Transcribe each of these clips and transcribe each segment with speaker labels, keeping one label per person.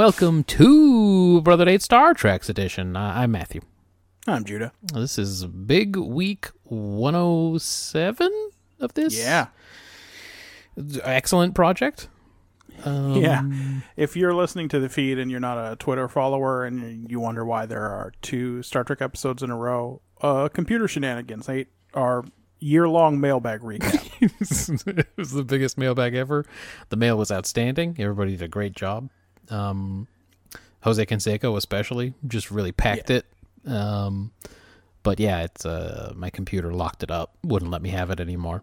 Speaker 1: Welcome to Brother Eight Star Treks edition. Uh, I'm Matthew.
Speaker 2: I'm Judah.
Speaker 1: This is big week 107 of this.
Speaker 2: Yeah.
Speaker 1: Excellent project. Um,
Speaker 2: yeah. If you're listening to the feed and you're not a Twitter follower and you wonder why there are two Star Trek episodes in a row, uh, computer shenanigans, they are year long mailbag recap.
Speaker 1: it was the biggest mailbag ever. The mail was outstanding. Everybody did a great job. Um, Jose Canseco especially just really packed
Speaker 2: Yeah.
Speaker 1: it. Um, but yeah, it's uh, my computer locked it up, wouldn't let me have it anymore.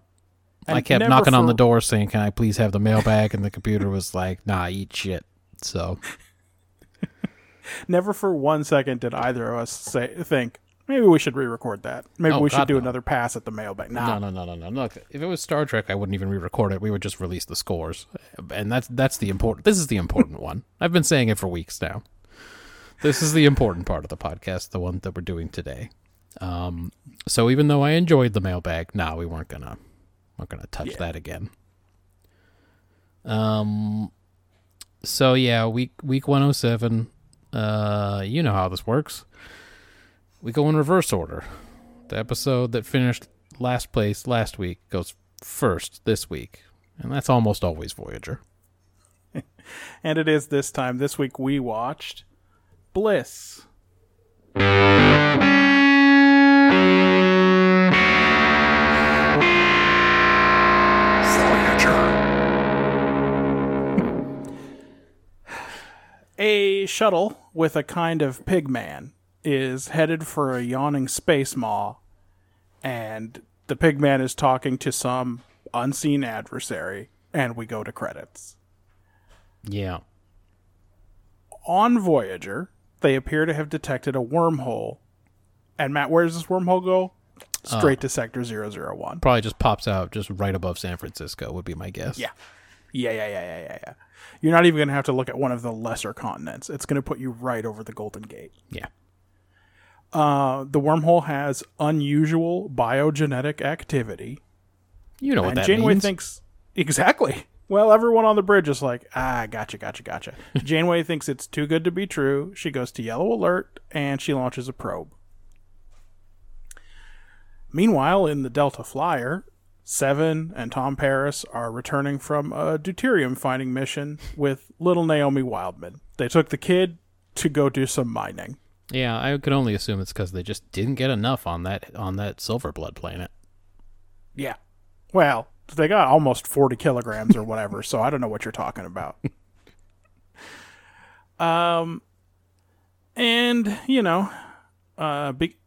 Speaker 1: I kept knocking on the door saying, "Can I please have the mailbag?" And the computer was like, "Nah, eat shit." So
Speaker 2: Never for one second did either of us say think maybe we should re-record that. Maybe
Speaker 1: Oh,
Speaker 2: we should do
Speaker 1: no.
Speaker 2: another pass at the mailbag. Nah,
Speaker 1: no, no, no, no, no. Look, if it was Star Trek, I wouldn't even re-record it. We would just release the scores, and that's that's the important. This is the important one. I've been saying it for weeks now. This is the important part of the podcast, the one that we're doing today. Um, so even though I enjoyed the mailbag, no, we weren't gonna weren't gonna touch
Speaker 2: Yeah.
Speaker 1: that again. Um. So yeah, week week one oh seven. Uh, you know how this works. We go in reverse order. The episode that finished last place last week goes first this week, and that's almost always Voyager.
Speaker 2: and it is this time. This week we watched Bliss. Voyager A shuttle with a kind of pig man is headed for a yawning space maw, and the pigman is talking to some unseen adversary, and we go to credits.
Speaker 1: Yeah.
Speaker 2: On Voyager, they appear to have detected a wormhole. And Matt, where does this wormhole go? Straight uh, to Sector 001.
Speaker 1: Probably just pops out just right above San Francisco would be my guess.
Speaker 2: Yeah. Yeah, yeah, yeah, yeah, yeah, yeah. You're not even going to have to look at one of the lesser continents. It's going to put you right over the Golden Gate.
Speaker 1: Yeah.
Speaker 2: Uh, the wormhole has unusual biogenetic activity.
Speaker 1: You know what
Speaker 2: and
Speaker 1: that
Speaker 2: Janeway
Speaker 1: means.
Speaker 2: thinks exactly. Well, everyone on the bridge is like, ah, gotcha, gotcha, gotcha. Janeway thinks it's too good to be true. She goes to yellow alert and she launches a probe. Meanwhile, in the Delta Flyer, Seven and Tom Paris are returning from a deuterium finding mission with little Naomi Wildman. They took the kid to go do some mining.
Speaker 1: Yeah, I could only assume it's because they just didn't get enough on that on that silver blood planet.
Speaker 2: Yeah. Well, they got almost 40 kilograms or whatever, so I don't know what you're talking about. um, and, you know, uh, be,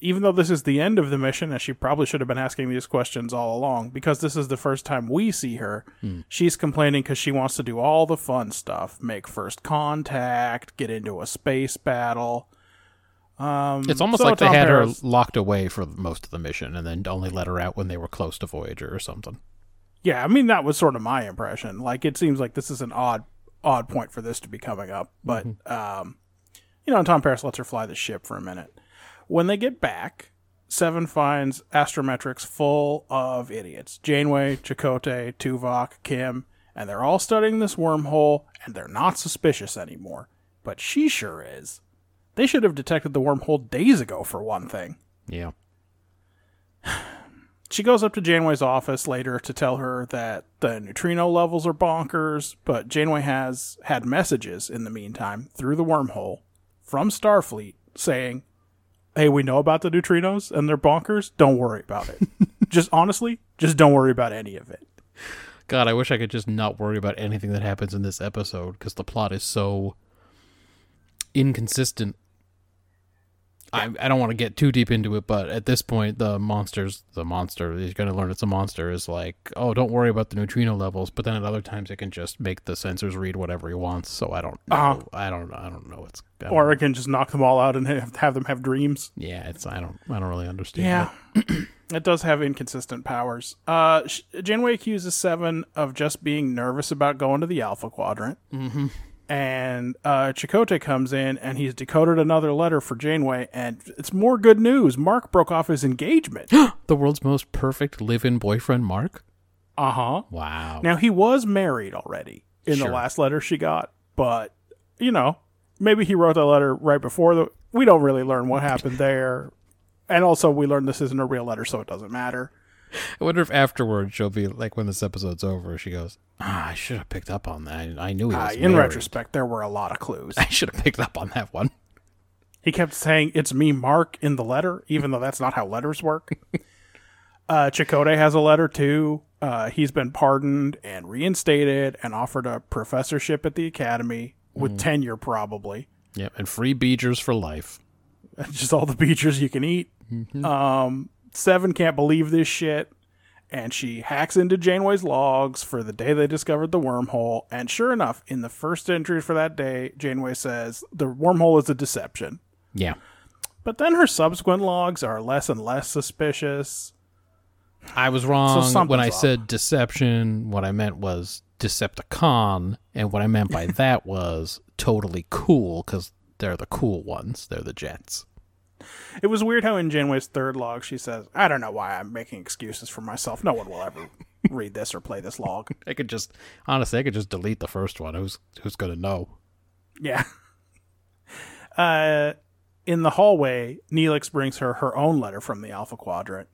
Speaker 2: even though this is the end of the mission, and she probably should have been asking these questions all along, because this is the first time we see her, she's complaining because she wants to do all the fun stuff make first contact, get into a space battle. Um,
Speaker 1: It's almost
Speaker 2: so
Speaker 1: like they had
Speaker 2: Paris-
Speaker 1: her locked away for most of the mission and then only let her out when they were close to Voyager or something.
Speaker 2: Yeah, I mean that was sort of my impression. Like it seems like this is an odd odd point for this to be coming up, but um you know, Tom Paris lets her fly the ship for a minute. When they get back, Seven finds Astrometrics full of idiots. Janeway, Chakotay, Tuvok, Kim, and they're all studying this wormhole and they're not suspicious anymore. But she sure is. They should have detected the wormhole days ago for one thing.
Speaker 1: Yeah.
Speaker 2: She goes up to Janeway's office later to tell her that the neutrino levels are bonkers, but Janeway has had messages in the meantime through the wormhole from Starfleet saying, Hey, we know about the neutrinos and they're bonkers. Don't worry about it. just honestly, just don't worry about any of it.
Speaker 1: God, I wish I could just not worry about anything that happens in this episode because the plot is so inconsistent. I, I don't want to get too deep into it, but at this point, the monsters, the monster, he's going to learn it's a monster, is like, oh, don't worry about the neutrino levels. But then at other times, it can just make the sensors read whatever he wants. So I don't know.
Speaker 2: Uh-huh.
Speaker 1: I don't. I don't know what's. I don't-
Speaker 2: Or it can just knock them all out and have, have them have dreams.
Speaker 1: yeah, it's. I don't. I don't really understand.
Speaker 2: Yeah. it does have inconsistent powers. Uh, Janeway accuses Seven of just being nervous about going to the Alpha Quadrant. Mm-hmm. And uh, Chakotay comes in and he's decoded another letter for Janeway, and it's more good news. Mark broke off his engagement.
Speaker 1: the world's most perfect live-in boyfriend, Mark.
Speaker 2: uh huh.
Speaker 1: Wow.
Speaker 2: Now he was married already in
Speaker 1: Sure.
Speaker 2: the last letter she got, but you know, maybe he wrote that letter right before the. We don't really learn what happened there, and also we learned this isn't a real letter, so it doesn't matter.
Speaker 1: I wonder if afterwards she'll be like, when this episode's over, she goes, "Ah, I should have picked up on that. I, knew he
Speaker 2: Uh, in
Speaker 1: married.
Speaker 2: retrospect, there were a lot of clues.
Speaker 1: I should have picked up on that one."
Speaker 2: He kept saying, It's me, Mark, in the letter, even though that's not how letters work. uh, Chakotay has a letter too. Uh, he's been pardoned and reinstated and offered a professorship at the academy with tenure, probably.
Speaker 1: Yep, and free beegers for life.
Speaker 2: Just all the beachers you can eat. Um, Seven can't believe this shit. And she hacks into Janeway's logs for the day they discovered the wormhole. And sure enough, in the first entry for that day, Janeway says the wormhole is a deception.
Speaker 1: Yeah.
Speaker 2: But then her subsequent logs are less and less suspicious.
Speaker 1: I was wrong
Speaker 2: something's
Speaker 1: when I said deception. What I meant was Decepticon, and what I meant by that was totally cool because they're the cool ones. They're the Jets.
Speaker 2: It was weird how in Janeway's third log she says, I don't know why I'm making excuses for myself. No one will ever read this or play this log.
Speaker 1: I could just honestly, I could just delete the first one. Who's who's gonna know?
Speaker 2: Yeah. Uh, in the hallway, Neelix brings her her own letter from the Alpha Quadrant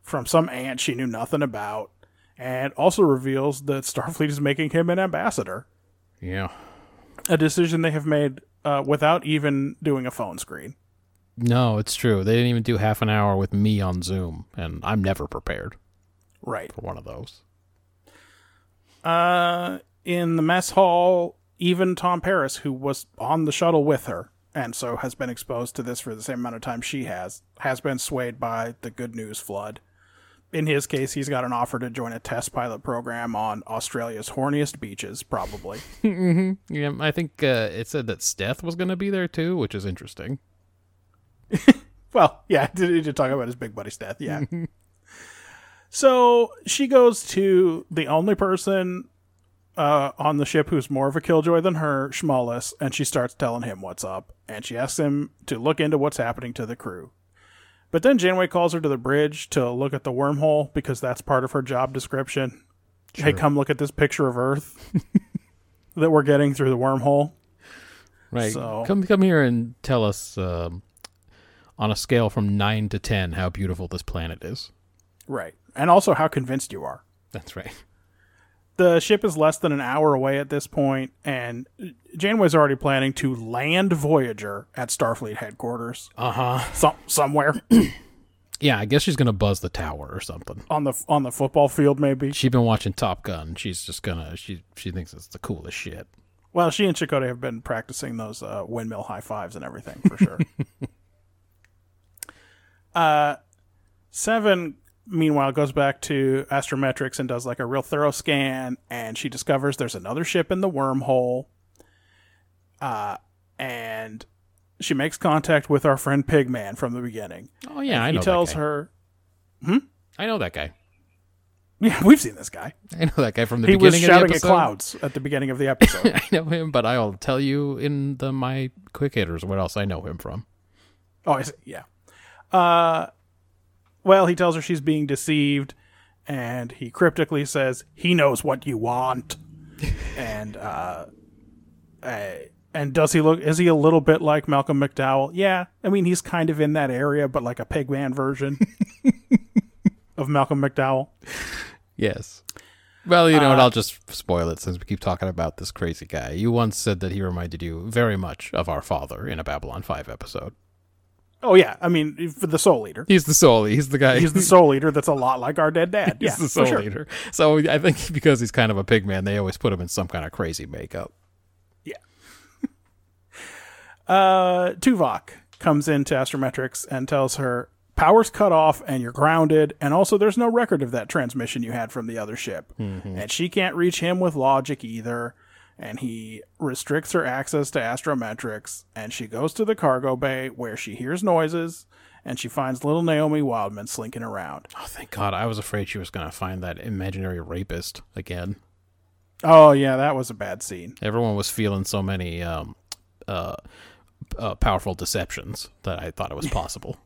Speaker 2: from some aunt she knew nothing about, and also reveals that Starfleet is making him an ambassador,
Speaker 1: Yeah.
Speaker 2: a decision they have made uh, without even doing a phone screen.
Speaker 1: No, it's true. They didn't even do half an hour with me on Zoom, and I'm never prepared
Speaker 2: Right.
Speaker 1: for one of those.
Speaker 2: Uh, in the mess hall, even Tom Paris, who was on the shuttle with her, and so has been exposed to this for the same amount of time she has, has been swayed by the good news flood. In his case, he's got an offer to join a test pilot program on Australia's horniest beaches, probably. mm-hmm.
Speaker 1: Yeah, I think uh, it said that Steth was going to be there too, which is interesting.
Speaker 2: Well, yeah, did he did talk about his big buddy's death? Yeah. so she goes to the only person uh, on the ship who's more of a killjoy than her, Schmullus, and she starts telling him what's up. And she asks him to look into what's happening to the crew. But then Janeway calls her to the bridge to look at the wormhole because that's part of her job description. Hey, come look at this picture of Earth that we're getting through the wormhole.
Speaker 1: Right.
Speaker 2: So-
Speaker 1: Come come here and tell us um, on a scale from 9 to 10 how beautiful this planet is.
Speaker 2: Right. And also how convinced you are.
Speaker 1: That's right.
Speaker 2: the ship is less than an hour away at this point, and Janeway's already planning to land Voyager at Starfleet headquarters,
Speaker 1: Uh-huh.
Speaker 2: some, somewhere
Speaker 1: Yeah, I guess she's going to buzz the tower or something.
Speaker 2: on the on the football field, maybe.
Speaker 1: She's been watching Top Gun. She's just going to she she thinks it's the coolest shit.
Speaker 2: Well, she and Chakotay have been practicing those uh, windmill high fives and everything for sure. uh, Seven, meanwhile, goes back to Astrometrics and does like a real thorough scan, and she discovers there's another ship in the wormhole. Uh, and she makes contact with our friend Pigman from the beginning.
Speaker 1: Oh yeah, I
Speaker 2: he
Speaker 1: know
Speaker 2: tells
Speaker 1: that guy.
Speaker 2: her, "Hmm,
Speaker 1: I know that guy.
Speaker 2: "Yeah, we've seen this guy.
Speaker 1: I know that guy from the
Speaker 2: He was
Speaker 1: beginning of the
Speaker 2: shouting at clouds at the beginning of the episode."
Speaker 1: I know him, but I'll tell you in the my quick hitters what else I know him from.
Speaker 2: Oh, I see. Yeah. Uh, well, he tells her she's being deceived, and he cryptically says he knows what you want. and uh, uh, and does he look? Is he a little bit like Malcolm McDowell? Yeah. I mean, he's kind of in that area, but like a pigman version of Malcolm McDowell.
Speaker 1: Yes. Well, you know
Speaker 2: Uh,
Speaker 1: what? I'll just spoil it since we keep talking about this crazy guy. You once said that he reminded you very much of our father in a Babylon 5 episode.
Speaker 2: Oh yeah. I mean, for the soul leader.
Speaker 1: He's the soul. He's the guy.
Speaker 2: He's the soul leader. That's a lot like our dead dad.
Speaker 1: he's
Speaker 2: yeah,
Speaker 1: the soul
Speaker 2: sure.
Speaker 1: leader. So I think because he's kind of a pig man, they always put him in some kind of crazy makeup. Yeah.
Speaker 2: uh, Tuvok comes into Astrometrics and tells her power's cut off and you're grounded, and also there's no record of that transmission you had from the other ship. And she can't reach him with logic either. And he restricts her access to Astrometrics, and she goes to the cargo bay where she hears noises and she finds little Naomi Wildman slinking around.
Speaker 1: Oh, thank God! I was afraid she was going to find that imaginary rapist again.
Speaker 2: Oh, yeah, that was a bad scene.
Speaker 1: Everyone was feeling so many um, uh, uh, powerful deceptions that I thought it was possible.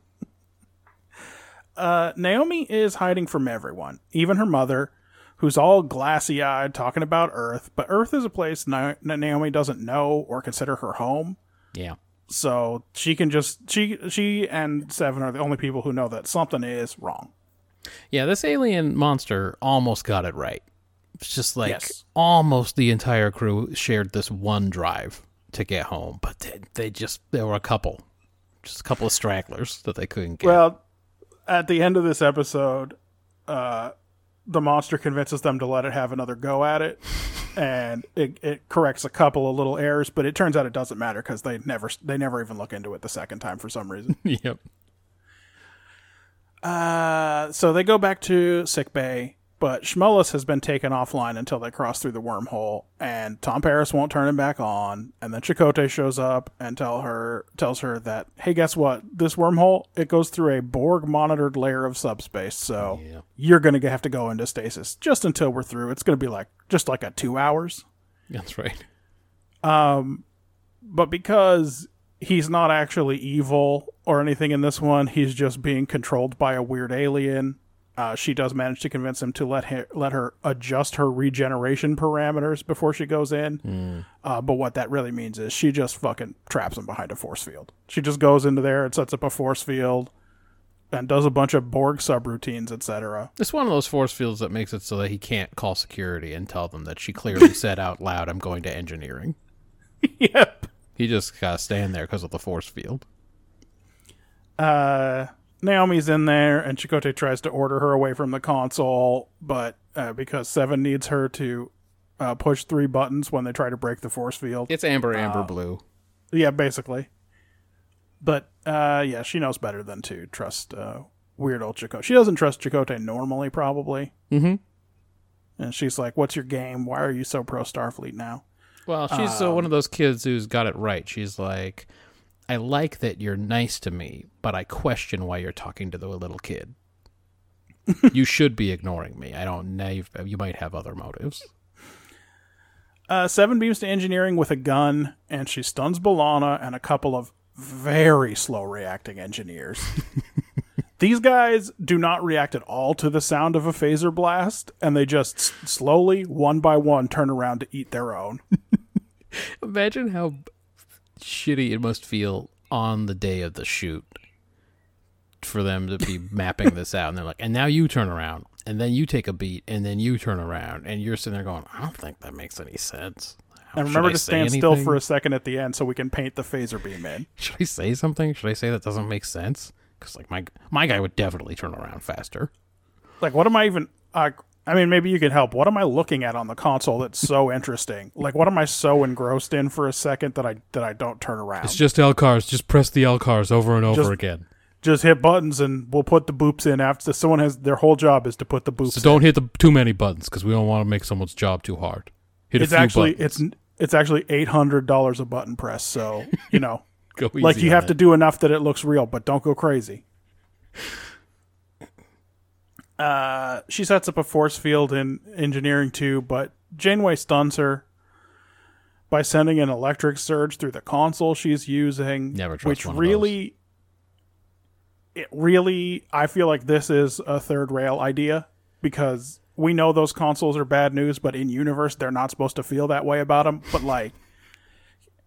Speaker 2: Uh, Naomi is hiding from everyone, even her mother, who's all glassy eyed talking about Earth. But Earth is a place Na- Naomi doesn't know or consider her home.
Speaker 1: yeah.
Speaker 2: So she can just she she and Seven are the only people who know that something is wrong.
Speaker 1: Yeah, this alien monster almost got it right. It's just like
Speaker 2: Yes.
Speaker 1: almost the entire crew shared this one drive to get home, but they, they just there were a couple, just a couple of stragglers that they couldn't get.
Speaker 2: Well, at the end of this episode, uh, the monster convinces them to let it have another go at it, and it, it corrects a couple of little errors. But it turns out it doesn't matter because they never they never even look into it the second time for some reason.
Speaker 1: yep.
Speaker 2: Uh, so they go back to sick bay, but Schmullus has been taken offline until they cross through the wormhole, and Tom Paris won't turn him back on. And then Chakotay shows up and tell her tells her that, hey, guess what? This wormhole it goes through a Borg monitored layer of subspace, so
Speaker 1: Yeah.
Speaker 2: you're gonna have to go into stasis just until we're through. It's gonna be like just like a two hours.
Speaker 1: That's right.
Speaker 2: Um, but because he's not actually evil or anything in this one, he's just being controlled by a weird alien. Uh, she does manage to convince him to let her, let her adjust her regeneration parameters before she goes in. Uh, but what that really means is she just fucking traps him behind a force field. She just goes into there and sets up a force field and does a bunch of Borg subroutines, etc.
Speaker 1: It's one of those force fields that makes it so that he can't call security and tell them that she clearly said out loud, "I'm going to engineering."
Speaker 2: yep.
Speaker 1: He just gotta stand there because of the force field.
Speaker 2: uh, Naomi's in there, and Chakotay tries to order her away from the console, but uh, because Seven needs her to uh, push three buttons when they try to break the force field.
Speaker 1: It's amber, amber, blue.
Speaker 2: Yeah, basically. But uh, yeah, she knows better than to trust uh, weird old Chakotay. She doesn't trust Chakotay normally, probably.
Speaker 1: Mm-hmm.
Speaker 2: And she's like, "What's your game? Why are you so pro Starfleet now?"
Speaker 1: Well, she's uh, one of those kids who's got it right. She's like, I like that you're nice to me, but I question why you're talking to the little kid. you should be ignoring me. I don't know. you've- might have other motives.
Speaker 2: Uh, Seven beams to engineering with a gun, and she stuns B'Elanna and a couple of very slow reacting engineers. These guys do not react at all to the sound of a phaser blast, and they just s- slowly, one by one, turn around to eat their own.
Speaker 1: Imagine how shitty it must feel on the day of the shoot for them to be mapping this out. And they're like, and now you turn around, and then you take a beat, and then you turn around, and you're sitting there going, I don't think that makes any sense. How-
Speaker 2: And remember to stand still for a second at the end so we can paint the phaser beam in.
Speaker 1: Should I say something? Should I say that doesn't make sense? Because like my my guy would definitely turn around faster.
Speaker 2: Like, what am I even? Uh, I mean, maybe you could help. What am I looking at on the console that's so interesting? Like, what am I so engrossed in for a second that I that I don't turn around?
Speaker 1: It's just LCARS. Just press the LCARS over and over
Speaker 2: Just-
Speaker 1: again.
Speaker 2: just hit buttons and we'll put the boops in after someone has their whole job is to put the boops
Speaker 1: So don't hit the too many buttons because we don't want to make someone's job too hard. Hit
Speaker 2: it's
Speaker 1: a few
Speaker 2: actually
Speaker 1: buttons.
Speaker 2: it's it's actually eight hundred dollars a button press so you know
Speaker 1: Go
Speaker 2: like you have to do enough that it looks real but don't go crazy uh she sets up a force field in engineering too but janeway stuns her by sending an electric surge through the console she's using
Speaker 1: Never trust
Speaker 2: which
Speaker 1: one
Speaker 2: really it really i feel like this is a third rail idea because we know those consoles are bad news but in universe they're not supposed to feel that way about them but like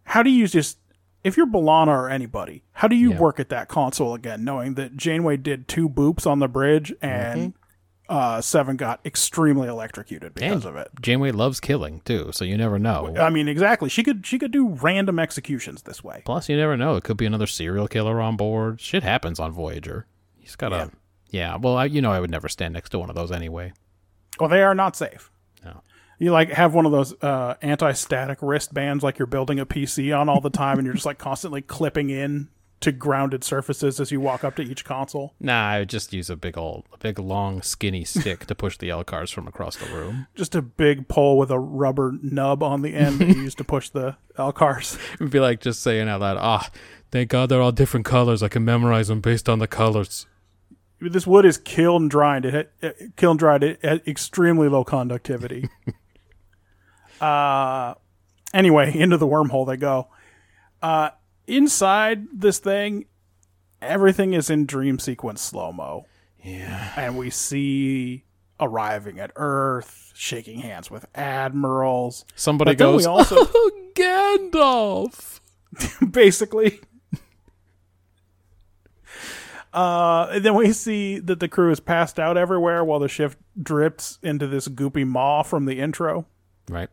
Speaker 2: how do you just if you're B'Elanna or anybody, how do you
Speaker 1: Yeah.
Speaker 2: work at that console again, knowing that Janeway did two boops on the bridge and uh, Seven got extremely electrocuted because
Speaker 1: And
Speaker 2: of it?
Speaker 1: Janeway loves killing too, so you never know.
Speaker 2: I mean, exactly. She could she could do random executions this way.
Speaker 1: Plus, you never know. It could be another serial killer on board. Shit happens on Voyager. He's got a yeah. Well, I, you know, I would never stand next to one of those anyway.
Speaker 2: Well, they are not safe.
Speaker 1: No.
Speaker 2: You like have one of those uh, anti-static wristbands, like you're building a PC on all the time, and you're just like constantly clipping in to grounded surfaces as you walk up to each console?
Speaker 1: Nah, I would just use a big old, a big long skinny stick to push the LCARS from across the room.
Speaker 2: Just a big pole with a rubber nub on the end that you use to push the LCARS.
Speaker 1: It'd be like just saying out loud, "Ah, thank God they're all different colors. I can memorize them based on the colors."
Speaker 2: This wood is kiln dried. It, it kiln dried. It had extremely low conductivity. uh, anyway, into the wormhole they go. Uh, inside this thing, everything is in dream sequence slow mo.
Speaker 1: Yeah.
Speaker 2: and we see arriving at Earth, shaking hands with admirals.
Speaker 1: Somebody
Speaker 2: But then we
Speaker 1: goes,
Speaker 2: also-
Speaker 1: "Oh, Gandalf."
Speaker 2: basically. Uh, and then we see that the crew is passed out everywhere while the ship drips into this goopy maw from the intro.
Speaker 1: Right.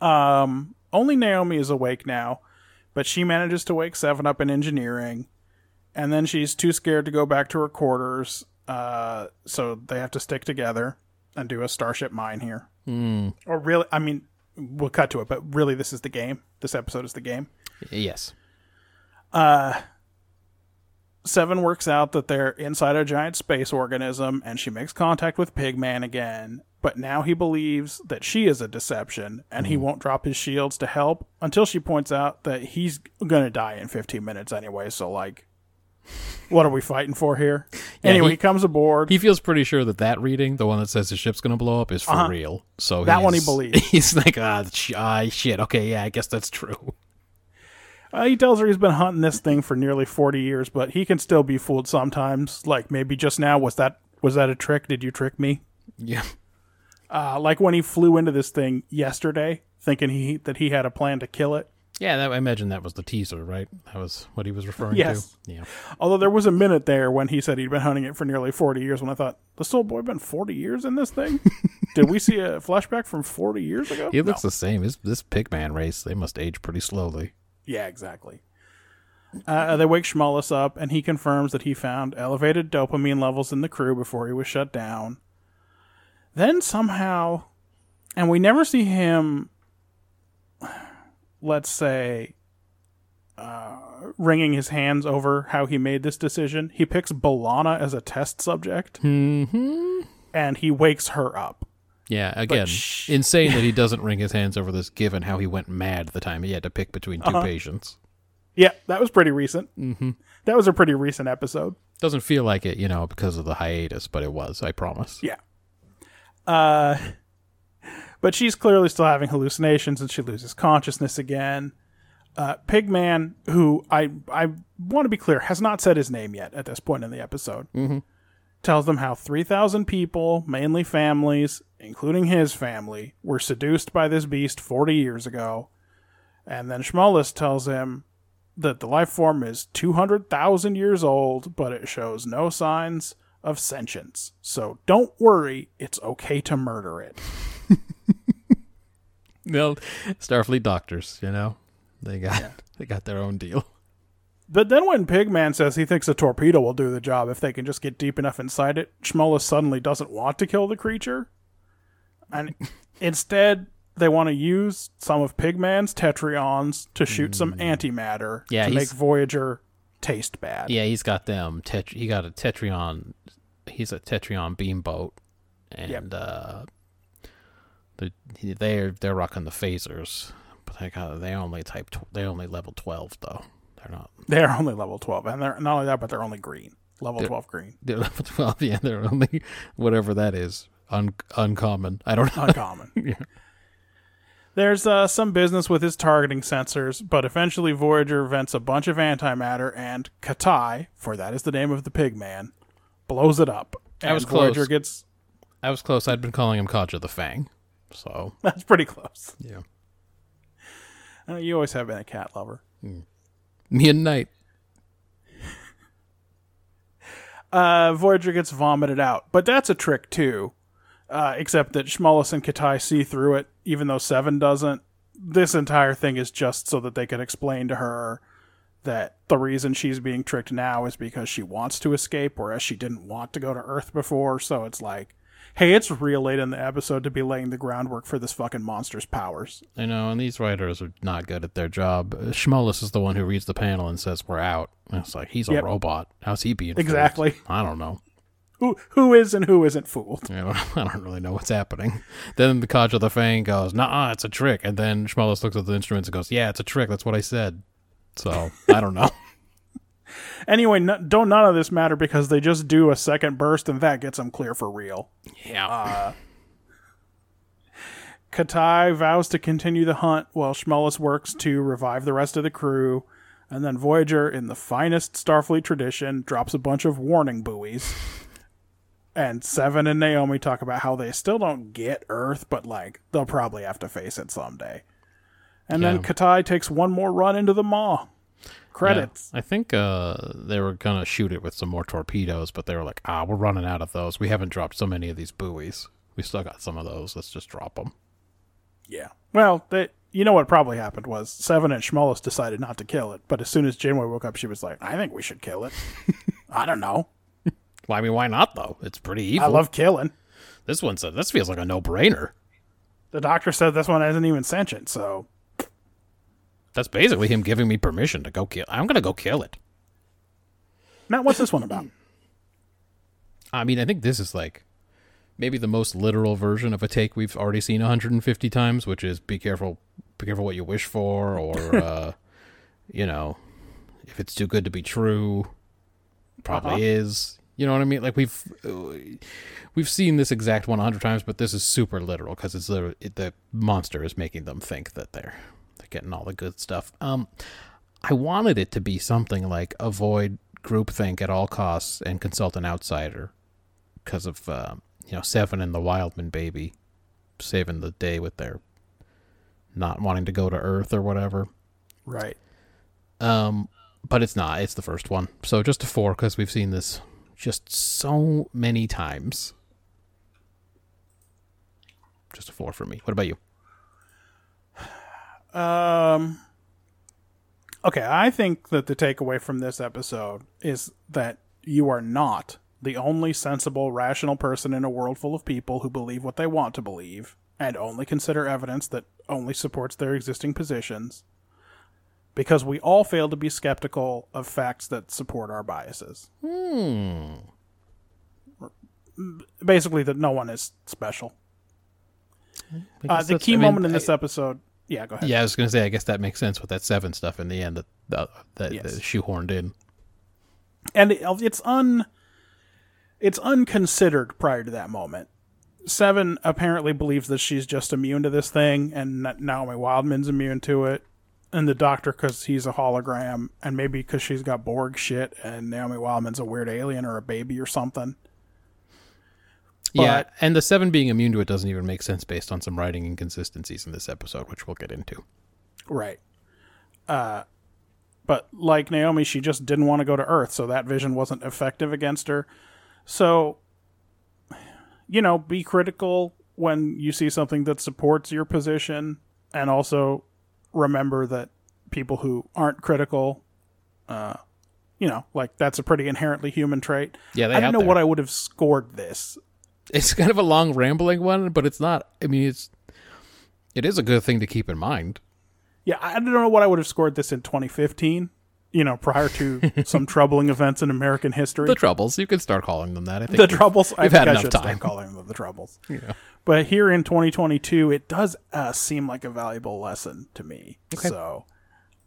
Speaker 2: Um, only Naomi is awake now, but she manages to wake Seven up in engineering, and then she's too scared to go back to her quarters. Uh, so they have to stick together and do a starship mine here.
Speaker 1: Hmm.
Speaker 2: Or really, I mean, we'll cut to it, but really, this is the game. This episode is the game.
Speaker 1: Yes.
Speaker 2: Seven works out that they're inside a giant space organism, and she makes contact with Pigman again. But now he believes that she is a deception, and he won't drop his shields to help until she points out that he's gonna die in 15 minutes anyway. So, like, what are we fighting for here? anyway,
Speaker 1: he-
Speaker 2: he, comes aboard.
Speaker 1: He feels pretty sure that that reading, the one that says the ship's going to blow up, is for real. So
Speaker 2: Uh-huh. That one he believes.
Speaker 1: He's like, ah, ah, shit. Okay, yeah, I guess that's true.
Speaker 2: Uh, he tells her he's been hunting this thing for nearly 40 years, but he can still be fooled sometimes. Like maybe just now was that was that a trick? Did you trick me?
Speaker 1: Yeah.
Speaker 2: Uh, like when he flew into this thing yesterday, thinking he that he had a plan to kill it.
Speaker 1: Yeah, that, I imagine that was the teaser, right? That was what he was referring
Speaker 2: Yes.
Speaker 1: to. Yeah.
Speaker 2: Although there was a minute there when he said he'd been hunting it for nearly 40 years, when I thought, this old boy been 40 years in this thing? Did we see a flashback from 40 years ago?
Speaker 1: He looks
Speaker 2: No.
Speaker 1: the same. This, this Pigman race, they must age pretty slowly.
Speaker 2: Yeah, exactly. Uh, they wake Schmullus up, and he confirms that he found elevated dopamine levels in the crew before he was shut down. Then somehow, and we never see him, let's say, uh, wringing his hands over how he made this decision. He picks B'Elanna as a test subject,
Speaker 1: Mm-hmm.
Speaker 2: and he wakes her up.
Speaker 1: Yeah, again,
Speaker 2: sh-
Speaker 1: insane that he doesn't wring his hands over this given how he went mad the time he had to pick between 2
Speaker 2: Uh-huh.
Speaker 1: patients.
Speaker 2: Yeah, that was pretty recent. Mm-hmm. That was a pretty recent episode.
Speaker 1: Doesn't feel like it, you know, because of the hiatus, but it was, I promise.
Speaker 2: Yeah. Uh, but she's clearly still having hallucinations and she loses consciousness again. Uh, Pigman, who I I want to be clear, has not said his name yet at this point in the episode, tells them how 3,000 people, mainly families, including his family, were seduced by this beast 40 years ago. And then Schmullus tells him that the life form is 200,000 years old, but it shows no signs of sentience. So don't worry, it's okay to murder it.
Speaker 1: Well, Starfleet doctors, you know, they got they got their own deal.
Speaker 2: But then when Pigman says he thinks a torpedo will do the job if they can just get deep enough inside it, Schmullus suddenly doesn't want to kill the creature. And instead, they want to use some of Pigman's tetryons to shoot some hmm. antimatter
Speaker 1: Yeah,
Speaker 2: to make Voyager taste bad.
Speaker 1: Yeah, he's got them. Tet- he got a Tetryon. He's a Tetryon beamboat, and uh, the they're they're rocking the phasers, but they got they only type tw- they only level twelve though. They're not.
Speaker 2: They're only level 12. And they're not only that, but they're only green. Level
Speaker 1: They're-
Speaker 2: 12 green.
Speaker 1: They're level twelve. Yeah, they're only whatever that is. Un- uncommon. I don't know.
Speaker 2: Uncommon.
Speaker 1: Yeah.
Speaker 2: There's uh, some business with his targeting sensors, but eventually Voyager vents a bunch of antimatter and Qatai, for that is the name of the pig man, blows it up.
Speaker 1: I
Speaker 2: And
Speaker 1: was
Speaker 2: Voyager
Speaker 1: close.
Speaker 2: gets
Speaker 1: I was close. I'd been calling him Kaja the Fang. So
Speaker 2: that's pretty close.
Speaker 1: yeah,
Speaker 2: Uh, you always have been a cat lover.
Speaker 1: me and Knight.
Speaker 2: Uh, Voyager gets vomited out, but that's a trick too. Uh, except that Schmullus and Qatai see through it, even though Seven doesn't. This entire thing is just so that they can explain to her that the reason she's being tricked now is because she wants to escape, whereas she didn't want to go to Earth before. So it's like Hey, it's real late in the episode to be laying the groundwork for this fucking monster's powers.
Speaker 1: I know, and these writers are not good at their job. Schmullus is the one who reads the panel and says we're out. And it's like he's a
Speaker 2: Yep.
Speaker 1: robot. How's he being?
Speaker 2: Exactly.
Speaker 1: I don't know.
Speaker 2: Who who is and who isn't fooled?
Speaker 1: I don't, I don't really know what's happening. Then the Kaj of the Fang goes, "Nah, it's a trick." And then Schmullus looks at the instruments and goes, "Yeah, it's a trick. That's what I said." So I don't know.
Speaker 2: Anyway, no, don't none of this matter because they just do a second burst and that gets them clear for real.
Speaker 1: yeah.
Speaker 2: Uh, Qatai vows to continue the hunt while Schmullus works to revive the rest of the crew. And then Voyager, in the finest Starfleet tradition, drops a bunch of warning buoys. And Seven and Naomi talk about how they still don't get Earth, but like they'll probably have to face it someday. And then
Speaker 1: Yeah.
Speaker 2: Qatai takes one more run into the maw. Credits.
Speaker 1: Yeah. I think uh, they were gonna shoot it with some more torpedoes, but they were like, "Ah, we're running out of those. We haven't dropped so many of these buoys. We still got some of those. Let's just drop them."
Speaker 2: Yeah. Well, they, you know what probably happened was Seven and Schmullus decided not to kill it, but as soon as Janeway woke up, she was like, "I think we should kill it." I don't know.
Speaker 1: Well, I mean, why not though? It's pretty evil.
Speaker 2: I love killing.
Speaker 1: this one. Said this feels like a no-brainer.
Speaker 2: The doctor said this one isn't even sentient, so
Speaker 1: That's basically him giving me permission to go kill. I'm gonna go kill it.
Speaker 2: now what's this one about?
Speaker 1: I mean, I think this is like maybe the most literal version of a take we've already seen 150 times, which is be careful, be careful what you wish for, or uh, you know, if it's too good to be true, probably
Speaker 2: Uh-huh.
Speaker 1: is. You know what I mean? Like we've we've seen this exact one a 100 times, but this is super literal because it's the it, the monster is making them think that they're they're getting all the good stuff. Um, I wanted it to be something like avoid groupthink at all costs and consult an outsider because of uh, you know Seven and the Wildman baby saving the day with their not wanting to go to Earth or whatever.
Speaker 2: Right.
Speaker 1: Um, but it's not. It's the first one, so just a four because we've seen this just so many times. Just a four for me. What about you?
Speaker 2: Um. Okay, I think that the takeaway from this episode is that you are not the only sensible, rational person in a world full of people who believe what they want to believe and only consider evidence that only supports their existing positions. Because we all fail to be skeptical of facts that support our biases.
Speaker 1: Hmm.
Speaker 2: Basically, that no one is special. Uh, the key
Speaker 1: I mean,
Speaker 2: moment in
Speaker 1: I-
Speaker 2: this episode. Yeah, go ahead.
Speaker 1: Yeah, I was gonna say. I guess that makes sense with that seven stuff in the end that that, that,
Speaker 2: Yes.
Speaker 1: that shoehorned in.
Speaker 2: and it, it's un it's unconsidered prior to that moment. Seven apparently believes that she's just immune to this thing, and Na- Naomi Wildman's immune to it, and the doctor because he's a hologram, and maybe because she's got Borg shit, and Naomi Wildman's a weird alien or a baby or something.
Speaker 1: yeah, and the seven being immune to it doesn't even make sense based on some writing inconsistencies in this episode, which we'll get into.
Speaker 2: Right. Uh, but like Naomi, she just didn't want to go to Earth, so that vision wasn't effective against her. So, you know, be critical when you see something that supports your position, and also remember that people who aren't critical, uh, you know, like that's a pretty inherently human trait.
Speaker 1: Yeah, they
Speaker 2: I don't know
Speaker 1: there.
Speaker 2: what I would have scored this.
Speaker 1: It's kind of a long rambling one, but it's not. I mean, it's it is a good thing to keep in mind.
Speaker 2: Yeah, I don't know what I would have scored this in 2015. You know, prior to some troubling events in American history.
Speaker 1: The troubles, you can start calling them that. I think
Speaker 2: the troubles. I
Speaker 1: we've
Speaker 2: think
Speaker 1: had
Speaker 2: I
Speaker 1: enough
Speaker 2: should
Speaker 1: time.
Speaker 2: calling them the troubles.
Speaker 1: Yeah.
Speaker 2: But here in 2022, it does uh, seem like a valuable lesson to me.
Speaker 1: Okay.
Speaker 2: So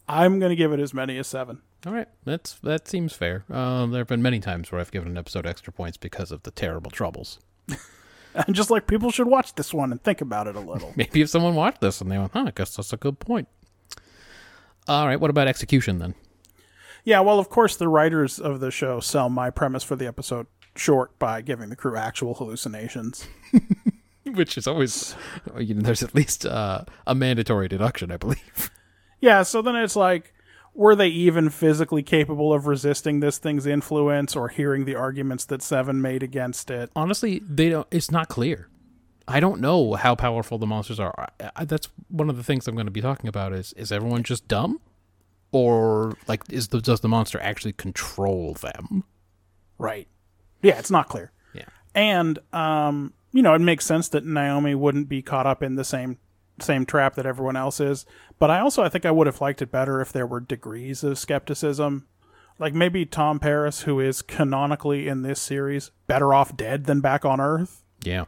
Speaker 2: I'm going to give it as many as seven.
Speaker 1: All right, that's that seems fair. Um, there have been many times where I've given an episode extra points because of the terrible troubles.
Speaker 2: And just like people should watch this one and think about it a little.
Speaker 1: Maybe if someone watched this and they went, "Huh, I guess that's a good point." All right, what about execution then?
Speaker 2: Yeah, well, of course, the writers of the show sell my premise for the episode short by giving the crew actual hallucinations.
Speaker 1: Which is always, you know, there's at least uh, a mandatory deduction, I believe.
Speaker 2: Yeah, so then it's like, were they even physically capable of resisting this thing's influence or hearing the arguments that Seven made against it?
Speaker 1: Honestly, they don't. It's not clear. I don't know how powerful the monsters are. I, I, that's one of the things I'm going to be talking about. Is is everyone just dumb, or like is the does the monster actually control them?
Speaker 2: Right. Yeah, it's not clear.
Speaker 1: Yeah.
Speaker 2: And um, you know, it makes sense that Naomi wouldn't be caught up in the same same trap that everyone else is. But I also I think I would have liked it better if there were degrees of skepticism. Like maybe Tom Paris, who is canonically in this series better off dead than back on Earth,
Speaker 1: Yeah.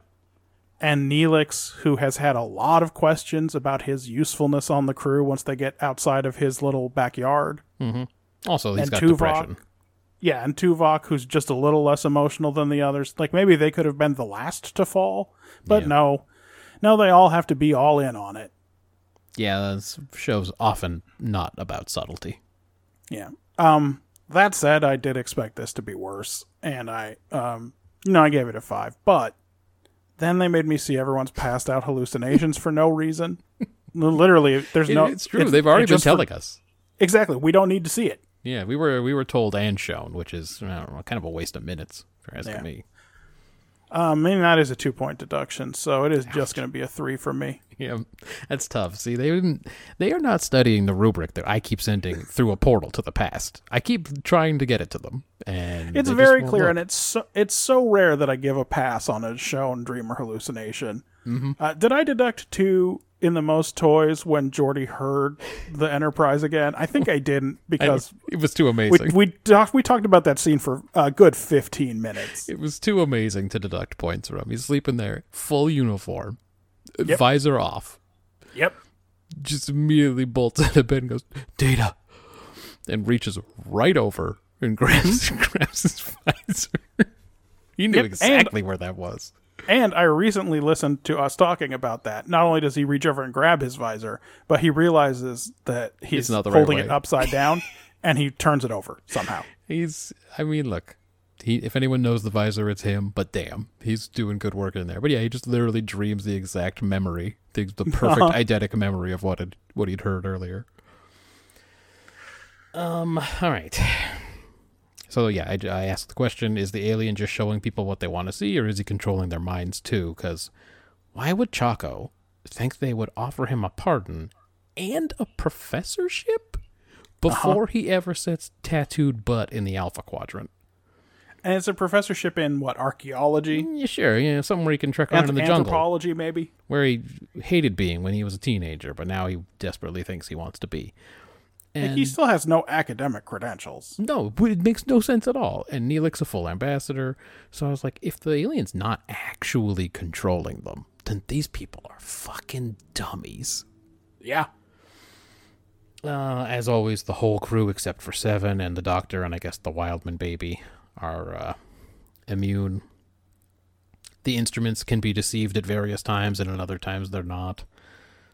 Speaker 2: And Neelix, who has had a lot of questions about his usefulness on the crew once they get outside of his little backyard.
Speaker 1: Also, he's
Speaker 2: And
Speaker 1: got
Speaker 2: Tuvok.
Speaker 1: depression.
Speaker 2: Yeah, and Tuvok, who's just a little less emotional than the others. Like maybe they could have been the last to fall, but
Speaker 1: Yeah.
Speaker 2: no, no, they all have to be all in on it.
Speaker 1: Yeah, this show's often not about subtlety.
Speaker 2: Yeah. Um. That said, I did expect this to be worse, and I, um, you know, I gave it a five. But then they made me see everyone's passed out hallucinations for no reason. Literally, there's no.
Speaker 1: it's true. They've already been
Speaker 2: just for-
Speaker 1: telling us.
Speaker 2: exactly. We don't need to see it.
Speaker 1: Yeah, we were we were told and shown, which is know, kind of a waste of minutes if you're asking
Speaker 2: Yeah.
Speaker 1: me.
Speaker 2: Um, and that is a two point deduction, so it is just going to be a three for me.
Speaker 1: Yeah, that's tough. See, they didn't. They are not studying the rubric that I keep sending through a portal to the past. I keep trying to get it to them, and
Speaker 2: It's very clear,
Speaker 1: look.
Speaker 2: and it's so, it's so rare that I give a pass on a shown dream or hallucination. Mm-hmm. Uh, did I deduct two in the most toys when Geordi heard the Enterprise again? I think I didn't
Speaker 1: I-
Speaker 2: because
Speaker 1: it was too amazing.
Speaker 2: we talked we talked about that scene for a good fifteen minutes.
Speaker 1: it was too amazing to deduct points from. He's sleeping there, full uniform,
Speaker 2: Yep.
Speaker 1: visor off,
Speaker 2: Yep.
Speaker 1: just immediately bolts out of bed and goes, Data. And reaches right over and grabs grabs his visor. he knew
Speaker 2: Yep, and-
Speaker 1: exactly where that was.
Speaker 2: And I recently listened to us talking about that. Not only does he reach over and grab his visor, but he realizes that he's
Speaker 1: not the right
Speaker 2: holding it upside down, and he turns it over somehow.
Speaker 1: He's I mean, look. He if anyone knows the visor, it's him, but damn, he's doing good work in there. But yeah, he just literally dreams the exact memory, the, the perfect
Speaker 2: Uh-huh.
Speaker 1: eidetic memory of what had, what he'd heard earlier. Um, all right. So yeah, I, I asked the question: Is the alien just showing people what they want to see, or is he controlling their minds too? Because why would Chaco think they would offer him a pardon and a professorship before uh-huh. he ever sets tattooed butt in the Alpha Quadrant?
Speaker 2: And it's a professorship in what archaeology, mm,
Speaker 1: Yeah, sure. Yeah, somewhere he can trek around in the jungle,
Speaker 2: anthropology, maybe.
Speaker 1: where he hated being when he was a teenager, but now he desperately thinks he wants to be. And
Speaker 2: he still has no academic credentials.
Speaker 1: no, but it makes no sense at all. And Neelix's a full ambassador, so I was like, if the alien's not actually controlling them, then these people are fucking dummies.
Speaker 2: Yeah.
Speaker 1: Uh, as always, the whole crew except for Seven and the Doctor and I guess the Wildman baby are uh, immune. The instruments can be deceived at various times, and at other times they're not.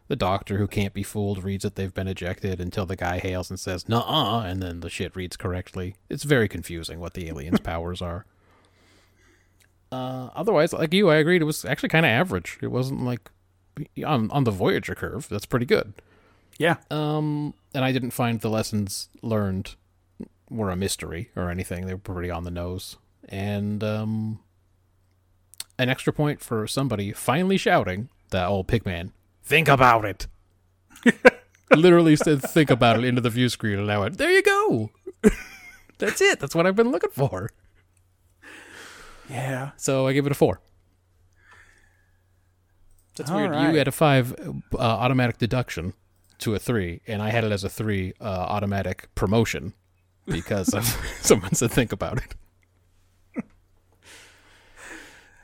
Speaker 1: The Doctor, who can't be fooled, reads that they've been ejected until the guy hails and says "Nuh-uh," and then the shit reads correctly. It's very confusing what the aliens' powers are. Uh, otherwise, like you, I agreed. It was actually kind of average. It wasn't like on on the Voyager curve. That's pretty good.
Speaker 2: Yeah.
Speaker 1: Um, and I didn't find the lessons learned were a mystery or anything. They were pretty on the nose. And um, an extra point for somebody finally shouting, that old pigman, think about it. Literally said, think about it into the view screen, and I went, there you go. That's it. That's what I've been looking for.
Speaker 2: Yeah.
Speaker 1: So I gave it a four. That's
Speaker 2: All
Speaker 1: weird.
Speaker 2: right.
Speaker 1: You had a five uh, automatic deduction to a three, and I had it as a three uh, automatic promotion because of someone said think about it.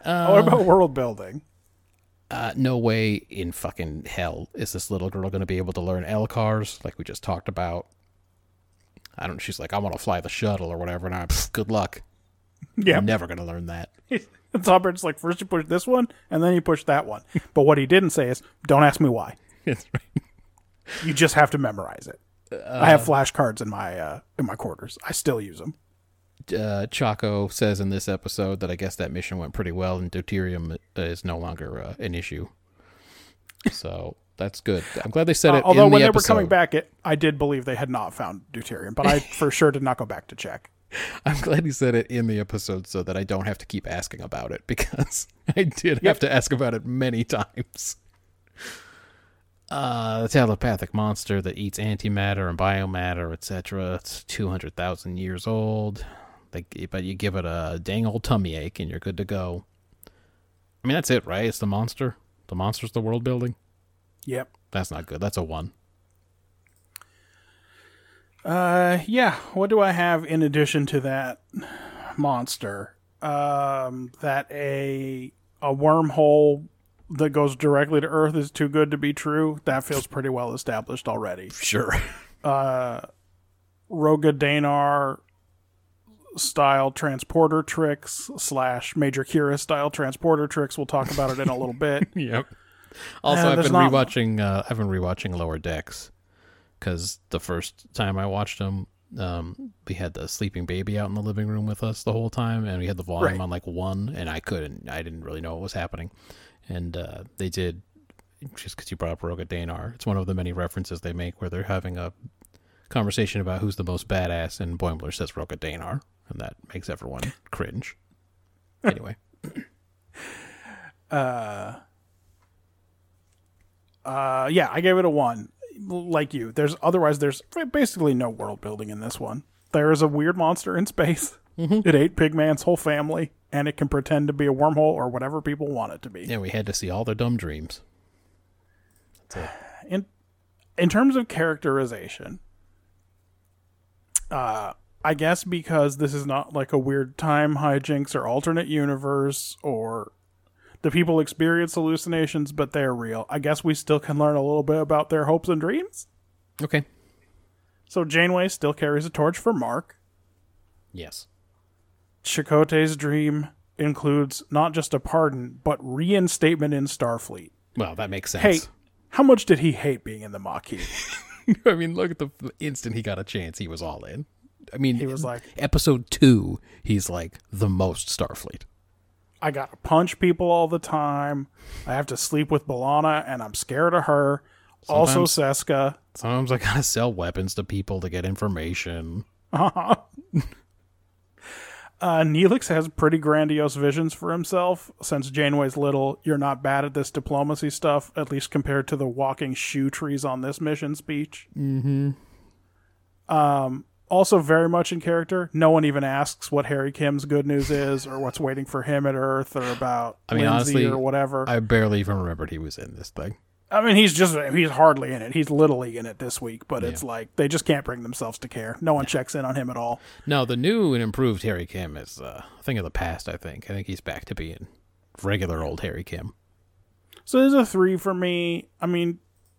Speaker 2: Oh, what about world building?
Speaker 1: Uh, no way in fucking hell is this little girl going to be able to learn LCARS like we just talked about. I don't. She's like, I want to fly the shuttle or whatever, and I'm good luck.
Speaker 2: Yeah.
Speaker 1: I'm never going to learn that.
Speaker 2: Albert's like, first you push this one, and then you push that one. But what he didn't say is, don't ask me why.
Speaker 1: That's right.
Speaker 2: You just have to memorize it. I have flashcards in my uh, in my quarters. I still use them.
Speaker 1: Uh, Chaco says in this episode that I guess that mission went pretty well and deuterium is no longer uh, an issue. So that's good. I'm glad they said it.
Speaker 2: Uh, Although when
Speaker 1: the
Speaker 2: they were coming back, it I did believe they had not found deuterium, but I for sure did not go back to check.
Speaker 1: I'm glad he said it in the episode so that I don't have to keep asking about it because I did have to ask about it many times. Uh, the telepathic monster that eats antimatter and biomatter, etc. It's 200,000 years old. They, but you give it a dang old tummy ache and you're good to go. I mean, that's it, right? It's the monster. The monster's the world building.
Speaker 2: Yep.
Speaker 1: That's not good. That's a one.
Speaker 2: Uh, yeah. What do I have in addition to that monster? Um, that a a wormhole that goes directly to Earth is too good to be true. That feels pretty well established already.
Speaker 1: Sure.
Speaker 2: Uh, Roga Danar style transporter tricks slash Major Kira style transporter tricks. We'll talk about it in a little bit.
Speaker 1: yep. Also,
Speaker 2: Uh,
Speaker 1: I've been
Speaker 2: not-
Speaker 1: rewatching. Uh, I've been rewatching Lower Decks because the first time I watched them, um, we had the sleeping baby out in the living room with us the whole time, and we had the volume
Speaker 2: Right.
Speaker 1: on like one, and I couldn't. I didn't really know what was happening, and uh, they did. Just because you brought up Roga Danar, it's one of the many references they make where they're having a conversation about who's the most badass, and Boimler says Roga Danar, and that makes everyone cringe. Anyway,
Speaker 2: Uh, uh yeah, I gave it a one. Like you, there's otherwise there's basically no world building in this one. There is a weird monster in space. It ate Pigman's whole family, and it can pretend to be a wormhole or whatever people want it to be.
Speaker 1: yeah, we had to see all their dumb dreams.
Speaker 2: in in terms of characterization, uh, I guess because this is not like a weird time hijinks or alternate universe or the people experience hallucinations, but they're real. I guess we still can learn a little bit about their hopes and dreams.
Speaker 1: Okay.
Speaker 2: So Janeway still carries a torch for Mark.
Speaker 1: Yes.
Speaker 2: Chakotay's dream includes not just a pardon, but reinstatement in Starfleet.
Speaker 1: Well, that makes sense.
Speaker 2: Hey, how much did he hate being in the Maquis?
Speaker 1: I mean, look at the the instant he got a chance, he was all in. I mean,
Speaker 2: He was like-
Speaker 1: episode two, he's like the most Starfleet.
Speaker 2: I gotta punch people all the time. I have to sleep with B'Elanna, and I'm scared of her. Also, Seska.
Speaker 1: Sometimes I gotta sell weapons to people to get information.
Speaker 2: Uh, Neelix has pretty grandiose visions for himself. Since Janeway's little, you're not bad at this diplomacy stuff, at least compared to the walking shoe trees on this mission speech. Mm-hmm. Um, also, very much in character. No one even asks what Harry Kim's good news is, or what's waiting for him at Earth, or about
Speaker 1: I mean,
Speaker 2: Lindsay
Speaker 1: honestly,
Speaker 2: or whatever.
Speaker 1: I barely even remembered he was in this thing.
Speaker 2: I mean, he's just, he's hardly in it. He's literally in it this week, but it's like they just can't bring themselves to care. No one checks in on him at all.
Speaker 1: No, the new and improved Harry Kim is uh, a thing of the past, I think. I think he's back to being regular old Harry Kim.
Speaker 2: So there's a three for me. I mean,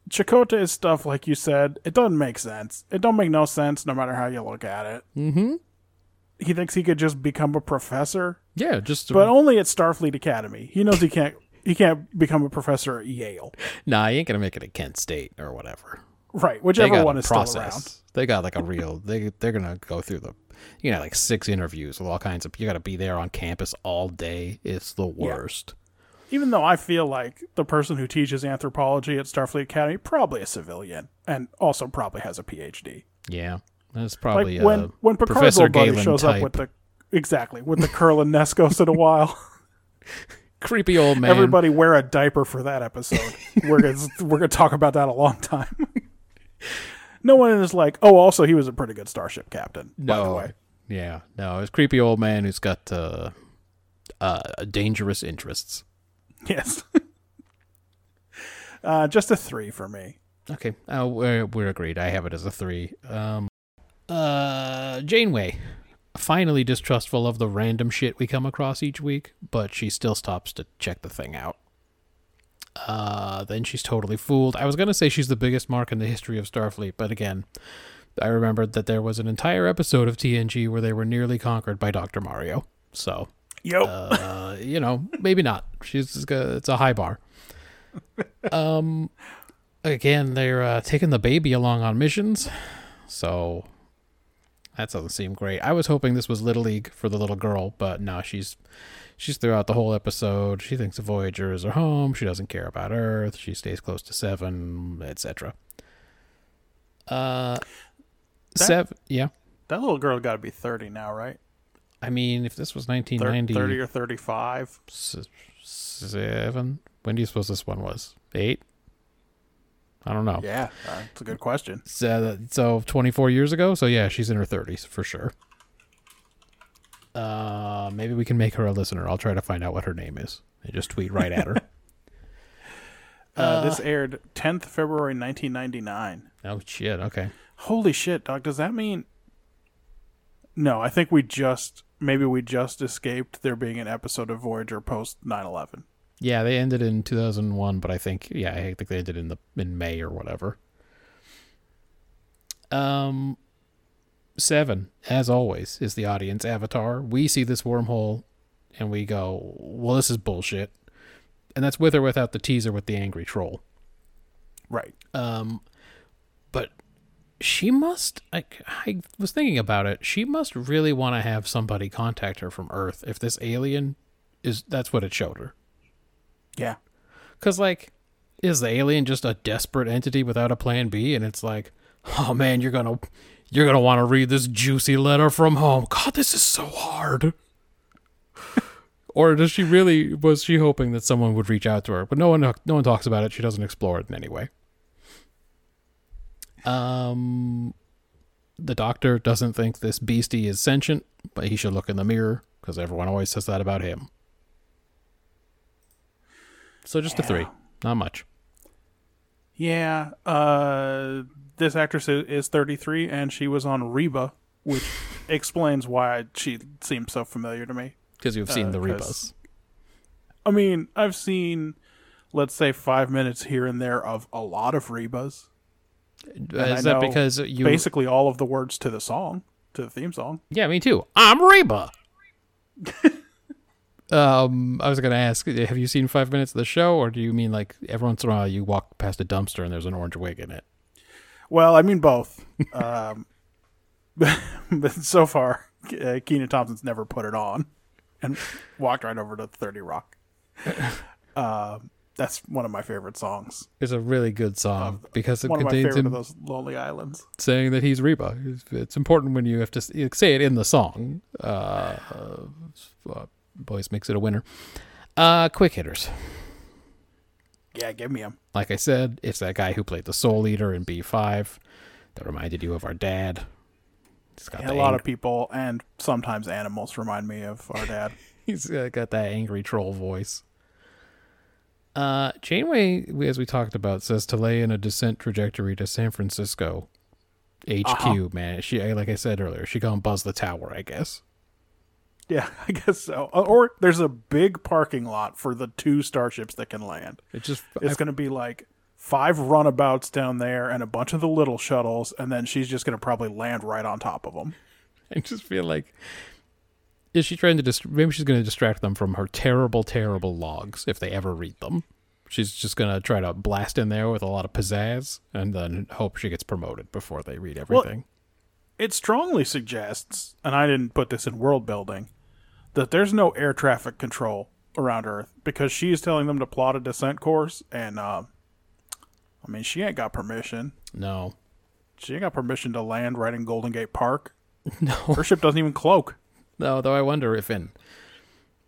Speaker 2: Chakotay's stuff, like you said, it doesn't make sense. It don't make no sense no matter how you look at it. Mm-hmm. He thinks he could just become a professor,
Speaker 1: Yeah, just
Speaker 2: but only at Starfleet Academy. He knows he can't. He can't become a professor at Yale,
Speaker 1: nah, he ain't gonna make it at Kent State or whatever.
Speaker 2: right? Whichever one is still around.
Speaker 1: They got like a real. They they're gonna go through the. You know, like six interviews with all kinds of. You got to be there on campus all day. It's the worst.
Speaker 2: Even though I feel like the person who teaches anthropology at Starfleet Academy probably a civilian and also probably has a PhD.
Speaker 1: Yeah, that's
Speaker 2: Like
Speaker 1: probably
Speaker 2: when
Speaker 1: uh,
Speaker 2: when Picard's
Speaker 1: Professor Galen
Speaker 2: shows
Speaker 1: type.
Speaker 2: up with the exactly with the curl and Neskos in a while.
Speaker 1: creepy old man.
Speaker 2: Everybody wear a diaper for that episode. we're gonna we're gonna talk about that a long time. no one is like, oh, also he was a pretty good starship captain. By the
Speaker 1: No,
Speaker 2: way,
Speaker 1: yeah, no, it's creepy old man who's got uh, uh, dangerous interests.
Speaker 2: yes. uh, just a three for me.
Speaker 1: Okay, uh, we're, we're agreed. I have it as a three. Um, uh, Janeway, finally distrustful of the random shit we come across each week, but she still stops to check the thing out. Uh, then she's totally fooled. I was gonna say she's the biggest mark in the history of Starfleet, but again, I remembered that there was an entire episode of TNG where they were nearly conquered by Doctor Mario. So,
Speaker 2: Yo,
Speaker 1: uh, you know, maybe not. She's it's a high bar. Um, again, they're uh, taking the baby along on missions, so that doesn't seem great. I was hoping this was Little League for the little girl, but no, she's she's throughout the whole episode. She thinks the Voyager is her home. She doesn't care about Earth. She stays close to Seven, etc. Uh,
Speaker 2: That-
Speaker 1: seven. Yeah,
Speaker 2: that little girl got to be thirty now, right?
Speaker 1: I mean, if this was
Speaker 2: Thir-
Speaker 1: 1990,
Speaker 2: Thirty or thirty-five.
Speaker 1: seven. When do you suppose this one was? Eight. I don't know.
Speaker 2: Yeah, uh, it's a good question.
Speaker 1: So, so 24 years ago. So yeah, she's in her 30s for sure. Uh, maybe we can make her a listener. I'll try to find out what her name is and just tweet right at her.
Speaker 2: Uh, this aired 10th February 1999.
Speaker 1: oh shit. Okay.
Speaker 2: Holy shit, Doc. Does that mean. No, I think we just. Maybe we just escaped there being an episode of Voyager post 9 11.
Speaker 1: Yeah, they ended in 2001, but I think yeah, I think they ended in the in May or whatever. Um, seven, as always, is the audience avatar. We see this wormhole, and we go, "Well, this is bullshit," and that's with or without the teaser with the angry troll.
Speaker 2: Right.
Speaker 1: Um, but she must. I, I was thinking about it. She must really want to have somebody contact her from Earth if this alien is. That's what it showed her.
Speaker 2: Yeah.
Speaker 1: Because, like, is the alien just a desperate entity without a plan B? And it's like, oh man, you're gonna, you're gonna want to read this juicy letter from home. God, this is so hard. or does she really? Was she hoping that someone would reach out to her? But no one, no one talks about it. She doesn't explore it in any way. Um, the doctor doesn't think this beastie is sentient, but he should look in the mirror because everyone always says that about him. So just a three, not much.
Speaker 2: Yeah. Uh, this actress is 33, and she was on Reba, which explains why she seemed so familiar to me.
Speaker 1: Because you've seen
Speaker 2: Uh,
Speaker 1: the Rebus.
Speaker 2: I mean, I've seen, let's say, five minutes here and there of a lot of Rebas.
Speaker 1: Is
Speaker 2: I
Speaker 1: that because you?
Speaker 2: Basically, all of the words to the song, to the theme song.
Speaker 1: Yeah, me too. I'm Reba. um, I was gonna ask, have you seen five minutes of the show, or do you mean like every once in a while you walk past a dumpster and there's an orange wig in it?
Speaker 2: Well, I mean both. um, but so far, uh, Kenan Thompson's never put it on and walked right over to 30 Rock. Uh, that's one of my favorite songs.
Speaker 1: It's a really good song because it
Speaker 2: One of my
Speaker 1: contains him
Speaker 2: those Lonely Islands.
Speaker 1: saying that he's Reba. It's, important when you have to say it in the song. Uh, uh, voice makes it a winner. Uh, quick hitters.
Speaker 2: Yeah, give me him.
Speaker 1: Like I said, it's that guy who played the Soul Eater in B5 that reminded you of our dad. He's got
Speaker 2: a
Speaker 1: the
Speaker 2: lot
Speaker 1: ang-
Speaker 2: of people and sometimes animals remind me of our dad.
Speaker 1: he's got that angry troll voice. Uh, Janeway, as we talked about, says to lay in a descent trajectory to San Francisco HQ.
Speaker 2: Uh-huh.
Speaker 1: Man, she like I said earlier, she gonna buzz the tower, I guess.
Speaker 2: yeah, I guess so. Uh, Or there's a big parking lot for the two starships that can land.
Speaker 1: It just
Speaker 2: It's going to be like five runabouts down there and a bunch of the little shuttles, and then she's just going to probably land right on top of them.
Speaker 1: I just feel like is she trying to dist- maybe she's going to distract them from her terrible, terrible logs if they ever read them. She's just going to try to blast in there with a lot of pizzazz and then hope she gets promoted before they read
Speaker 2: Well,
Speaker 1: everything.
Speaker 2: It strongly suggests, and I didn't put this in world building, that there's no air traffic control around Earth because she's telling them to plot a descent course, and uh, I mean, she ain't got permission.
Speaker 1: no.
Speaker 2: She ain't got permission to land right in Golden Gate Park.
Speaker 1: No.
Speaker 2: Her ship doesn't even cloak.
Speaker 1: No, though I wonder if in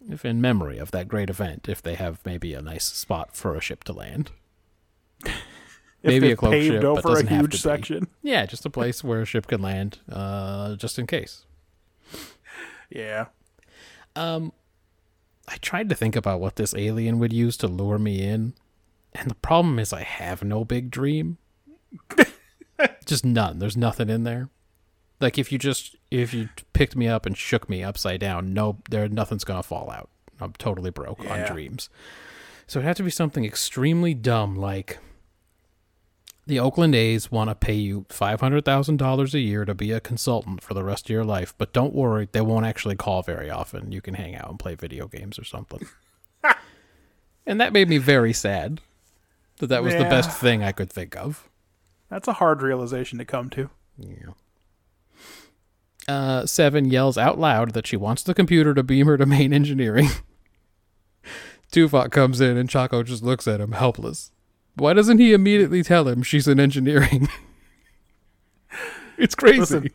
Speaker 1: if in memory of that great event, if they have maybe a nice spot for a ship to land. Maybe a cloak ship, but doesn't have
Speaker 2: huge
Speaker 1: to be. Yeah, just a place where a ship can land, uh, just in case.
Speaker 2: Yeah.
Speaker 1: Um, I tried to think about what this alien would use to lure me in, and the problem is I have no big dream. just none. There's nothing in there. Like if you just if you picked me up and shook me upside down, no, there nothing's gonna fall out. I'm totally broke
Speaker 2: Yeah.
Speaker 1: on dreams. So it had to be something extremely dumb, like the Oakland A's want to pay you five hundred thousand dollars a year to be a consultant for the rest of your life, but don't worry, they won't actually call very often. You can hang out and play video games or something. and that made me very sad. That that was the best thing I could think of.
Speaker 2: That's a hard realization to come to.
Speaker 1: Yeah. Uh, Seven yells out loud that she wants the computer to beam her to main engineering. Tuvok comes in and Chaco just looks at him helpless. Why doesn't he immediately tell him she's in engineering? it's crazy.
Speaker 2: Listen,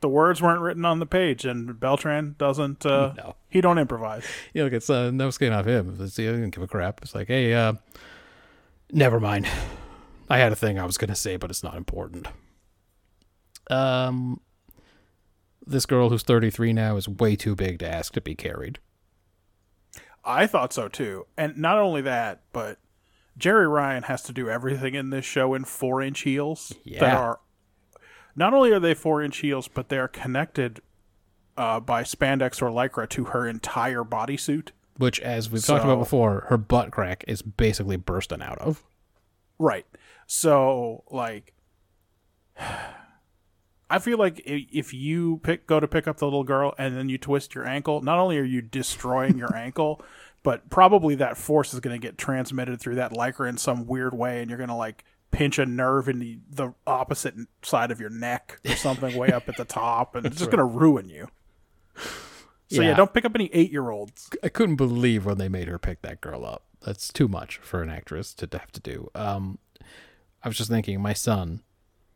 Speaker 2: the words weren't written on the page, and Beltran doesn't. Uh,
Speaker 1: No.
Speaker 2: He don't improvise.
Speaker 1: you look, it's uh, no skin off him. It's, he doesn't give a crap. It's like, hey, uh, never mind. I had a thing I was gonna say, but it's not important. Um, this girl who's 33 now is way too big to ask to be carried.
Speaker 2: I thought so too. And not only that, but Jeri Ryan has to do everything in this show in four inch heels that are not only are they four inch heels, but they are connected uh, by spandex or lycra to her entire bodysuit.
Speaker 1: Which, as we've talked about before, her butt crack is basically bursting out of.
Speaker 2: Right. So like I feel like if you pick go to pick up the little girl and then you twist your ankle, not only are you destroying your ankle, but probably that force is going to get transmitted through that lycra in some weird way and you're going to like pinch a nerve in the, the opposite side of your neck or something way up at the top and it's just going to ruin you. So yeah.
Speaker 1: Yeah.
Speaker 2: don't pick up any 8-year-olds.
Speaker 1: I couldn't believe when they made her pick that girl up. That's too much for an actress to have to do. Um, I was just thinking, my son,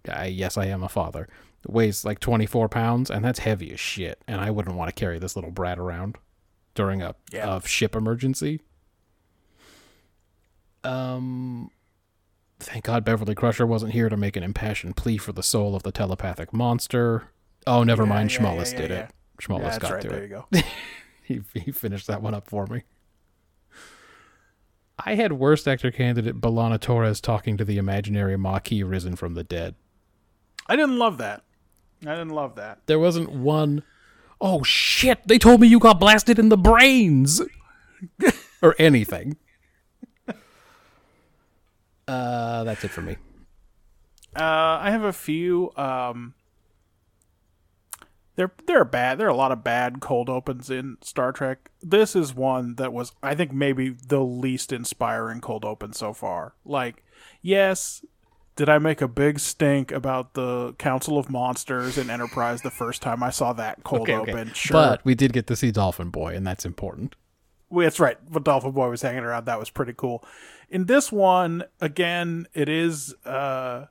Speaker 1: I, yes, I am a father, weighs like 24 pounds, and that's heavy as shit. And I wouldn't want to carry this little brat around during a,
Speaker 2: Yeah.
Speaker 1: a ship emergency. Um, thank God Beverly Crusher wasn't here to make an impassioned plea for the soul of the telepathic monster. Oh, never
Speaker 2: Yeah,
Speaker 1: mind.
Speaker 2: yeah,
Speaker 1: did it. Schmullus
Speaker 2: Yeah,
Speaker 1: got
Speaker 2: right.
Speaker 1: to
Speaker 2: There
Speaker 1: it
Speaker 2: you go.
Speaker 1: he, he finished that one up for me. I had worst actor candidate B'Elanna Torres talking to the imaginary Maquis risen from the dead.
Speaker 2: I didn't love that. I didn't love that.
Speaker 1: There wasn't one oh shit, they told me you got blasted in the brains or anything. Uh that's it for me.
Speaker 2: Uh, I have a few. Um, there, there are bad. There are a lot of bad cold opens in Star Trek. This is one that was, I think, maybe the least inspiring cold open so far. Like, yes, did I make a big stink about the Council of Monsters in Enterprise the first time I saw that cold
Speaker 1: Okay, okay.
Speaker 2: open? Sure,
Speaker 1: But we did get to see Dolphin Boy and that's important.
Speaker 2: well, that's right. But Dolphin Boy was hanging around. That was pretty cool. In this one, again, it is uh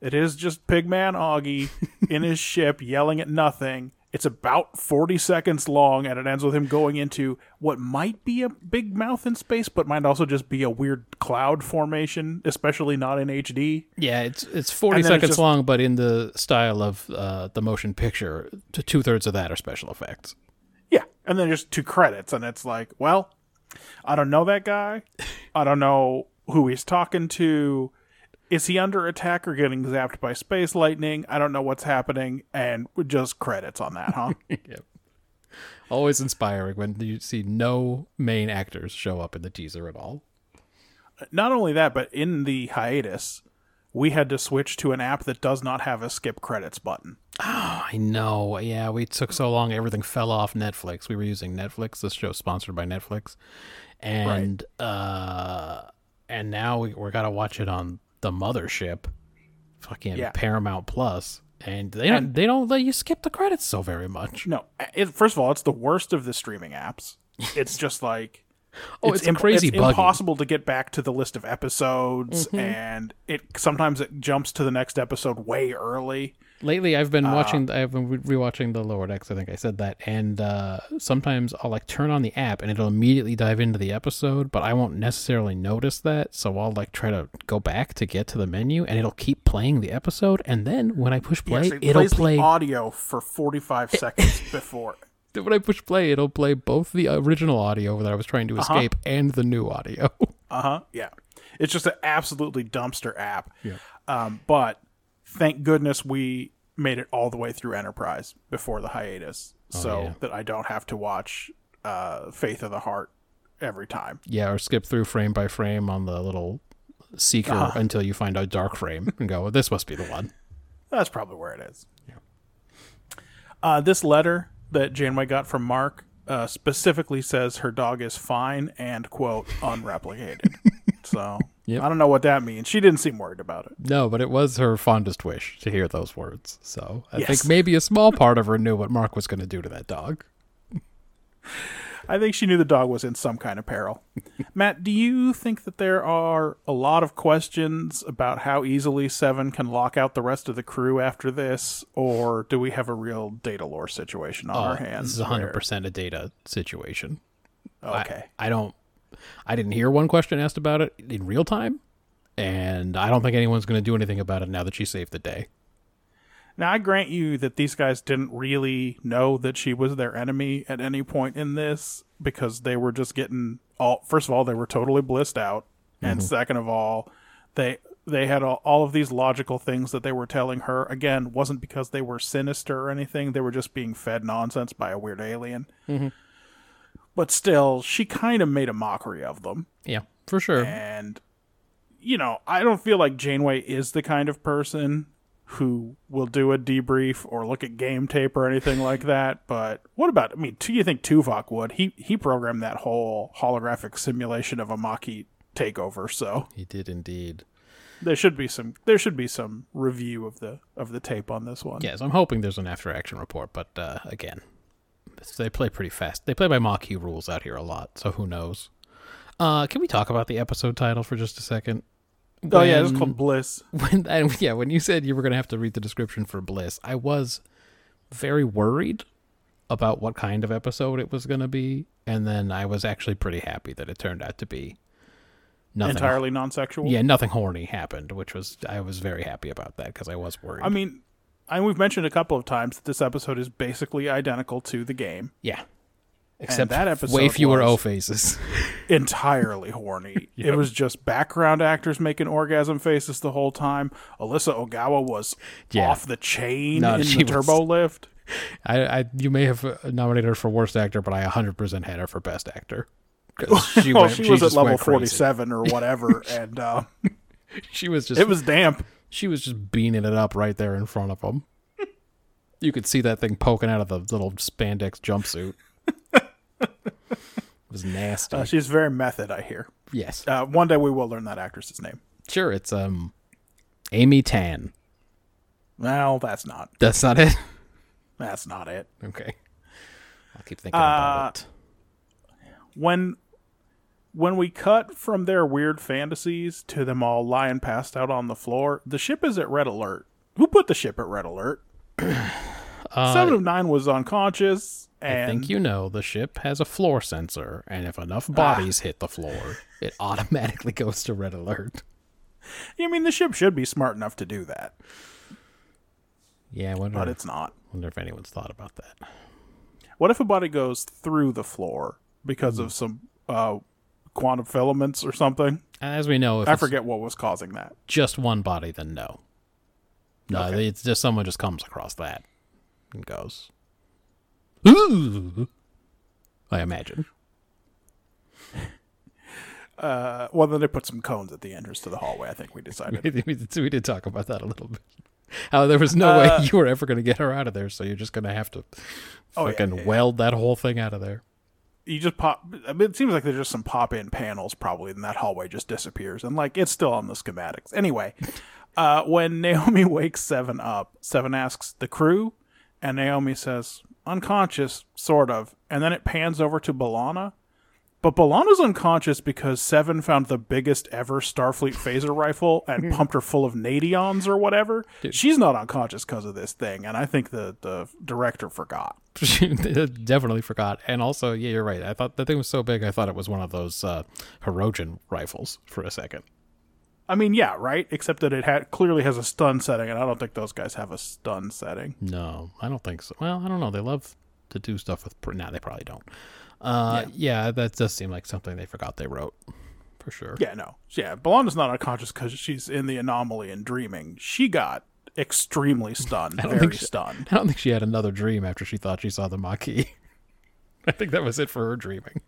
Speaker 2: it is just Pigman Augie in his ship yelling at nothing. It's about 40 seconds long and it ends with him going into what might be a big mouth in space but might also just be a weird cloud formation, especially not in HD.
Speaker 1: Yeah, it's it's 40
Speaker 2: And then it's
Speaker 1: seconds
Speaker 2: just-
Speaker 1: long, but in the style of uh, the motion picture, two thirds of that are special effects.
Speaker 2: Yeah, and then just two credits, and it's like, well, I don't know that guy. I don't know who he's talking to. Is he under attack or getting zapped by space lightning? I don't know what's happening, and just credits on that, huh?
Speaker 1: Yep. Always inspiring when you see no main actors show up in the teaser at all.
Speaker 2: Not only that, but in the hiatus, we had to switch to an app that does not have a skip credits button.
Speaker 1: Oh, I know. Yeah, we took so long, everything fell off Netflix. We were using Netflix. This show's sponsored by Netflix, and uh, and now we we gotta watch it on the mothership, fucking
Speaker 2: Yeah.
Speaker 1: Paramount Plus, and they don't they don't let you skip the credits so very much.
Speaker 2: No, it, first of all, it's the worst of the streaming apps. It's just like
Speaker 1: Oh, it's a crazy
Speaker 2: it's
Speaker 1: buggy.
Speaker 2: impossible to get back to the list of episodes,
Speaker 1: Mm-hmm.
Speaker 2: and it sometimes it jumps to the next episode way early.
Speaker 1: Lately, I've been
Speaker 2: Uh,
Speaker 1: watching. I've been rewatching the Lower Decks. I think I said that, and uh, sometimes I'll like turn on the app and it'll immediately dive into the episode, but I won't necessarily notice that. So I'll like try to go back to get to the menu, and it'll keep playing the episode, and then when I push play,
Speaker 2: Yes, it
Speaker 1: it'll
Speaker 2: plays
Speaker 1: play.
Speaker 2: the audio for forty five seconds before.
Speaker 1: when I push play, it'll play both the original audio that I was trying to
Speaker 2: Uh-huh.
Speaker 1: escape and the new audio.
Speaker 2: Uh huh. Yeah, it's just an absolutely dumpster app.
Speaker 1: Yeah.
Speaker 2: Um, but thank goodness we made it all the way through Enterprise before the hiatus, so
Speaker 1: Oh, yeah.
Speaker 2: that I don't have to watch uh, Faith of the Heart every time.
Speaker 1: yeah, or skip through frame by frame on the little seeker
Speaker 2: Uh-huh.
Speaker 1: until you find a dark frame and go, "This must be the one."
Speaker 2: That's probably where it is. Uh, this letter that Janeway got from Mark uh, specifically says her dog is fine and quote unreplicated. so
Speaker 1: Yep.
Speaker 2: I don't know what that means. She didn't seem worried about it.
Speaker 1: No, but it was her fondest wish to hear those words. So I
Speaker 2: Yes.
Speaker 1: think maybe a small part of her knew what Mark was going to do to that dog.
Speaker 2: I think she knew the dog was in some kind of peril. Matt, do you think that there are a lot of questions about how easily Seven can lock out the rest of the crew after this, or do we have a real data lore situation on our
Speaker 1: Uh,
Speaker 2: hands?
Speaker 1: this is 100% a data situation.
Speaker 2: where- okay.
Speaker 1: I don't I didn't hear one question asked about it in real time, and I don't think anyone's going to do anything about it now that she saved the day.
Speaker 2: Now, I grant you that these guys didn't really know that she was their enemy at any point in this because they were just getting all. First of all, they were totally blissed out, and mm-hmm. second of all, they they had all, all of these logical things that they were telling her. Again, wasn't because they were sinister or anything; they were just being fed nonsense by a weird alien. Mm-hmm. But still, she kind of made a mockery of them.
Speaker 1: Yeah, for sure.
Speaker 2: And, you know, I don't feel like Janeway is the kind of person who will do a debrief or look at game tape or anything like that. But what about, I mean, do you think Tuvok would? He, he programmed that whole holographic simulation of a Maquis takeover. So
Speaker 1: He did indeed.
Speaker 2: there should be some, there should be some review of the, of the tape on this one.
Speaker 1: Yes, I'm hoping there's an after action report, but uh, again, they play pretty fast. They play by Maquis rules out here a lot, so who knows? Uh, can we talk about the episode title for just a second?
Speaker 2: Oh yeah, it's called Bliss.
Speaker 1: when and yeah, when you said you were gonna have to read the description for Bliss, I was very worried about what kind of episode it was gonna be, and then I was actually pretty happy that it turned out to be nothing
Speaker 2: Entirely non-sexual.
Speaker 1: Yeah, nothing horny happened, which was I was very happy about that because I was worried.
Speaker 2: I mean, I we've mentioned a couple of times that this episode is basically identical to the game.
Speaker 1: yeah, except
Speaker 2: that episode
Speaker 1: way
Speaker 2: fewer
Speaker 1: O faces.
Speaker 2: entirely horny. It was just background actors making orgasm faces the whole time. Alyssa Ogawa was
Speaker 1: Yeah.
Speaker 2: off the chain
Speaker 1: No,
Speaker 2: in
Speaker 1: she
Speaker 2: the
Speaker 1: was-
Speaker 2: turbo lift.
Speaker 1: I, I you may have uh, nominated her for worst actor, but I 100% had her for best actor. She,
Speaker 2: well,
Speaker 1: went-
Speaker 2: she, was at level forty-seven or whatever, and uh,
Speaker 1: She was just
Speaker 2: it was damp.
Speaker 1: She was just beaning it up right there in front of him. You could see that thing poking out of the little spandex jumpsuit. it was nasty.
Speaker 2: Uh, she's very method, I hear.
Speaker 1: yes,
Speaker 2: Uh, one day we will learn that actress's name.
Speaker 1: sure. It's um, Amy Tan.
Speaker 2: Well, that's not.
Speaker 1: That's not it.
Speaker 2: That's not it.
Speaker 1: Okay, I'll keep thinking about it.
Speaker 2: when when we cut from their weird fantasies to them all lying passed out on the floor, the ship is at red alert. Who put the ship at red alert? Seven of Nine was unconscious,
Speaker 1: I think you know the ship has a floor sensor, and if enough bodies hit the floor, it automatically goes to red alert.
Speaker 2: I mean the ship should be smart enough to do that,
Speaker 1: Yeah, I wonder,
Speaker 2: but it's not.
Speaker 1: wonder if anyone's thought about that.
Speaker 2: What if a body goes through the floor because
Speaker 1: Hmm.
Speaker 2: of some uh, quantum filaments or something?
Speaker 1: As we know, if
Speaker 2: I forget what was causing that.
Speaker 1: just one body, then no. No,
Speaker 2: Okay.
Speaker 1: it's just someone just comes across that and goes. Ooh, I imagine.
Speaker 2: Uh, well, then they put some cones at the entrance to the hallway. I think we decided.
Speaker 1: we did we did talk about that a little bit. How there was no
Speaker 2: Uh,
Speaker 1: way you were ever going to get her out of there, so you're just going to have to
Speaker 2: Oh, yeah,
Speaker 1: fucking
Speaker 2: yeah, yeah.
Speaker 1: weld that whole thing out of there.
Speaker 2: You just pop. I mean, it seems like there's just some pop-in panels probably, and that hallway just disappears, and like it's still on the schematics. Anyway, uh, when Naomi wakes Seven up, Seven asks the crew, and Naomi says unconscious, sort of, and then it pans over to B'Elanna. But B'Elanna's unconscious because Seven found the biggest ever Starfleet phaser rifle and pumped her full of nadions or whatever. She's not unconscious because of this thing, and I think the, the director forgot.
Speaker 1: Definitely forgot. And also, yeah, you're right. I thought the thing was so big, I thought it was one of those uh, Hirogen rifles for a second.
Speaker 2: I mean, yeah, right. Except that it had clearly has a stun setting, and I don't think those guys have a stun setting.
Speaker 1: No, I don't think so. Well, I don't know. They love to do stuff with. Pr- nah, they probably don't. Uh, yeah. that does seem like something they forgot they wrote, for sure.
Speaker 2: Yeah, no, yeah. B'Elanna's not unconscious because she's in the anomaly and dreaming. She got extremely stunned, I
Speaker 1: don't
Speaker 2: very
Speaker 1: think she-
Speaker 2: stunned.
Speaker 1: I don't think she had another dream after she thought she saw the Maquis. I think that was it for her dreaming.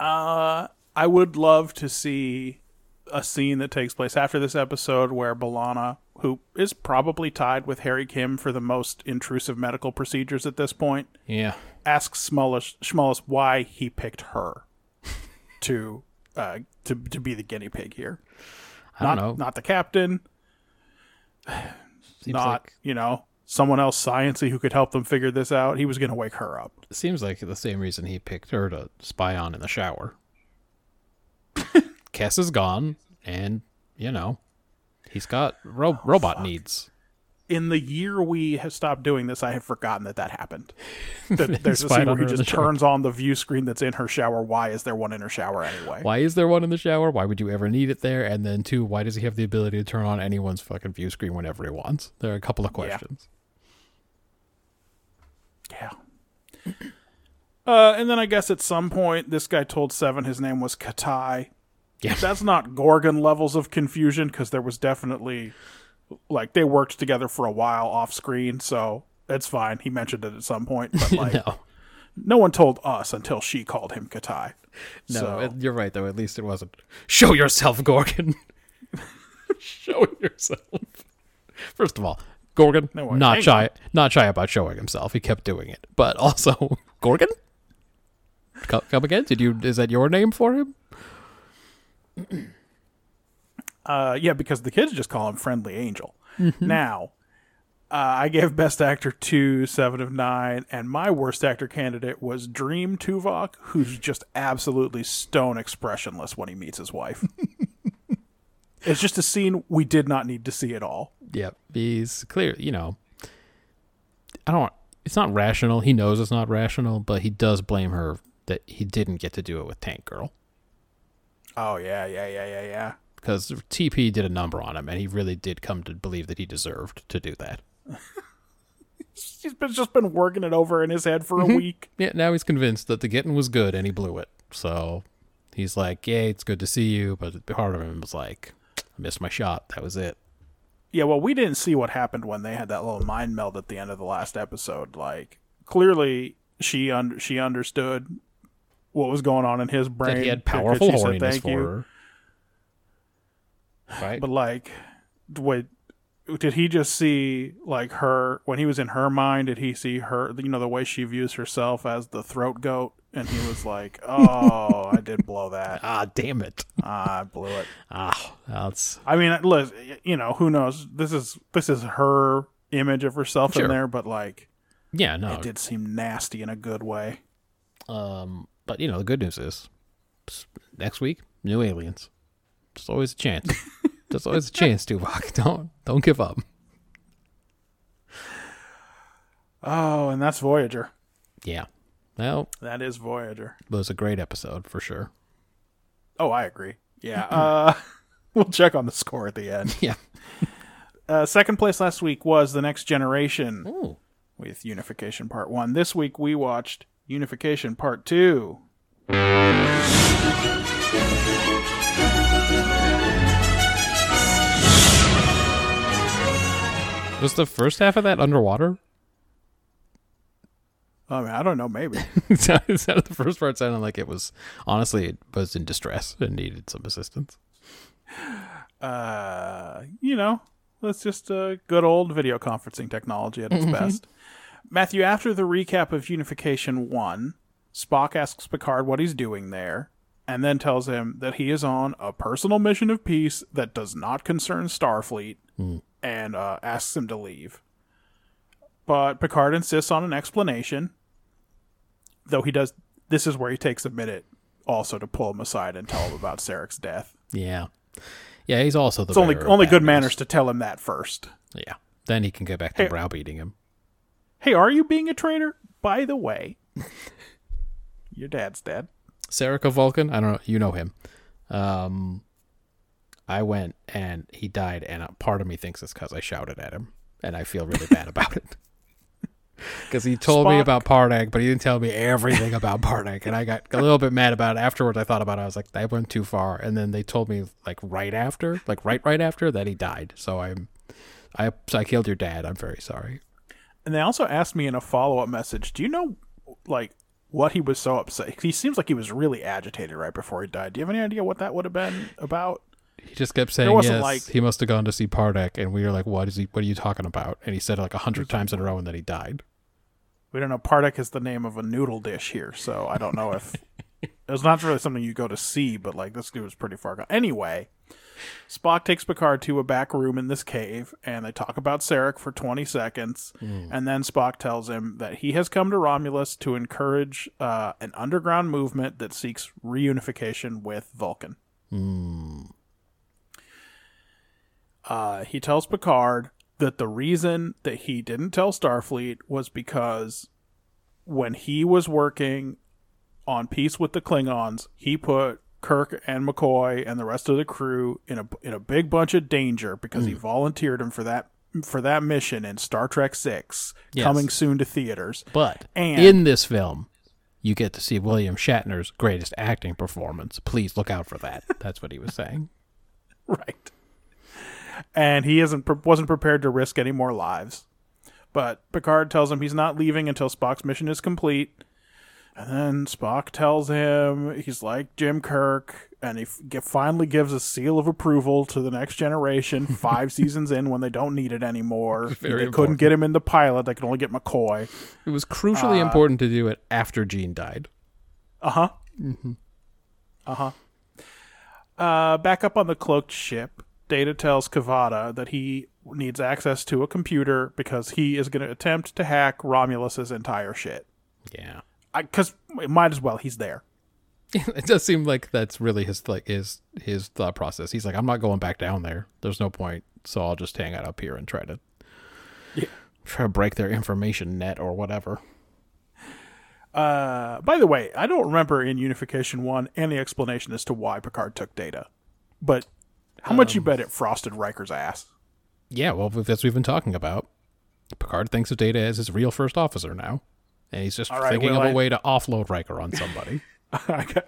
Speaker 2: Uh, I would love to see a scene that takes place after this episode where B'Elanna, who is probably tied with Harry Kim for the most intrusive medical procedures at this point,
Speaker 1: Yeah,
Speaker 2: asks Schmullus, Schmullus why he picked her to uh, to to be the guinea pig here.
Speaker 1: I
Speaker 2: not,
Speaker 1: don't know.
Speaker 2: Not the captain.
Speaker 1: seems
Speaker 2: not
Speaker 1: like
Speaker 2: you know someone else sciency who could help them figure this out. He was going to wake her up.
Speaker 1: seems like the same reason he picked her to spy on in the shower. Kes is gone, and you know he's got ro- robot needs.
Speaker 2: In the year we have stopped doing this, I have forgotten that that happened. That there's a scene where he just
Speaker 1: shower.
Speaker 2: turns on the view screen that's in her shower. Why is there one in her shower anyway?
Speaker 1: Why is there one in the shower? Why would you ever need it there? And then two, why does he have the ability to turn on anyone's fucking view screen whenever he wants? There are a couple of questions.
Speaker 2: Yeah. Uh, and then I guess at some point, this guy told Seven his name was Qatai.
Speaker 1: Yeah.
Speaker 2: That's not Gorgon levels of confusion because there was definitely, like, they worked together for a while off screen, so it's fine. He mentioned it at some point, but, like, no.
Speaker 1: no,
Speaker 2: one told us until she called him Qatai.
Speaker 1: no,
Speaker 2: So-
Speaker 1: it- you're right though. At least it wasn't. Show yourself, Gorgon. Show yourself. First of all, Gorgon
Speaker 2: No,
Speaker 1: not
Speaker 2: hang
Speaker 1: shy, not shy about showing himself. He kept doing it, but also Gorgon. Come, come again? Did you? Is that your name for him?
Speaker 2: Uh, yeah, because the kids just call him Friendly Angel. Now, uh, I gave Best Actor to Seven of Nine, and my worst actor candidate was Dream Tuvok, who's just absolutely stone expressionless when he meets his wife. it's just a scene we did not need to see at all.
Speaker 1: Yep, he's clear. You know, I don't. It's not rational. He knows it's not rational, but he does blame her that he didn't get to do it with Tank Girl
Speaker 2: Oh yeah, yeah, yeah, yeah, yeah.
Speaker 1: Because TP did a number on him, and he really did come to believe that he deserved to do that.
Speaker 2: He's been just been working it over in his head for a mm-hmm. week.
Speaker 1: Yeah, now he's convinced that the getting was good, and he blew it. So he's like, "Yeah, it's good to see you," but part of him was like, "I missed my shot. That was it."
Speaker 2: Yeah, well, we didn't see what happened when they had that little mind meld at the end of the last episode. Like, clearly, she un- she understood what was going on in his brain.
Speaker 1: That he had powerful horniness
Speaker 2: "Thank
Speaker 1: for
Speaker 2: you."
Speaker 1: her. Right?
Speaker 2: But like, wait, did he just see like her when he was in her mind? Did he see her? You know, the way she views herself as the throat goat, and he was like, "Oh, I did blow that.
Speaker 1: ah, damn it.
Speaker 2: Ah, I blew it."
Speaker 1: Ah, that's
Speaker 2: I mean, look, you know, who knows? This is this is her image of herself
Speaker 1: Sure.
Speaker 2: in there, but like,
Speaker 1: yeah, no.
Speaker 2: it did seem nasty in a good way.
Speaker 1: Um, but you know, the good news is s- next week, new aliens. There's always a chance. There's always a chance, Tuvok. Don't don't give up.
Speaker 2: Oh, and that's Voyager.
Speaker 1: Yeah. Well,
Speaker 2: That is Voyager.
Speaker 1: it was a great episode for sure.
Speaker 2: Oh, I agree. Yeah. uh, we'll check on the score at the end.
Speaker 1: Yeah.
Speaker 2: Uh, second place last week was The Next Generation
Speaker 1: Ooh.
Speaker 2: with Unification Part 1. This week we watched Unification Part 2.
Speaker 1: Was the first half of that underwater?
Speaker 2: I mean, I don't know, maybe.
Speaker 1: it sounded the first part sounded like it was honestly it was in distress and needed some assistance.
Speaker 2: uh, you know, that's just uh, good old video conferencing technology at its best. Matthew, after the recap of Unification 1, Spock asks Picard what he's doing there, and then tells him that he is on a personal mission of peace that does not concern Starfleet, and uh, asks him to leave. But Picard insists on an explanation, though he does. This is where he takes a minute also to pull him aside and tell him about Sarek's death.
Speaker 1: Yeah. Yeah, he's also the
Speaker 2: It's only only good
Speaker 1: news.
Speaker 2: manners to tell him that first.
Speaker 1: Yeah. Then he can go back to
Speaker 2: Hey.
Speaker 1: browbeating him.
Speaker 2: Hey, are you being a traitor? By the way, your dad's dead.
Speaker 1: Serica Vulcan, I don't know, you know him. Um, I went and he died, and a part of me thinks it's because I shouted at him, and I feel really bad about it. Because he told me about Pardek, but he didn't tell me everything about Pardek, and I got a little bit mad about it. Afterwards, I thought about it. I was like, I went too far, and then they told me like right after, like right right after that he died. So I'm, I so I killed your dad. I'm very sorry.
Speaker 2: And they also asked me in a follow up message, do you know like what he was so upset? He seems like he was really agitated right before he died. Do you have any idea what that would have been about?
Speaker 1: He just kept saying yes.
Speaker 2: like-
Speaker 1: he must have gone to see Pardek, and we were like, "What is he? What are you talking about?" And he said it like a hundred times in a row, and then he died.
Speaker 2: We don't know. Pardek is the name of a noodle dish here, so I don't know if it was not really something you go to see, but like this dude was pretty far gone. Anyway, Spock takes Picard to a back room in this cave, and they talk about Sarek for 20 seconds, and then Spock tells him that he has come to Romulus to encourage uh, an underground movement that seeks reunification with Vulcan. Uh, he tells Picard that the reason that he didn't tell Starfleet was because when he was working on Peace with the Klingons, he put Kirk and McCoy and the rest of the crew in a in a big bunch of danger because he volunteered him for that for that mission in Star Trek 6
Speaker 1: Yes.
Speaker 2: coming soon to theaters.
Speaker 1: But
Speaker 2: And-
Speaker 1: in this film, you get to see William Shatner's greatest acting performance. Please look out for that. That's what he was saying.
Speaker 2: right. And he isn't wasn't prepared to risk any more lives. But Picard tells him he's not leaving until Spock's mission is complete. And then Spock tells him he's like Jim Kirk, and he f- ge- finally gives a seal of approval to the next generation. Five seasons in, when they don't need it anymore,
Speaker 1: Very
Speaker 2: they couldn't get him in the pilot. They could only get McCoy.
Speaker 1: It was crucially important to do it after Gene died.
Speaker 2: Uh huh. Uh huh. Uh, back up on the cloaked ship, Data tells K'Vada that he needs access to a computer because he is going to attempt to hack Romulus's entire shit.
Speaker 1: Yeah.
Speaker 2: Because it might as well. He's there.
Speaker 1: it does seem like that's really his like his his thought process. He's like, I'm not going back down there. There's no point, so I'll just hang out up here and try to
Speaker 2: Yeah.
Speaker 1: try to break their information net or whatever.
Speaker 2: Uh, by the way, I don't remember in Unification One any explanation as to why Picard took Data, but how much you um, bet it frosted Riker's ass?
Speaker 1: Yeah, well, that's what we've been talking about. Picard thinks of Data as his real first officer now, and he's just
Speaker 2: right,
Speaker 1: thinking
Speaker 2: well,
Speaker 1: of a
Speaker 2: I-
Speaker 1: way to offload Riker on somebody.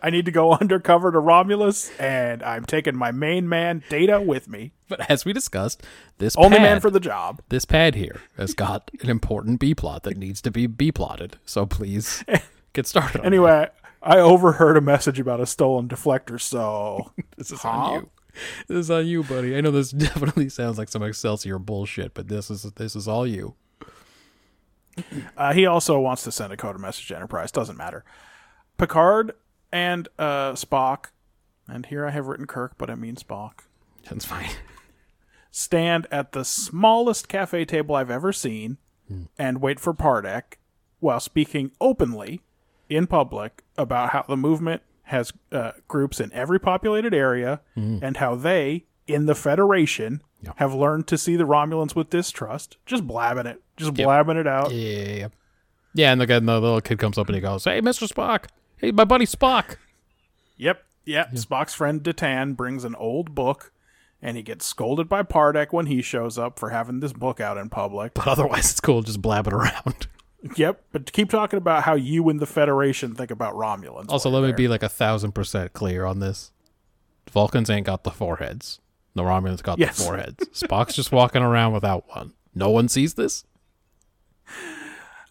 Speaker 2: I need to go undercover to Romulus, and I'm taking my main man Data with me.
Speaker 1: but as we discussed, this
Speaker 2: Only
Speaker 1: pad,
Speaker 2: man for the job.
Speaker 1: this pad here has got an important B plot that needs to be B plotted. So please get started. On
Speaker 2: Anyway, I overheard a message about a stolen deflector, so
Speaker 1: this is
Speaker 2: Huh?
Speaker 1: on you. This is on you, buddy. I know this definitely sounds like some Excelsior bullshit, but this is this is all you.
Speaker 2: uh, he also wants to send a code message to Enterprise. Doesn't matter. Picard and uh, Spock, and here I have written Kirk, but I mean Spock,
Speaker 1: That's fine.
Speaker 2: stand at the smallest cafe table I've ever seen and wait for Pardek while speaking openly in public about how the movement has uh, groups in every populated area and how they, in the Federation,
Speaker 1: Yeah.
Speaker 2: have learned to see the Romulans with distrust. Just blabbing it. Just
Speaker 1: Yep.
Speaker 2: blabbing it out.
Speaker 1: Yeah. Yeah, and the, guy- and the little kid comes up and he goes, Hey, Mr. Spock. Hey, my buddy Spock.
Speaker 2: Yep, yep. Spock's friend D'Tan brings an old book, and he gets scolded by Pardek when he shows up for having this book out in public.
Speaker 1: But otherwise, it's cool just blab it around.
Speaker 2: Yep, but keep talking about how you and the Federation think about Romulans.
Speaker 1: Also, let me be like a thousand percent clear on this. Vulcans ain't got the foreheads. The Romulans got
Speaker 2: Yes.
Speaker 1: the foreheads. Spock's just walking around without one. No one sees this?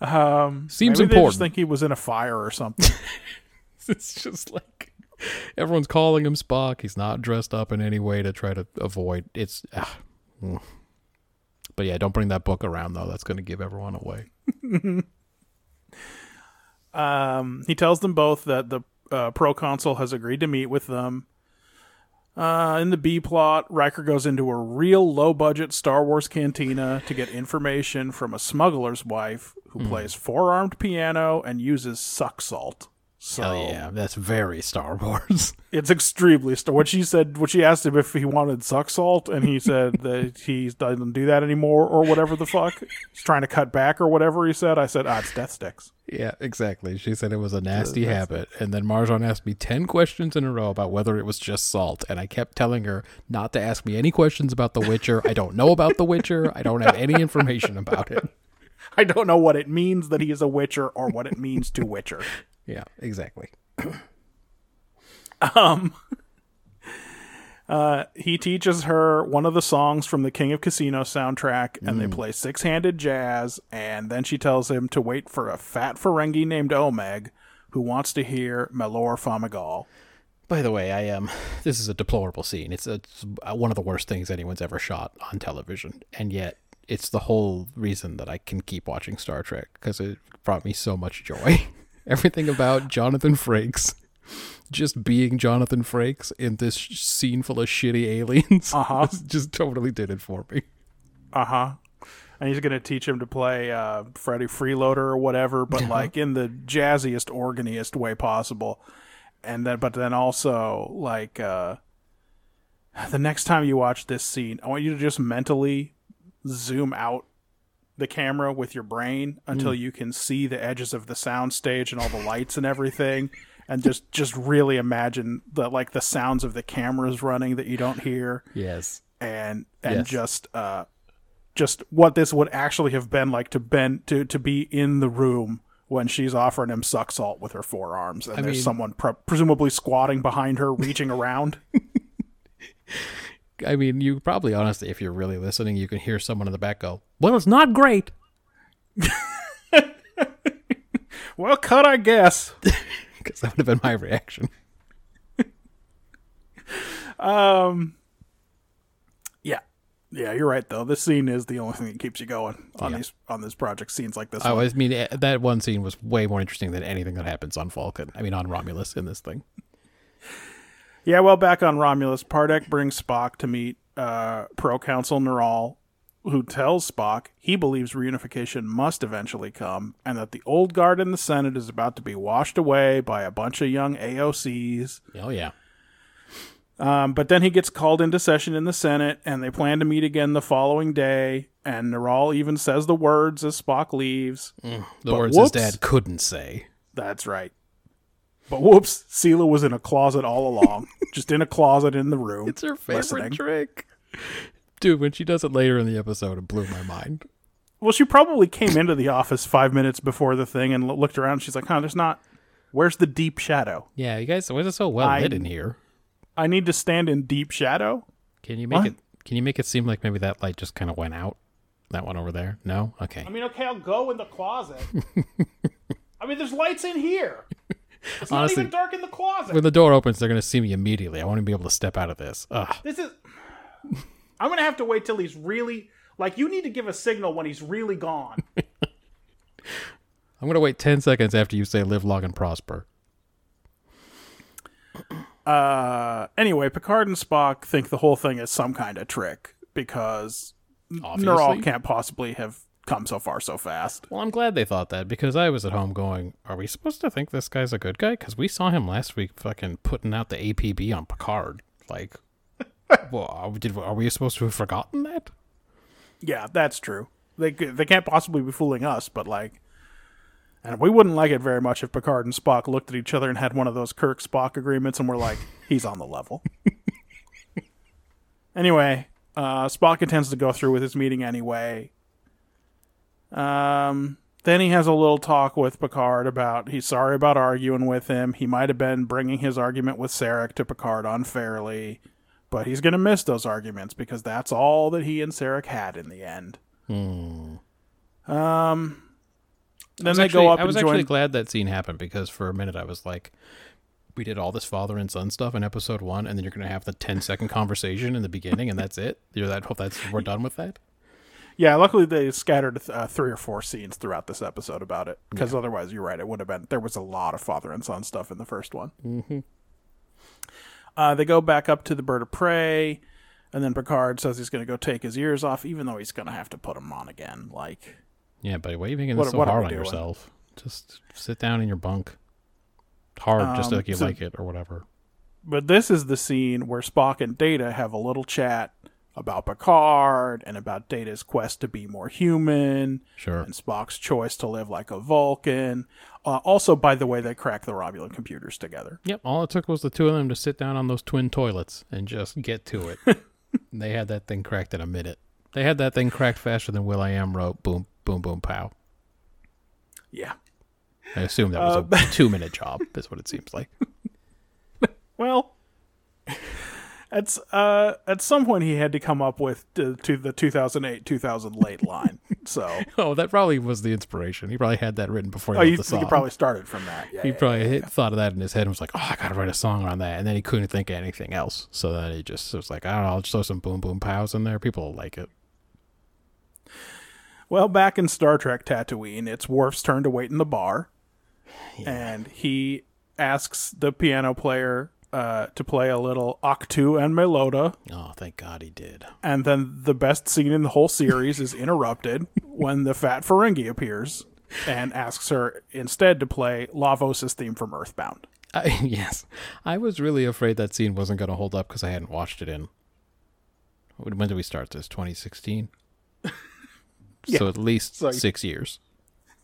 Speaker 2: um,
Speaker 1: Seems
Speaker 2: maybe They
Speaker 1: important.
Speaker 2: just think he was in a fire or something.
Speaker 1: It's just like everyone's calling him Spock. He's not dressed up in any way to try to avoid it's. ah, mm. But yeah, don't bring that book around though. That's going to give everyone away.
Speaker 2: um, he tells them both that the uh, proconsul has agreed to meet with them. Uh, in the B plot, Riker goes into a real low budget Star Wars cantina to get information from a smuggler's wife who plays four armed piano and uses suck salt. So
Speaker 1: Hell yeah, that's very Star Wars.
Speaker 2: it's extremely st- what she said. What she asked him if he wanted suck salt, and he said that he doesn't do that anymore, or whatever the fuck. He's trying to cut back, or whatever he said. I said, ah, it's death sticks.
Speaker 1: yeah, exactly. She said it was a nasty habit, and then Marjan asked me ten questions in a row about whether it was just salt, and I kept telling her not to ask me any questions about The Witcher. I don't know about The Witcher. I don't have any information about it.
Speaker 2: I don't know what it means that he is a Witcher, or what it means to Witcher.
Speaker 1: Yeah, exactly.
Speaker 2: um Uh, he teaches her one of the songs from the King of Casino soundtrack, and they play six handed jazz. And then she tells him to wait for a fat Ferengi named Omag who wants to hear Melor Famagal.
Speaker 1: By the way, I um, this is a deplorable scene. It's, it's one of the worst things anyone's ever shot on television, and yet it's the whole reason that I can keep watching Star Trek because it brought me so much joy. Everything about Jonathan Frakes, just being Jonathan Frakes in this scene full of shitty aliens,
Speaker 2: Uh-huh.
Speaker 1: just totally did it for me.
Speaker 2: Uh huh. And he's going to teach him to play uh, Freddie Freeloader or whatever, but like in the jazziest, organiest way possible. And then, but then also like uh, the next time you watch this scene, I want you to just mentally zoom out the camera with your brain until you can see the edges of the sound stage and all the lights and everything and just just really imagine the like the sounds of the cameras running that you don't hear
Speaker 1: Yes.
Speaker 2: and and
Speaker 1: Yes.
Speaker 2: just uh just what this would actually have been like to been to to be in the room when she's offering him suck salt with her forearms and there's
Speaker 1: mean-
Speaker 2: someone pre- presumably squatting behind her reaching around
Speaker 1: I mean, you probably honestly, if you're really listening, you can hear someone in the back go, "Well, it's not great."
Speaker 2: well cut i guess
Speaker 1: Because that would have been my reaction.
Speaker 2: yeah yeah you're right though this scene is the only thing that keeps you going on
Speaker 1: Yeah.
Speaker 2: these on this project scenes like this
Speaker 1: Oh,
Speaker 2: one.
Speaker 1: I mean, eh, that one scene was way more interesting than anything that happens on Falcon. I mean, on Romulus in this thing.
Speaker 2: Yeah, well, back on Romulus, Pardek brings Spock to meet uh, Proconsul Neral, who tells Spock he believes reunification must eventually come, and that the old guard in the Senate is about to be washed away by a bunch of young AOCs.
Speaker 1: Oh yeah.
Speaker 2: Um, but then he gets called into session in the Senate, and they plan to meet again the following day. And Neral even says the words as Spock leaves.
Speaker 1: The
Speaker 2: But
Speaker 1: words
Speaker 2: whoops.
Speaker 1: his dad couldn't say.
Speaker 2: That's right. But whoops, Sela was in a closet all along, just in a closet in the room.
Speaker 1: It's her favorite
Speaker 2: listening.
Speaker 1: trick. Dude, when she does it later in the episode, it blew my mind.
Speaker 2: Well, she probably came into the office five minutes before the thing and looked around. And she's like, "Huh, there's not. Where's the deep shadow?
Speaker 1: Yeah, you guys, why is it so well
Speaker 2: I-
Speaker 1: lit in here?
Speaker 2: I need to stand in deep shadow."
Speaker 1: Can you make
Speaker 2: What?
Speaker 1: it? Can you make it seem like maybe that light just kind of went out? That one over there? No. Okay.
Speaker 2: I mean, okay, I'll go in the closet. I mean, there's lights in here. It's not
Speaker 1: Honestly-
Speaker 2: even dark in the closet.
Speaker 1: when the door opens, they're gonna see me immediately. I want to be able to step out of this. Ugh.
Speaker 2: this is. I'm gonna have to wait till he's really like. You need to give a signal when he's really gone.
Speaker 1: I'm gonna wait ten seconds after you say "live long and prosper."
Speaker 2: Uh, anyway, Picard and Spock think the whole thing is some kind of trick because
Speaker 1: Obviously.
Speaker 2: Neral can't possibly have come so far so fast.
Speaker 1: Well, I'm glad they thought that because I was at home going, "Are we supposed to think this guy's a good guy?" Because we saw him last week, fucking putting out the APB on Picard. Like, well, are we- did are we supposed to have forgotten that?
Speaker 2: Yeah, that's true. They they can't possibly be fooling us, but like, and we wouldn't like it very much if Picard and Spock looked at each other and had one of those Kirk Spock agreements, and we're like, he's on the level. anyway, uh, Spock intends to go through with his meeting anyway. Um, then he has a little talk with Picard about he's sorry about arguing with him. He might have been bringing his argument with Sarek to Picard unfairly, but he's going to miss those arguments because that's all that he and Sarek had in the end. Um, then they
Speaker 1: actually-
Speaker 2: go up
Speaker 1: I was
Speaker 2: and
Speaker 1: actually
Speaker 2: join.
Speaker 1: glad that scene happened because for a minute I was like, we did all this father and son stuff in episode one, and then you're going to have the 10 second conversation in the beginning, and that's it. You're that. Hope that's we're done with that.
Speaker 2: Yeah, luckily they scattered uh, three or four scenes throughout this episode about it because otherwise, you're right. It would have been there was a lot of father and son stuff in the first one. Mm-hmm. Uh, they go back up to the bird of prey, and then Picard says he's going to go take his ears off, even though he's going to have to put them on again. Like,
Speaker 1: Yeah, but why are you making
Speaker 2: What-
Speaker 1: this so
Speaker 2: what
Speaker 1: hard on
Speaker 2: doing?
Speaker 1: yourself? Just sit down in your bunk. Hard, just
Speaker 2: Um,
Speaker 1: like you
Speaker 2: so-
Speaker 1: like it or whatever.
Speaker 2: but this is the scene where Spock and Data have a little chat about Picard and about Data's quest to be more human.
Speaker 1: Sure.
Speaker 2: and Spock's choice to live like a Vulcan. Uh, also, by the way, they crack the Romulan computers together.
Speaker 1: Yep. All it took was the two of them to sit down on those twin toilets and just get to it. They had that thing cracked in a minute. They had that thing cracked faster than will.i.am wrote. Boom, boom, boom, pow.
Speaker 2: Yeah.
Speaker 1: I assume that was
Speaker 2: Uh,
Speaker 1: a two minute job. Is what it seems like.
Speaker 2: Well, at uh, at some point he had to come up with to, to the 2008 2000 late line. So,
Speaker 1: Oh, that probably was the inspiration. He probably had that written before he
Speaker 2: oh,
Speaker 1: wrote
Speaker 2: you,
Speaker 1: the song.
Speaker 2: probably started from that. Yeah,
Speaker 1: he
Speaker 2: yeah,
Speaker 1: probably
Speaker 2: yeah.
Speaker 1: thought of that in his head and was like, "Oh, I gotta write a song on that," and then he couldn't think of anything else. So then he just was like, "I don't know, I'll just throw some boom boom pows in there. People will like it."
Speaker 2: Well, back in Star Trek Tatooine, it's Worf's turn to wait in the bar, and he asks the piano player uh, to play a little Aktuh and Melota.
Speaker 1: Oh, thank God he did.
Speaker 2: And then the best scene in the whole series is interrupted when the fat Ferengi appears and asks her instead to play Lavos' theme from Earthbound.
Speaker 1: I, yes, I was really afraid that scene wasn't going to hold up because I hadn't watched it in. When did we start this? 2016. So at least
Speaker 2: So-
Speaker 1: six years.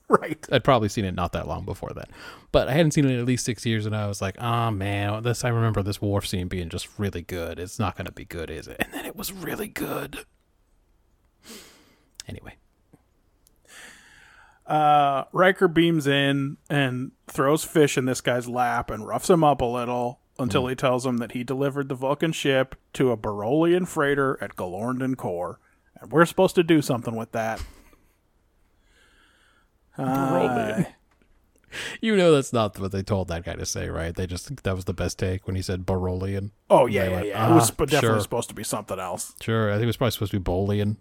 Speaker 2: Right.
Speaker 1: I'd probably seen it not that long before that, but I hadn't seen it in at least six years, and I was like, "Oh man, this." I remember this Worf scene being just really good. It's not going to be good, is it? And then it was really good. Anyway,
Speaker 2: Uh, Riker beams in and throws fish in this guy's lap and roughs him up a little until he tells him that he delivered the Vulcan ship to a Barolian freighter at Galorndon Core. And we're supposed to do something with that. Uh,
Speaker 1: you know that's not what they told that guy to say, right? They just that was the best take when he said Barolian.
Speaker 2: oh, yeah, yeah,
Speaker 1: went,
Speaker 2: yeah. it was
Speaker 1: "Ah,
Speaker 2: definitely
Speaker 1: sure.
Speaker 2: supposed to be something else.
Speaker 1: Sure, I think it was probably supposed to be Bolian.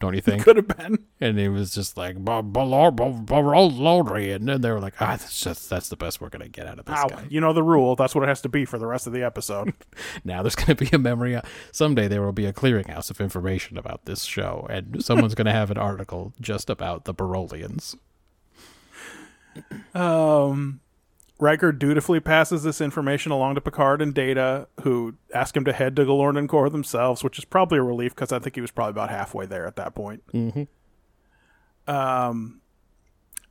Speaker 1: Don't you think?
Speaker 2: Could have been.
Speaker 1: and it was just like Barolian, and they were like, "Ah, that's just that's the best we're gonna get out of this
Speaker 2: Ow,
Speaker 1: guy."
Speaker 2: you know the rule. That's what it has to be for the rest of the episode.
Speaker 1: Now there's going to be a memory. Someday there will be a clearinghouse of information about this show, and someone's going to have an article just about the Barolians.
Speaker 2: Um, Riker dutifully passes this information along to Picard and Data, who ask him to head to Galorndon Core themselves, which is probably a relief because I think he was probably about halfway there at that point.
Speaker 1: Mhm.
Speaker 2: Um,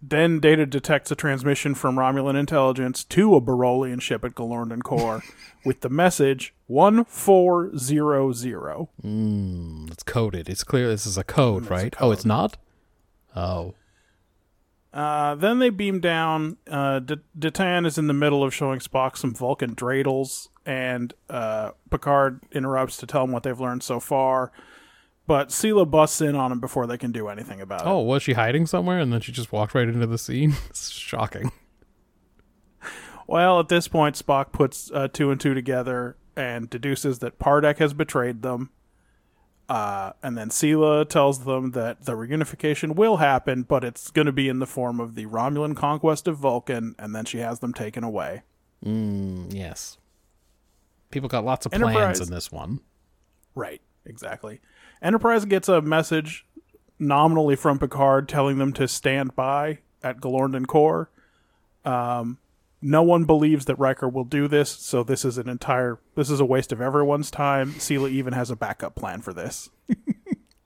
Speaker 2: then Data detects a transmission from Romulan intelligence to a Barolian ship at Galorndon Core with the message 1400.
Speaker 1: Mm, it's coded. It's clear this is a code, right? Oh, it's not. Oh,
Speaker 2: Uh, then they beam down. Uh, D- D'Tan is in the middle of showing Spock some Vulcan dreidels, and uh, Picard interrupts to tell him what they've learned so far. But Sela busts in on him before they can do anything about it.
Speaker 1: oh, was she hiding somewhere, and then she just walked right into the scene? It's shocking.
Speaker 2: Well, at this point, Spock puts uh, two and two together and deduces that Pardek has betrayed them. Uh, and then Sela tells them that the reunification will happen, but it's going to be in the form of the Romulan conquest of Vulcan, and then she has them taken away.
Speaker 1: Mm, yes. People got lots of plans in this one.
Speaker 2: Right, exactly. Enterprise gets a message nominally from Picard telling them to stand by at Galorndon Core. Um, no one believes that Riker will do this, so this is an entire this is a waste of everyone's time. Sela even has a backup plan for this.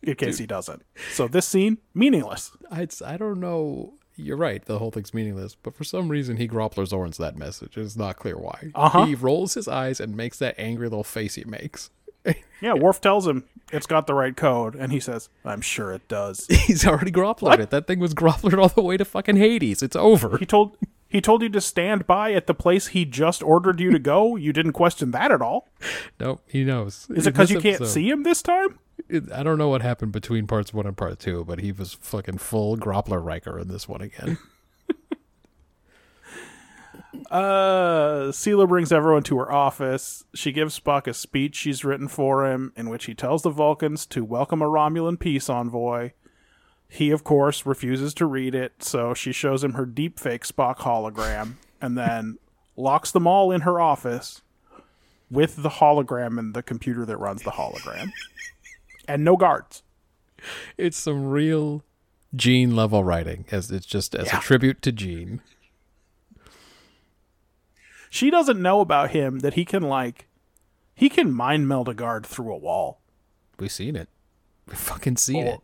Speaker 2: in case he doesn't. So this scene meaningless.
Speaker 1: I, I don't know. You're right. The whole thing's meaningless. But for some reason, he Groppler Zorns that message. It's not clear why.
Speaker 2: Uh-huh.
Speaker 1: He rolls his eyes and makes that angry little face he makes.
Speaker 2: Yeah, Worf tells him it's got the right code, and he says, "I'm sure it does."
Speaker 1: He's already Gropplered it. That thing was Gropplered all the way to fucking Hades. It's over.
Speaker 2: He told he told you to stand by at the place he just ordered you to go. You didn't question that at all.
Speaker 1: Nope, he knows.
Speaker 2: Is it because you can't see him this time?
Speaker 1: It, I don't know what happened between parts one and part two, but he was fucking full Groppler Riker in this one again.
Speaker 2: Uh, Sela brings everyone to her office. She gives Spock a speech she's written for him, in which he tells the Vulcans to welcome a Romulan peace envoy. He, of course, refuses to read it, so she shows him her deepfake Spock hologram, and then locks them all in her office with the hologram and the computer that runs the hologram, and no guards.
Speaker 1: it's some real Gene level writing, as it's just as
Speaker 2: Yeah.
Speaker 1: a tribute to Gene.
Speaker 2: She doesn't know about him that he can like, he can mind meld a guard through a wall.
Speaker 1: We've seen it. We've fucking seen
Speaker 2: Oh.
Speaker 1: it.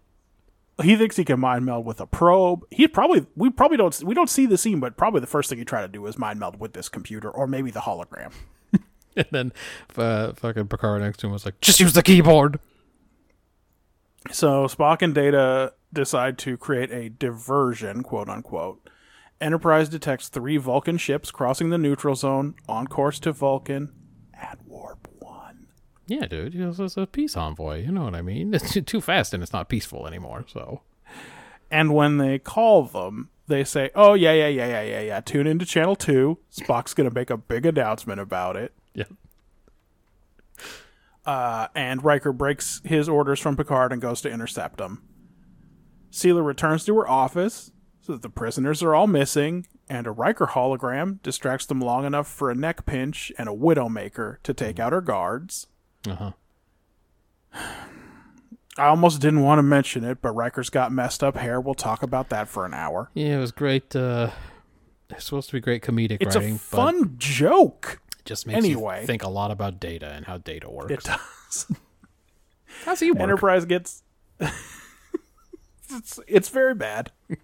Speaker 2: He thinks he can mind meld with a probe. He probably we probably don't we don't see the scene, but probably the first thing he tried to do is mind meld with this computer or maybe the hologram.
Speaker 1: And then uh, fucking Picard next to him was like, just use the keyboard.
Speaker 2: So Spock and Data decide to create a diversion, quote unquote. Enterprise detects three Vulcan ships crossing the neutral zone on course to Vulcan at warp.
Speaker 1: Yeah, dude, it's a peace envoy. You know what I mean? It's too fast and it's not peaceful anymore. So
Speaker 2: And when they call them, they say, "Oh yeah, yeah, yeah, yeah, yeah, yeah. Tune into channel two. Spock's gonna make a big announcement about it."
Speaker 1: yeah,
Speaker 2: uh, and Riker breaks his orders from Picard and goes to intercept them. Sela returns to her office, so that the prisoners are all missing, and a Riker hologram distracts them long enough for a neck pinch and a Widowmaker to take out her guards.
Speaker 1: Uh huh.
Speaker 2: I almost didn't want to mention it, but Riker's got messed up hair. We'll talk about that for an hour.
Speaker 1: Yeah, it was great. Uh, it's supposed to be great comedic
Speaker 2: It's
Speaker 1: writing,
Speaker 2: a fun joke.
Speaker 1: it just makes
Speaker 2: anyway.
Speaker 1: you think a lot about data and how data works.
Speaker 2: It does.
Speaker 1: How's he work?
Speaker 2: Enterprise gets it's, it's very bad.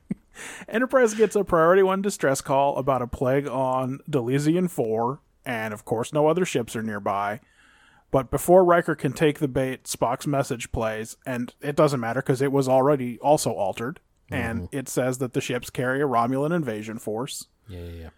Speaker 2: Enterprise gets a priority one distress call about a plague on Dulisian 4, and of course, no other ships are nearby. But before Riker can take the bait, Spock's message plays, and it doesn't matter because it was already also altered. And it says that the ships carry a Romulan invasion force.
Speaker 1: Yeah, yeah, yeah.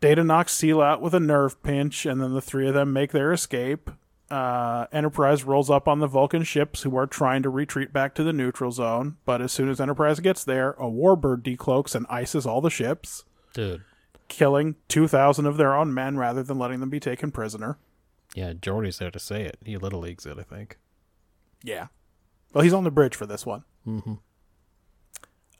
Speaker 2: Data knocks Seal out with a nerve pinch, and then the three of them make their escape. Uh, Enterprise rolls up on the Vulcan ships who are trying to retreat back to the neutral zone, but as soon as Enterprise gets there, a warbird decloaks and ices all the ships,
Speaker 1: Dude.
Speaker 2: killing 2,000 of their own men rather than letting them be taken prisoner.
Speaker 1: Yeah, Geordi's there to say it. He little leagues it, I think.
Speaker 2: Yeah. Well, he's on the bridge for this one. Mm-hmm.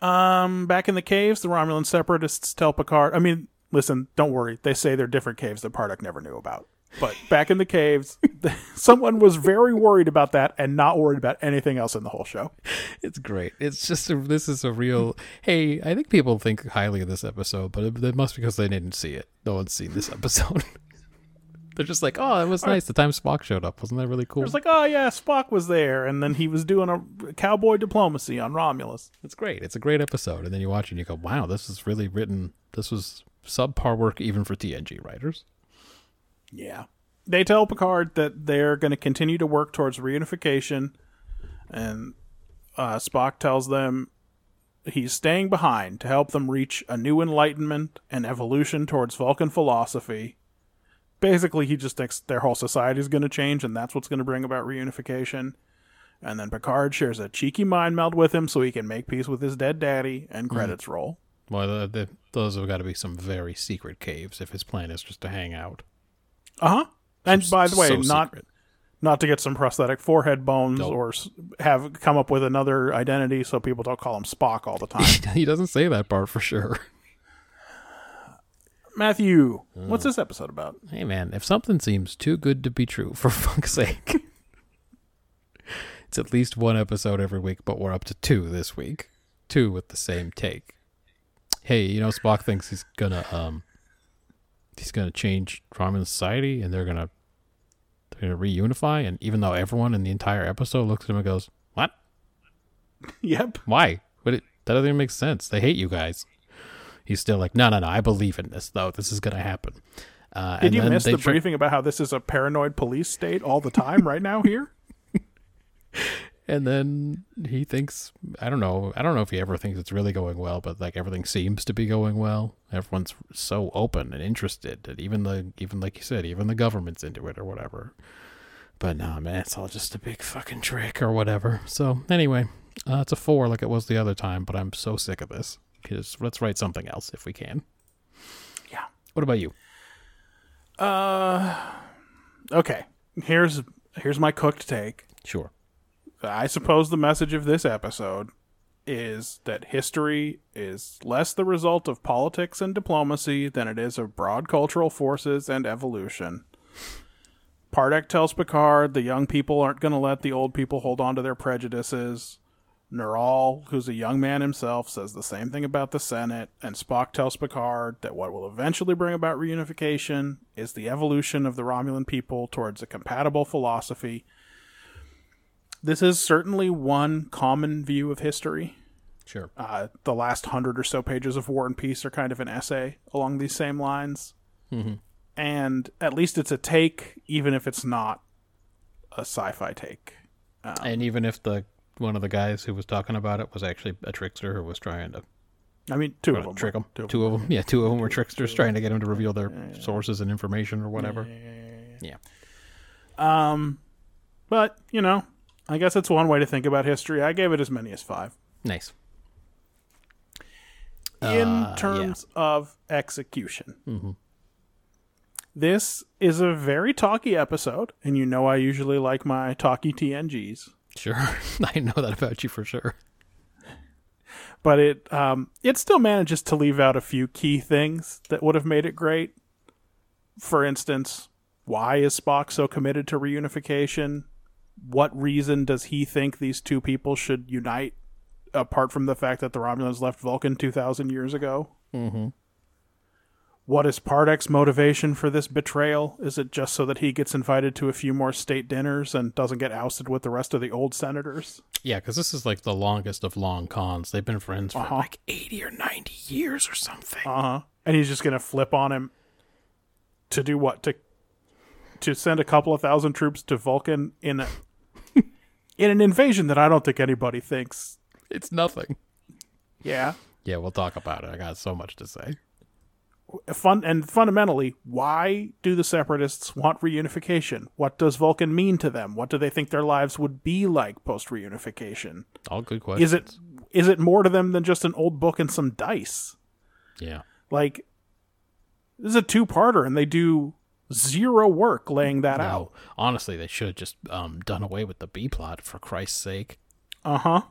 Speaker 2: Um, back in the caves, the Romulan separatists tell Picard. I mean, listen, don't worry. They say they're different caves that Pardek never knew about. But back in the caves, someone was very worried about that and not worried about anything else in the whole show.
Speaker 1: It's great. It's just a, this is a real. hey, I think people think highly of this episode, but it, it must be because they didn't see it. No one's seen this episode. They're just like, oh, it was nice. The time Spock showed up, wasn't that really cool?
Speaker 2: It was like, oh yeah, Spock was there, and then he was doing a cowboy diplomacy on Romulus.
Speaker 1: It's great. It's a great episode, and then you watch it and you go, wow, this is really written. This was subpar work even for TNG writers.
Speaker 2: Yeah. They tell Picard that they're going to continue to work towards reunification, and uh, Spock tells them he's staying behind to help them reach a new enlightenment and evolution towards Vulcan philosophy. Basically, he just thinks their whole society is going to change, and that's what's going to bring about reunification. And then Picard shares a cheeky mind meld with him so he can make peace with his dead daddy, and credits roll.
Speaker 1: Well, the, the, those have got to be some very secret caves if his plan is just to hang out.
Speaker 2: Uh huh. And by the way,
Speaker 1: So
Speaker 2: not
Speaker 1: secret.
Speaker 2: not to get some prosthetic forehead bones
Speaker 1: Nope.
Speaker 2: or have come up with another identity so people don't call him Spock all the time.
Speaker 1: he doesn't say that part for sure.
Speaker 2: Matthew, what's this episode about?
Speaker 1: Hey man, if something seems too good to be true, for fuck's sake. it's at least one episode every week, but we're up to two this week. Two with the same take. Hey, you know Spock thinks he's gonna um he's gonna change Romulan society and they're gonna they're gonna reunify and even though everyone in the entire episode looks at him and goes, What?
Speaker 2: Yep.
Speaker 1: Why? But it that doesn't even make sense. They hate you guys. He's still like, No, no, no, I believe in this though. This is gonna happen. Uh,
Speaker 2: Did
Speaker 1: and
Speaker 2: you miss the
Speaker 1: try-
Speaker 2: briefing about how this is a paranoid police state all the time right now here?
Speaker 1: and then he thinks i don't know i don't know if he ever thinks it's really going well but like everything seems to be going well everyone's so open and interested and even the even like you said even the government's into it or whatever but nah man it's all just a big fucking trick or whatever so anyway uh, it's a four like it was the other time but i'm so sick of this because let's write something else if we can
Speaker 2: Yeah.
Speaker 1: what about you
Speaker 2: Uh okay. Here's here's my cooked take.
Speaker 1: sure
Speaker 2: I suppose the message of this episode is that history is less the result of politics and diplomacy than it is of broad cultural forces and evolution. Pardek tells Picard the young people aren't going to let the old people hold on to their prejudices. Neral, who's a young man himself, says the same thing about the Senate, and Spock tells Picard that what will eventually bring about reunification is the evolution of the Romulan people towards a compatible philosophy this is certainly one common view of history.
Speaker 1: sure
Speaker 2: Uh, the last hundred or so pages of War and Peace are kind of an essay along these same lines. And at least it's a take, even if it's not a sci fi take.
Speaker 1: and even if the one of the guys who was talking about it was actually a trickster who was trying to
Speaker 2: I mean, two of them.
Speaker 1: trick them.
Speaker 2: Two of
Speaker 1: Two of them. Yeah, two of them were tricksters trying to get him to reveal their sources and information or whatever. Yeah.
Speaker 2: Um, but, you know, I guess it's one way to think about history. I gave it as many as five.
Speaker 1: Nice.
Speaker 2: in
Speaker 1: Uh,
Speaker 2: terms of execution. This is a very talky episode, and you know I usually like my talky TNGs.
Speaker 1: Sure. I know that about you for sure.
Speaker 2: But it um, it still manages to leave out a few key things that would have made it great. For instance, why is Spock so committed to reunification? What reason does he think these two people should unite, apart from the fact that the Romulans left Vulcan two thousand years ago?
Speaker 1: Mm-hmm.
Speaker 2: What is Pardek's motivation for this betrayal? Is it just so that he gets invited to a few more state dinners and doesn't get ousted with the rest of the old senators?
Speaker 1: Yeah, because this is like the longest of long cons. They've been friends for
Speaker 2: Uh-huh.
Speaker 1: like 80 or 90 years or something.
Speaker 2: Uh huh. And he's just gonna flip on him to do what? To to send a couple of thousand troops to Vulcan in a in an invasion that I don't think anybody thinks.
Speaker 1: It's nothing.
Speaker 2: Yeah.
Speaker 1: Yeah, we'll talk about it. I got so much to say.
Speaker 2: Fun and fundamentally, why do the separatists want reunification? What does Vulcan mean to them? What do they think their lives would be like post reunification?
Speaker 1: All good questions.
Speaker 2: Is it is it more to them than just an old book and some dice?
Speaker 1: Yeah.
Speaker 2: Like this is a two parter and they do zero work laying that out.
Speaker 1: Honestly, they should have just um, done away with the B plot for Christ's sake.
Speaker 2: Uh huh.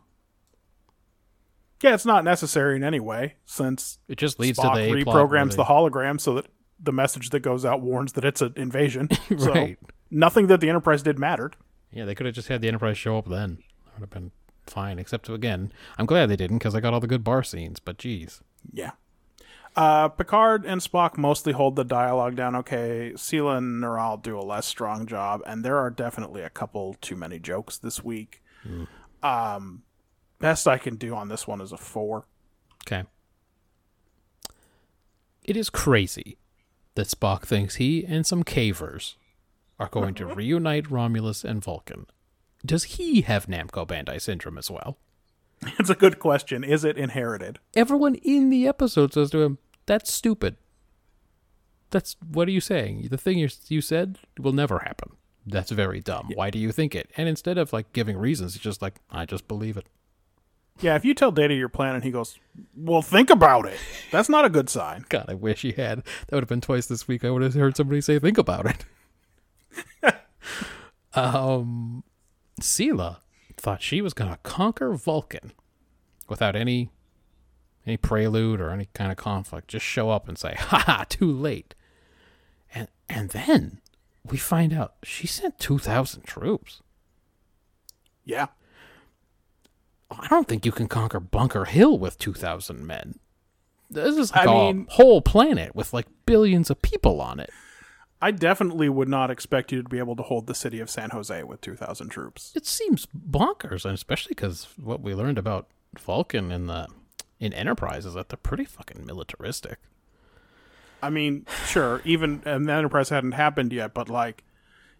Speaker 2: Yeah, it's not necessary in any way since
Speaker 1: It just leads
Speaker 2: Spock
Speaker 1: to the
Speaker 2: reprograms the hologram so that the message that goes out warns that it's an invasion. So
Speaker 1: Right.
Speaker 2: nothing that the Enterprise did mattered.
Speaker 1: Yeah, they could have just had the Enterprise show up then. That would have been fine. Except again, I'm glad they didn't because I got all the good bar scenes. But geez,
Speaker 2: Yeah. Uh, Picard and Spock mostly hold the dialogue down okay. Sela and Neral do a less strong job, and there are definitely a couple too many jokes this week. Um, best I can do on this one is a four.
Speaker 1: okay. It is crazy that Spock thinks he and some cavers are going to uh-huh. reunite Romulus and Vulcan. Does he have Namco Bandai syndrome as well?
Speaker 2: It's a good question. Is it inherited?
Speaker 1: Everyone in the episode says to him, "That's stupid. That's what are you saying? The thing you you said will never happen. That's very dumb. Why do you think it?" And instead of like giving reasons, it's just like, "I just believe it."
Speaker 2: Yeah, if you tell Data your plan and he goes, well, think about it, that's not a good sign.
Speaker 1: God, I wish he had. That would have been twice this week. I would have heard somebody say, "Think about it." um, Sela thought she was gonna conquer Vulcan without any any prelude or any kind of conflict. Just show up and say, "Ha ha!" Too late. And and then we find out she sent two thousand troops.
Speaker 2: Yeah.
Speaker 1: I don't think you can conquer Bunker Hill with two thousand men. This is like
Speaker 2: I
Speaker 1: a
Speaker 2: mean-
Speaker 1: whole planet with like billions of people on it.
Speaker 2: I definitely would not expect you to be able to hold the city of San Jose with 2,000 troops.
Speaker 1: it seems bonkers, and especially because what we learned about Vulcan in the in Enterprise is that they're pretty fucking militaristic.
Speaker 2: I mean, sure, even and the Enterprise hadn't happened yet, but like,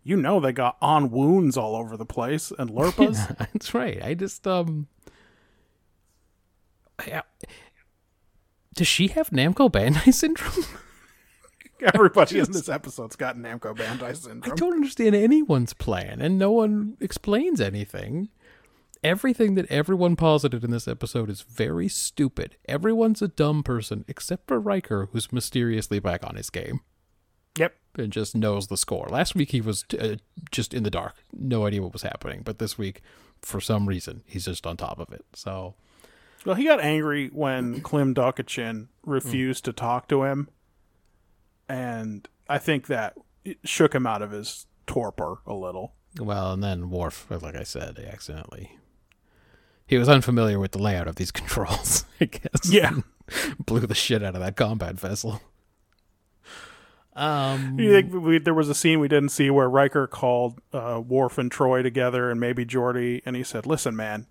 Speaker 2: you know, they got ahn-woons all over the place and Lirpas.
Speaker 1: That's right. I just um, does she have Namco Bandai syndrome?
Speaker 2: Everybody in this episode's got Namco Bandai syndrome.
Speaker 1: I don't understand anyone's plan, and no one explains anything. Everything that everyone posited in this episode is very stupid. Everyone's a dumb person except for Riker, who's mysteriously back on his game.
Speaker 2: Yep.
Speaker 1: and just knows the score. Last week he was uh, just in the dark, no idea what was happening. But this week, for some reason, he's just on top of it. So
Speaker 2: Well, he got angry when Klim Dokachin refused to talk to him, and I think that it shook him out of his torpor a little.
Speaker 1: well, and then Worf, like I said, he accidentally he was unfamiliar with the layout of these controls. I guess.
Speaker 2: Yeah.
Speaker 1: blew the shit out of that combat vessel. Um,
Speaker 2: You think we, there was a scene we didn't see where Riker called uh, Worf and Troi together, and maybe Geordi, and he said, "Listen, man,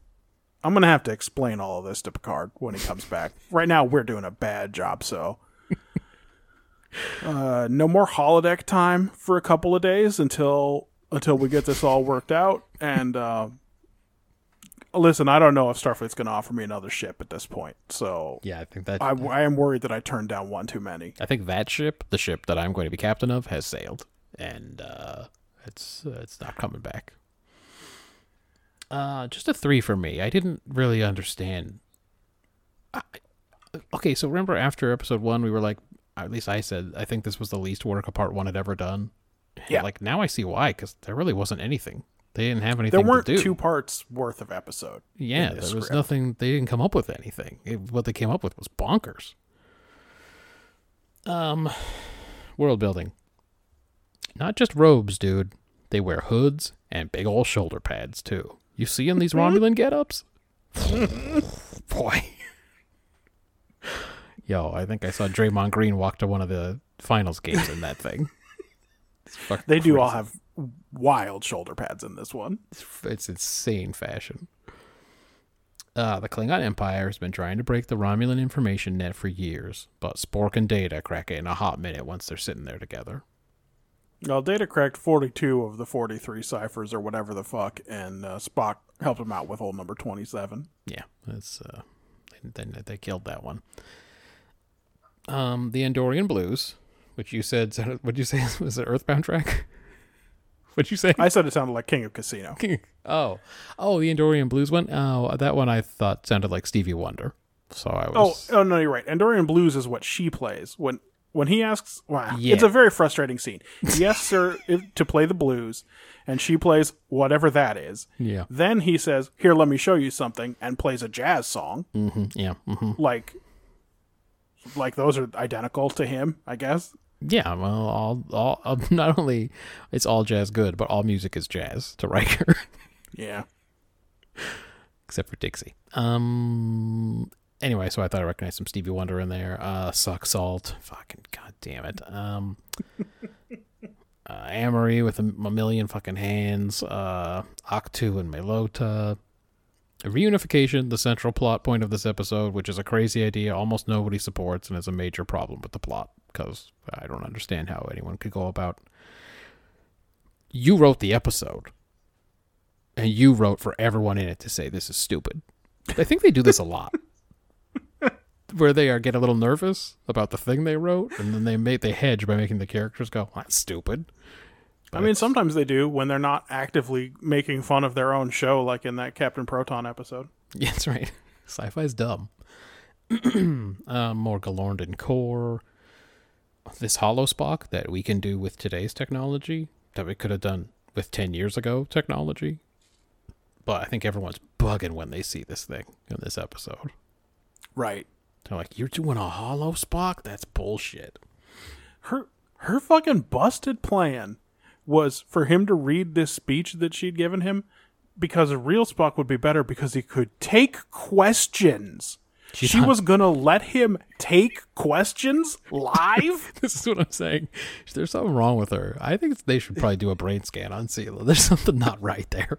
Speaker 2: I'm gonna have to explain all of this to Picard when he comes back. Right now, we're doing a bad job, so." Uh, no more holodeck time for a couple of days until until we get this all worked out. And uh, listen, I don't know if Starfleet's going to offer me another ship at this point, so
Speaker 1: yeah, I think that
Speaker 2: I, I am worried that I turned down one too many.
Speaker 1: I think that ship, the ship that I'm going to be captain of, has sailed, and uh, it's uh, it's not coming back. Uh, just a three for me. I didn't really understand. I, okay, so remember after episode one, we were like, at least I said, I think this was the least work a part one had ever done.
Speaker 2: Yeah.
Speaker 1: Like now I see why, because there really wasn't anything. They didn't have anything
Speaker 2: There weren't two parts worth of episode.
Speaker 1: Yeah, there was
Speaker 2: script.
Speaker 1: nothing. They didn't come up with anything. It, what they came up with was bonkers. Um, world building. Not just robes, dude. They wear hoods and big old shoulder pads too. You see in these Romulan get-ups? Boy, Yo, I think I saw Draymond Green walk to one of the finals games in that thing.
Speaker 2: They do all have wild shoulder pads in this one.
Speaker 1: it's insane fashion. Uh, the Klingon Empire has been trying to break the Romulan information net for years, but Spork and Data crack it in a hot minute once they're sitting there together.
Speaker 2: Well, Data cracked 42 of the 43 ciphers or whatever the fuck, and uh, Spock helped him out with hole number 27.
Speaker 1: Yeah, it's uh, they, they, they killed that one. Um, the Andorian Blues, which you said, what'd you say was an Earthbound track? What'd you say?
Speaker 2: I said it sounded like King of Casino.
Speaker 1: oh, oh, the Andorian Blues one. Oh, that one I thought sounded like Stevie Wonder. So I was.
Speaker 2: Oh,
Speaker 1: was.
Speaker 2: oh no, you're right. Andorian Blues is what she plays when when he asks. Wow,
Speaker 1: Yeah.
Speaker 2: it's a very frustrating scene. Yes, sir, to play the blues, and she plays whatever that is.
Speaker 1: yeah,
Speaker 2: Then he says, "Here, let me show you something," and plays a jazz song.
Speaker 1: hmm yeah, hmm
Speaker 2: Like, like those are identical to him, I guess.
Speaker 1: yeah. Well, all, all, uh, not only it's all jazz good, but all music is jazz to Riker,
Speaker 2: Yeah.
Speaker 1: except for Dixie. Um. Anyway, so I thought I recognized some Stevie Wonder in there. Uh, suck salt. Fucking god damn it. Um. uh, Amarie with a, a million fucking hands. Uh, Aktuh and Melota. Reunification, the central plot point of this episode, which is a crazy idea almost nobody supports and is a major problem with the plot because I don't understand how anyone could go about. You wrote the episode, and you wrote for everyone in it to say this is stupid. I think they do this a lot, where they are get a little nervous about the thing they wrote, and then they make they hedge by making the characters go, "That's stupid."
Speaker 2: I mean, sometimes they do when they're not actively making fun of their own show, like in that Captain Proton episode.
Speaker 1: Yeah, that's right. Sci-fi's dumb. um, more Galorndon core. This hollow Spock that we can do with today's technology that we could have done with ten years ago technology. But I think everyone's bugging when they see this thing in this episode.
Speaker 2: Right.
Speaker 1: They're like, "You're doing a hollow Spock? That's bullshit."
Speaker 2: Her her fucking busted plan was for him to read this speech that she'd given him because a real Spock would be better because he could take questions.
Speaker 1: She's
Speaker 2: she
Speaker 1: not-
Speaker 2: was gonna let him take questions live.
Speaker 1: this is what I'm saying. There's something wrong with her. I think they should probably do a brain scan on Sela. There's something not right there.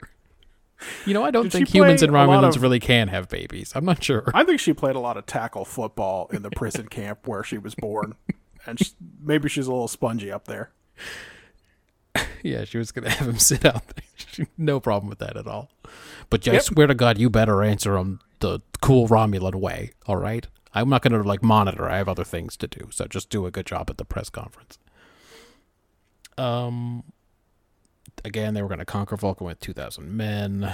Speaker 1: You know, I don't
Speaker 2: Did
Speaker 1: think humans and
Speaker 2: play a lot
Speaker 1: Romulans
Speaker 2: of-
Speaker 1: really can have babies. I'm not sure.
Speaker 2: I think she played a lot of tackle football in the prison camp where she was born, and sh maybe she's a little spongy up there.
Speaker 1: Yeah, she was gonna have him sit out there. She- no problem with that at all. But I
Speaker 2: Yep.
Speaker 1: swear to God, you better answer him the cool Romulan way. All right, I'm not gonna like monitor. I have other things to do. So just do a good job at the press conference. Um. Again, they were gonna conquer Vulcan with 2,000 men.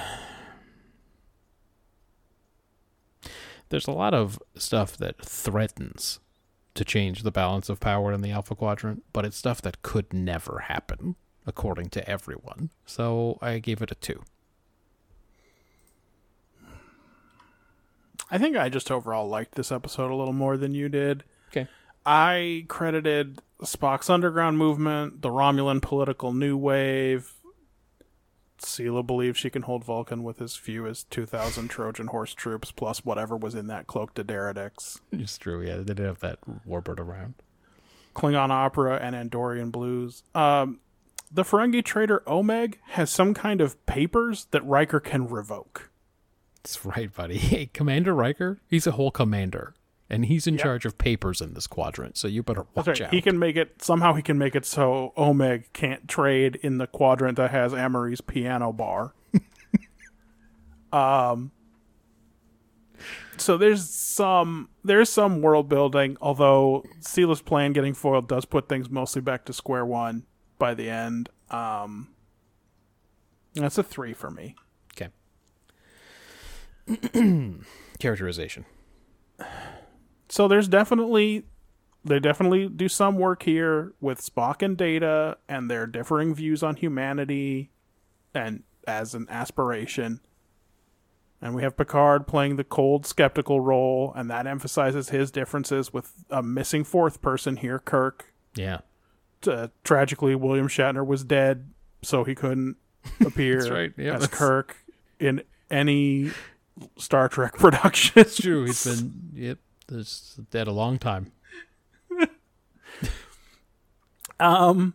Speaker 1: There's a lot of stuff that threatens to change the balance of power in the Alpha Quadrant, but it's stuff that could never happen, according to everyone. So I gave it a two.
Speaker 2: I think I just overall liked this episode a little more than you did.
Speaker 1: Okay.
Speaker 2: I credited Spock's underground movement, the Romulan political new wave. Sela believes she can hold Vulcan with as few as 2,000 Trojan horse troops plus whatever was in that cloak to Deradix.
Speaker 1: It's true, yeah. They didn't have that warbird around.
Speaker 2: Klingon opera and Andorian blues. Um, the Ferengi trader Omag has some kind of papers that Riker can revoke.
Speaker 1: That's right, buddy. Hey, Commander Riker, he's a whole commander. And he's in
Speaker 2: Yep.
Speaker 1: charge of papers in this quadrant, so you better watch
Speaker 2: right.
Speaker 1: out.
Speaker 2: He can make it somehow. He can make it so Omag can't trade in the quadrant that has Amarie's piano bar. um. So there's some there's some world building, although Sela's plan getting foiled does put things mostly back to square one by the end. Um. That's a three for me.
Speaker 1: Okay. Characterization.
Speaker 2: So there's definitely they definitely do some work here with Spock and Data and their differing views on humanity and as an aspiration. And we have Picard playing the cold skeptical role and that emphasizes his differences with a missing fourth person here, Kirk.
Speaker 1: Yeah.
Speaker 2: Uh, tragically William Shatner was dead, so he couldn't appear
Speaker 1: right, yeah,
Speaker 2: as
Speaker 1: that's-
Speaker 2: Kirk in any Star Trek production.
Speaker 1: It's True, he's been yep. This dead a long time.
Speaker 2: Um,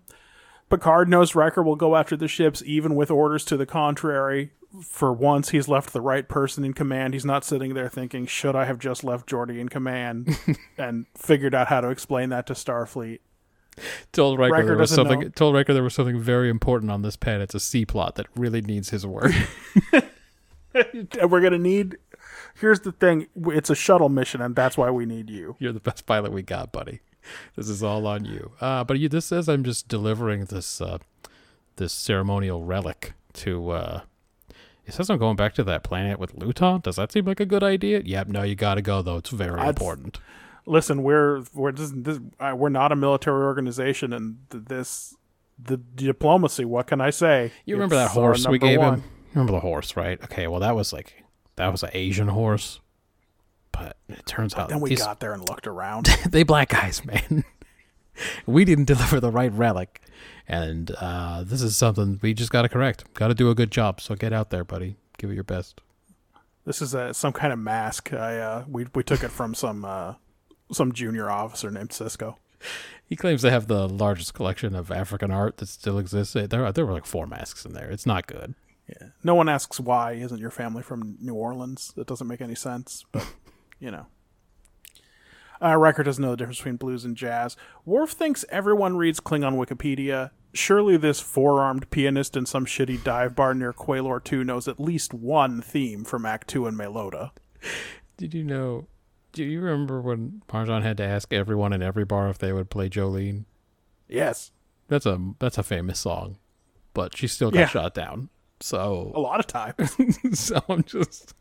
Speaker 2: Picard knows Riker will go after the ships even with orders to the contrary. For once, he's left the right person in command. He's not sitting there thinking, "Should I have just left Geordi in command?" and figured out how to explain that to Starfleet.
Speaker 1: Told Riker,
Speaker 2: Riker
Speaker 1: there was something.
Speaker 2: know.
Speaker 1: Told Riker there was something very important on this pad. It's a C plot that really needs his work.
Speaker 2: And we're gonna need. Here's the thing: it's a shuttle mission, and that's why we need you.
Speaker 1: You're the best pilot we got, buddy. This is all on you. Uh, but you, this says I'm just delivering this uh, this ceremonial relic to. Uh, it says I'm going back to that planet with Luton. Does that seem like a good idea? Yep. No, you got to go though. It's very
Speaker 2: I'd-
Speaker 1: important.
Speaker 2: Listen, we're we're this, uh, we're not a military organization, and th- this the diplomacy. What can I say?
Speaker 1: You remember
Speaker 2: It's
Speaker 1: that horse we gave
Speaker 2: one.
Speaker 1: him? You remember the horse, right? Okay. Well, that was like that was an Asian horse, but it turns out
Speaker 2: Then we
Speaker 1: these-
Speaker 2: got there and looked around.
Speaker 1: they black guys, man. we didn't deliver the right relic, and uh, this is something we just got to correct. Got to do a good job. So get out there, buddy. Give it your best.
Speaker 2: This is a, some kind of mask. I uh, we we took it from some uh, some junior officer named Sisko.
Speaker 1: He claims to have the largest collection of African art that still exists. There, there were like four masks in there. It's not good.
Speaker 2: Yeah. No one asks why isn't your family from New Orleans? That doesn't make any sense, but you know. Uh, Riker doesn't know the difference between blues and jazz. Worf thinks everyone reads Klingon Wikipedia. Surely this four-armed pianist in some shitty dive bar near Qualor 2 knows at least one theme from Aktuh and Melota.
Speaker 1: Did you know? Do you remember when Marjan had to ask everyone in every bar if they would play Jolene?
Speaker 2: Yes.
Speaker 1: That's a that's a famous song, but she still got
Speaker 2: Yeah.
Speaker 1: shot down. So a
Speaker 2: lot of times.
Speaker 1: so I'm just.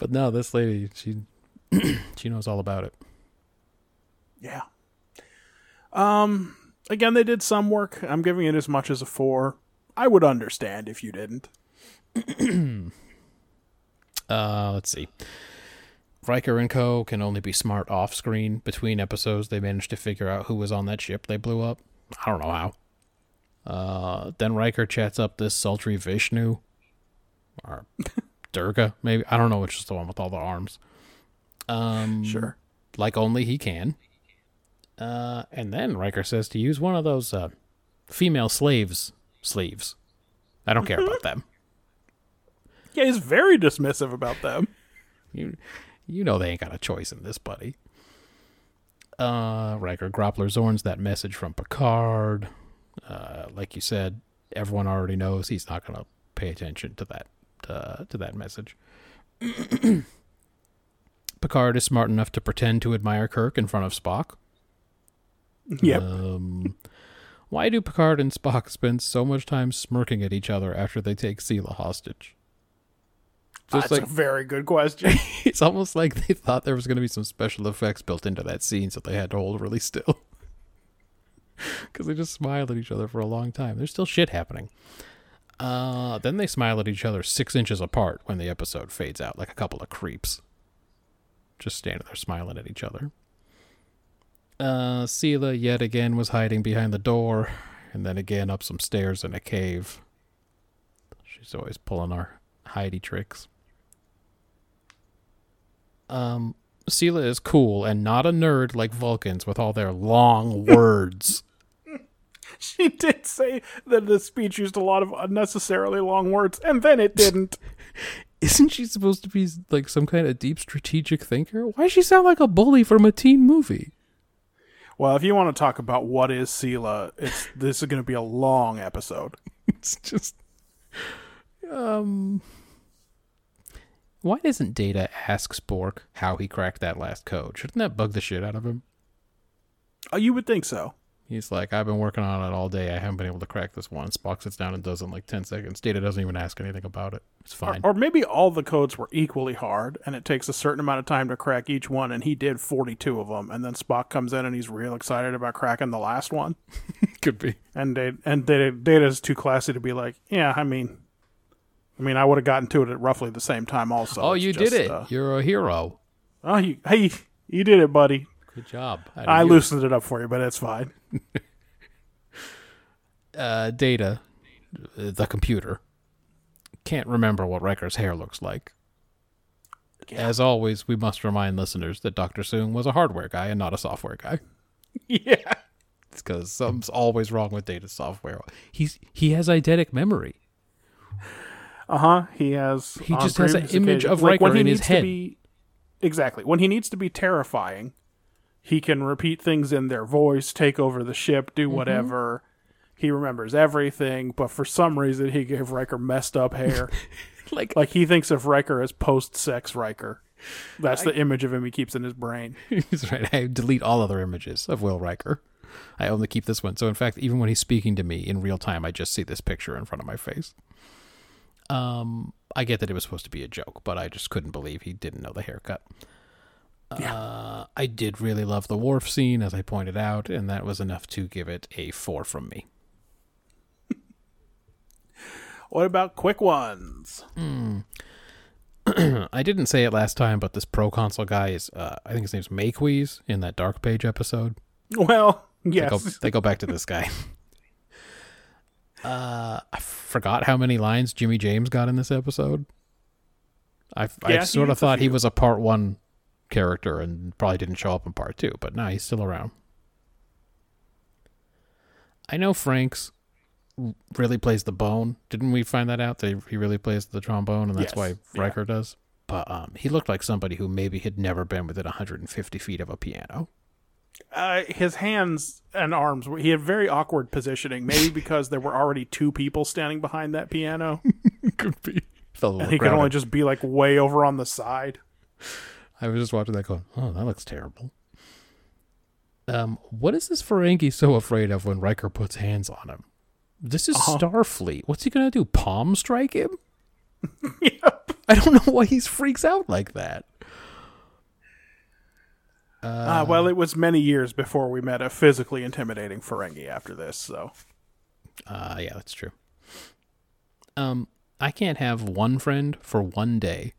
Speaker 1: But no, this lady she she knows all about it.
Speaker 2: Yeah. Um. Again, they did some work. I'm giving it as much as a four. I would understand if you didn't.
Speaker 1: Uh, let's see. Riker and Co. can only be smart off screen. Between episodes, they managed to figure out who was on that ship they blew up. I don't know how. Uh, then Riker chats up this sultry Vishnu. Or Durga, maybe. I don't know which is the one with all the arms. Um,
Speaker 2: Sure.
Speaker 1: Like only he can. Uh, and then Riker says to use one of those uh, female slaves sleeves. I don't care about them.
Speaker 2: Yeah, he's very dismissive about them.
Speaker 1: You you know they ain't got a choice in this, buddy. Uh, Riker Groppler Zorn's that message from Picard. Uh, like you said, everyone already knows he's not going to pay attention to that uh, to that message. Picard is smart enough to pretend to admire Kirk in front of Spock.
Speaker 2: Yep.
Speaker 1: Um, why do Picard and Spock spend so much time smirking at each other after they take Sela hostage? Just
Speaker 2: That's
Speaker 1: like
Speaker 2: a very good question.
Speaker 1: it's almost like they thought there was going to be some special effects built into that scene, so they had to hold really still. Because they just smiled at each other for a long time. There's still shit happening. Uh, then they smile at each other six inches apart when the episode fades out, like a couple of creeps. Just standing there smiling at each other. Uh, Sela yet again was hiding behind the door, and then again up some stairs in a cave. She's always pulling our hidey tricks. Um, Sela is cool and not a nerd like Vulcans with all their long words.
Speaker 2: she did say that the speech used a lot of unnecessarily long words, and then it didn't.
Speaker 1: Isn't she supposed to be like some kind of deep strategic thinker? Why does she sound like a bully from a teen movie?
Speaker 2: well, if you want to talk about what is Sela, it's this is going to be a long episode.
Speaker 1: It's just um why doesn't Data ask Spork how he cracked that last code? Shouldn't that bug the shit out of him?
Speaker 2: Oh, you would think so.
Speaker 1: He's like, I've been working on it all day. I haven't been able to crack this one. Spock sits down and does it in like 10 seconds. Data doesn't even ask anything about it. It's fine.
Speaker 2: Or maybe all the codes were equally hard, and it takes a certain amount of time to crack each one, and he did 42 of them, and then Spock comes in and he's real excited about cracking the last one.
Speaker 1: Could be.
Speaker 2: And Data, and Data, Data's too classy to be like, yeah, I mean, I mean, I would have gotten to it at roughly the same time also.
Speaker 1: Oh,
Speaker 2: It's
Speaker 1: you
Speaker 2: just,
Speaker 1: did it.
Speaker 2: uh,
Speaker 1: You're a hero.
Speaker 2: oh, you, hey, you did it, buddy.
Speaker 1: Good job. Did
Speaker 2: I loosened it up for you, but it's fine.
Speaker 1: uh, Data, uh, the computer, can't remember what Riker's hair looks like. As always, we must remind listeners that Dr. Soong was a hardware guy and not a software guy.
Speaker 2: yeah.
Speaker 1: It's because something's always wrong with Data's software. He's he has eidetic memory.
Speaker 2: Uh huh. He has.
Speaker 1: He just has an image
Speaker 2: occasions-
Speaker 1: of
Speaker 2: like when
Speaker 1: Riker
Speaker 2: he
Speaker 1: in his
Speaker 2: needs
Speaker 1: head.
Speaker 2: To be, exactly. When he needs to be terrifying, he can repeat things in their voice, take over the ship, do
Speaker 1: Mm-hmm.
Speaker 2: whatever. He remembers everything, but for some reason, he gave Riker messed up hair.
Speaker 1: Like
Speaker 2: like he thinks of Riker as post-sex Riker. That's the image of him he keeps in his brain.
Speaker 1: He's right. I delete all other images of Will Riker. I only keep this one. So in fact, even when he's speaking to me in real time, I just see this picture in front of my face. Um, I get that it was supposed to be a joke, but I just couldn't believe he didn't know the haircut. Uh, I did really love the Worf scene, as I pointed out, and that was enough to give it a four from me.
Speaker 2: What about quick ones?
Speaker 1: I didn't say it last time, but this proconsul guy is, uh, I think his name's Maques in that Dark Page episode.
Speaker 2: Well,
Speaker 1: They
Speaker 2: yes.
Speaker 1: go, they go back to this guy. Uh, I forgot how many lines Jimmy James got in this episode. I, I
Speaker 2: Yeah, he
Speaker 1: sort of thought he was a part one character and probably didn't show up in part two, but now he's still around. I know Frakes really plays the bone. Didn't we find that out that he really plays the trombone, and that's
Speaker 2: Yes,
Speaker 1: why
Speaker 2: yeah.
Speaker 1: Does? But um, he looked like somebody who maybe had never been within 150 feet of a piano.
Speaker 2: uh, his hands and arms, he had very awkward positioning maybe because there were already two people standing behind that piano
Speaker 1: Could be. Felt a
Speaker 2: and
Speaker 1: little
Speaker 2: he could only just be like way over on the side
Speaker 1: I was just watching that going, oh, that looks terrible. Um, what is this Ferengi so afraid of when Riker puts hands on him? This is
Speaker 2: Uh-huh.
Speaker 1: Starfleet. What's he gonna do? Palm strike him?
Speaker 2: yep
Speaker 1: I don't know why he freaks out like that.
Speaker 2: uh, well it was many years before we met a physically intimidating ferengi after this so
Speaker 1: Uh, yeah, that's true. Um, I can't have one friend for one day.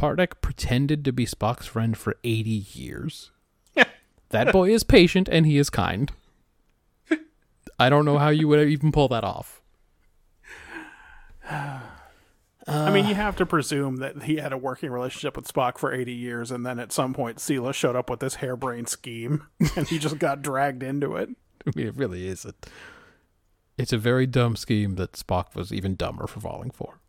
Speaker 1: Pardek pretended to be Spock's friend for 80 years. that boy is patient and he is kind. I don't know how you would even pull that off.
Speaker 2: i mean you have to presume that he had a working relationship with spock for 80 years and then at some point Sela showed up with this harebrained scheme and he just got dragged into it
Speaker 1: it really is. A, it's a very dumb scheme that Spock was even dumber for falling for.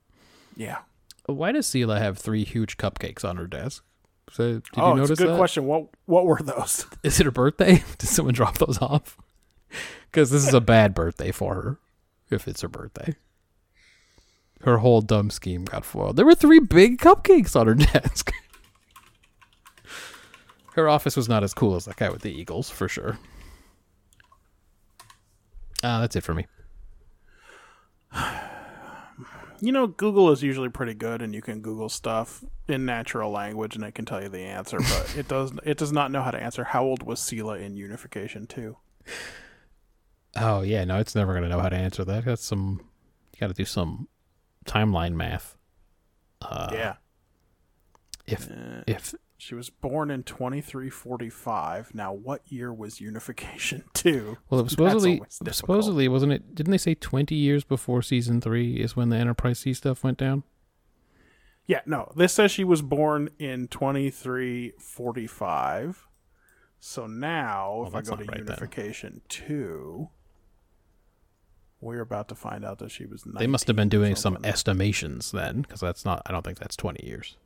Speaker 2: yeah
Speaker 1: Why does Sela have three huge cupcakes on her desk? So, did
Speaker 2: oh
Speaker 1: you notice
Speaker 2: it's a good
Speaker 1: that?
Speaker 2: question what what were those
Speaker 1: Is it her birthday? Did someone drop those off? Because this is a bad birthday for her, if it's her birthday. Her whole dumb scheme got foiled. There were three big cupcakes on her desk. her office was not as cool as that guy with the eagles, for sure. Uh, that's it for me.
Speaker 2: You know, Google is usually pretty good, and you can Google stuff in natural language, and it can tell you the answer. But it does it does not know how to answer how old was Sela in Unification Two.
Speaker 1: Oh yeah, no, it's never gonna know how to answer that. That's some you got to do some timeline math. Uh,
Speaker 2: yeah,
Speaker 1: If if
Speaker 2: she was born in twenty three forty five. Now, what year was Unification Two?
Speaker 1: well, it was supposedly supposedly wasn't it? Didn't they say twenty years before season three is when the Enterprise C stuff went down?
Speaker 2: Yeah, no. This says she was born in twenty three forty five. So now, if I go to
Speaker 1: right then.
Speaker 2: Unification Two, we're about to find out that she was.
Speaker 1: They must have been doing some estimations then, because that's not. I don't think that's twenty years.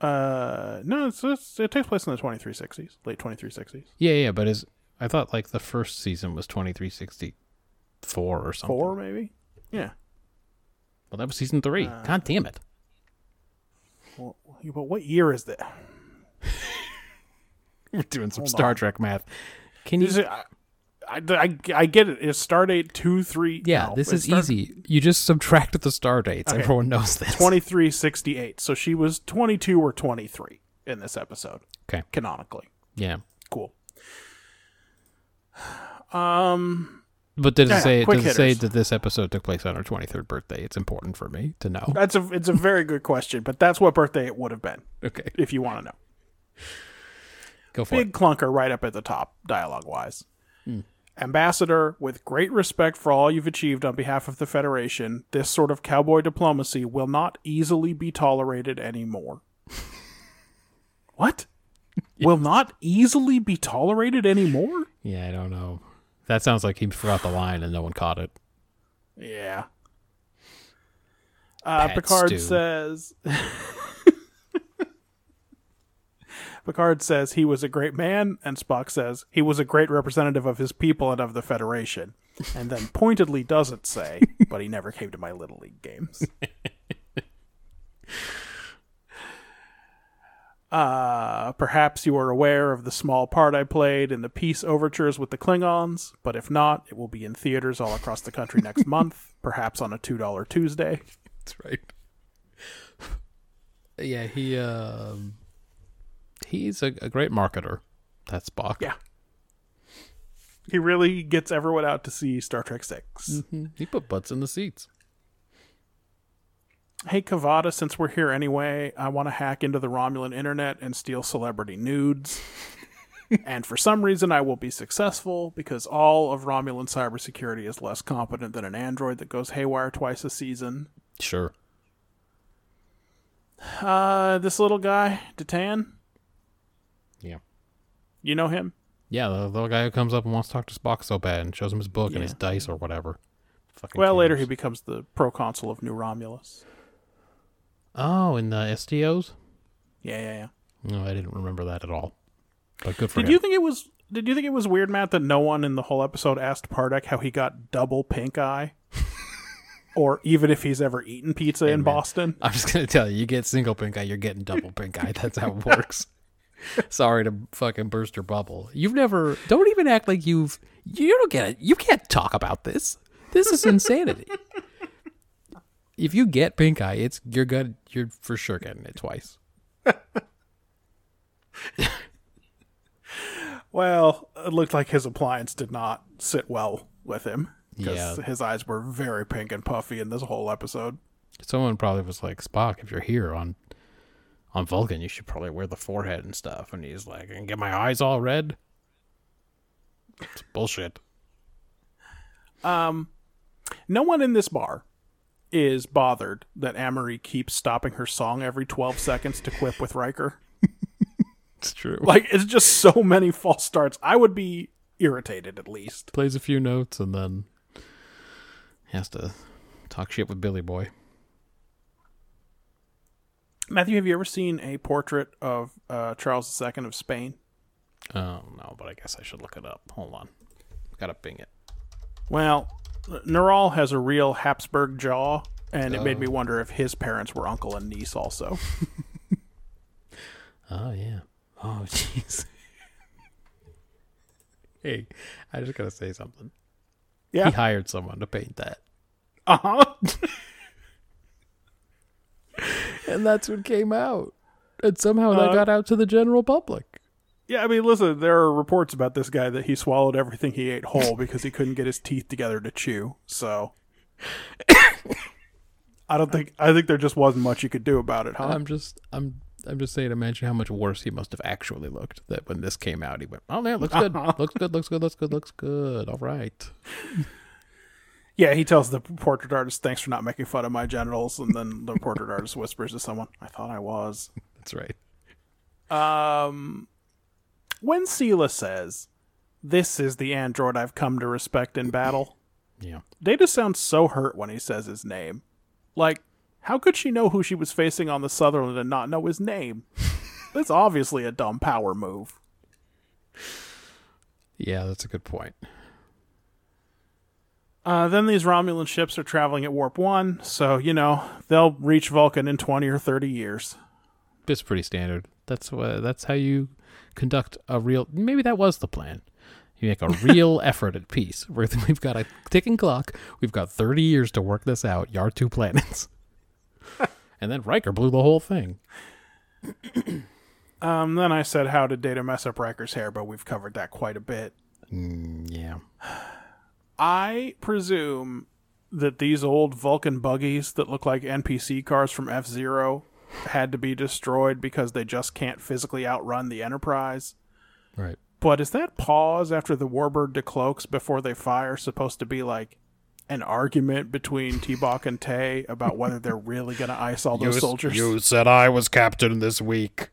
Speaker 2: Uh, no, it's, it's, it takes place in the 2360s, late 2360s.
Speaker 1: Yeah, yeah, but is I thought like the first season was twenty three sixty four or something.
Speaker 2: Four, maybe? Yeah.
Speaker 1: Well, that was season three.
Speaker 2: Uh,
Speaker 1: God damn it!
Speaker 2: Well, but what year is that?
Speaker 1: We're doing some
Speaker 2: hold
Speaker 1: Star
Speaker 2: on.
Speaker 1: Trek math. Can you?
Speaker 2: It, I, I, I, I get it. It's Stardate 2, 3.
Speaker 1: yeah,
Speaker 2: no,
Speaker 1: this is
Speaker 2: start-
Speaker 1: easy. You just subtract the star dates.
Speaker 2: Okay.
Speaker 1: Everyone knows this.
Speaker 2: 2368. So she was 22 or 23 in this episode,
Speaker 1: Okay.
Speaker 2: canonically.
Speaker 1: Yeah.
Speaker 2: Cool. Um,
Speaker 1: But did it
Speaker 2: Yeah,
Speaker 1: say does it say that this episode took place on her twenty third birthday? It's important for me to know.
Speaker 2: that's a it's a very good question, but that's what birthday it would have been
Speaker 1: Okay,
Speaker 2: if you want to know.
Speaker 1: go for it.
Speaker 2: Big
Speaker 1: it.
Speaker 2: clunker right up at the top, dialogue wise.
Speaker 1: Hmm.
Speaker 2: Ambassador, with great respect for all you've achieved on behalf of the Federation, this sort of cowboy diplomacy will not easily be tolerated anymore. what? Will not easily be tolerated anymore?
Speaker 1: Yeah, I don't know. That sounds like he forgot the line and no one caught it.
Speaker 2: Yeah. Uh, Picard
Speaker 1: stew.
Speaker 2: says. Picard says he was a great man, and Spock says he was a great representative of his people and of the Federation. And then pointedly doesn't say, but he never came to my Little League games. Uh, perhaps you are aware of the small part I played in the peace overtures with the Klingons, but if not, it will be in theaters all across the country next month, perhaps on a $2 Tuesday.
Speaker 1: That's right. yeah, he um he's a, a great marketer. That's Spock.
Speaker 2: Yeah. He really gets everyone out to see Star Trek 6.
Speaker 1: He put butts in the seats.
Speaker 2: Hey, K'Vada, since we're here anyway, I want to hack into the Romulan internet and steal celebrity nudes. and for some reason, I will be successful because all of Romulan cybersecurity is less competent than an android that goes haywire twice a season.
Speaker 1: Sure.
Speaker 2: Uh, this little guy,
Speaker 1: D'Tan.
Speaker 2: You know him?
Speaker 1: Yeah, the little guy who comes up and wants to talk to Spock so bad and shows him his book and his dice or whatever. Fucking
Speaker 2: Well, later he becomes the proconsul of New Romulus.
Speaker 1: Oh, in the STOs?
Speaker 2: Yeah, yeah, yeah.
Speaker 1: No, I didn't remember that at all. But good for
Speaker 2: Did
Speaker 1: him.
Speaker 2: you think it was? Did you think it was weird, Matt, that no one in the whole episode asked Pardek how he got double pink eye, or even if he's ever eaten pizza in
Speaker 1: man.
Speaker 2: Boston?
Speaker 1: I'm just gonna tell you, you get single pink eye, you're getting double pink eye. That's how it works. Sorry to fucking burst your bubble. You've never. Don't even act like you've. You don't get it. You can't talk about this. This is insanity. if you get pink eye, it's you're good. You're for sure getting it twice.
Speaker 2: Well, it looked like his appliance did not sit well with him because
Speaker 1: Yeah.
Speaker 2: his eyes were very pink and puffy in this whole episode.
Speaker 1: Someone probably was like, Spock, if you're here on on Vulcan, you should probably wear the forehead and stuff. And he's like, and get my eyes all red. It's bullshit.
Speaker 2: Um, no one in this bar is bothered that Amarie keeps stopping her song every 12 seconds to quip with Riker.
Speaker 1: It's true.
Speaker 2: Like, it's just so many false starts. I would be irritated at least.
Speaker 1: plays a few notes and then has to talk shit with Billy Boy.
Speaker 2: Matthew, have you ever seen a portrait of uh, Charles II of Spain?
Speaker 1: Oh no, but I guess I should look it up. Hold on, gotta bing it.
Speaker 2: Well, Neral has a real Habsburg jaw, and it made me wonder if his parents were uncle and niece also.
Speaker 1: Oh yeah. Oh jeez. hey, I just gotta say something.
Speaker 2: Yeah.
Speaker 1: He hired someone to paint that,
Speaker 2: Uh huh.
Speaker 1: And that's what came out. And somehow that
Speaker 2: Uh,
Speaker 1: got out to the general public.
Speaker 2: Yeah, I mean, listen, there are reports about this guy that he swallowed everything he ate whole because he couldn't get his teeth together to chew. So. I don't think I think there just wasn't much you could do about it, huh?
Speaker 1: I'm just, I'm, I'm just saying. Imagine how much worse he must have actually looked. That when this came out, he went, "Oh man, looks good, looks good, looks good, looks good, looks good. All right."
Speaker 2: Yeah, he tells the portrait artist, "Thanks for not making fun of my genitals," and then the portrait artist whispers to someone, "I thought I was."
Speaker 1: That's right.
Speaker 2: Um, when Sela says, "This is the android I've come to respect in battle,"
Speaker 1: Yeah.
Speaker 2: Data sounds so hurt when he says his name. Like, how could she know who she was facing on the Sutherland and not know his name? That's obviously a dumb power move.
Speaker 1: Yeah, that's a good point.
Speaker 2: Uh, then these Romulan ships are traveling at warp one, so you know they'll reach Vulcan in twenty or thirty years.
Speaker 1: It's pretty standard. That's what. That's how you conduct a real. Maybe that was the plan. You make a real effort at peace. Where we've got a ticking clock. We've got thirty years to work this out. Yar two planets. and then Riker blew the whole thing.
Speaker 2: Um, then I said, "How did Data mess up Riker's hair?" But we've covered that quite a bit.
Speaker 1: Mm, yeah.
Speaker 2: I presume that these old Vulcan buggies that look like NPC cars from F Zero had to be destroyed because they just can't physically outrun the Enterprise.
Speaker 1: Right.
Speaker 2: But is that pause after the warbird decloaks before they fire supposed to be like an argument between T-Bach and Tay about whether they're really going to ice all those soldiers?
Speaker 1: You said I was captain this week.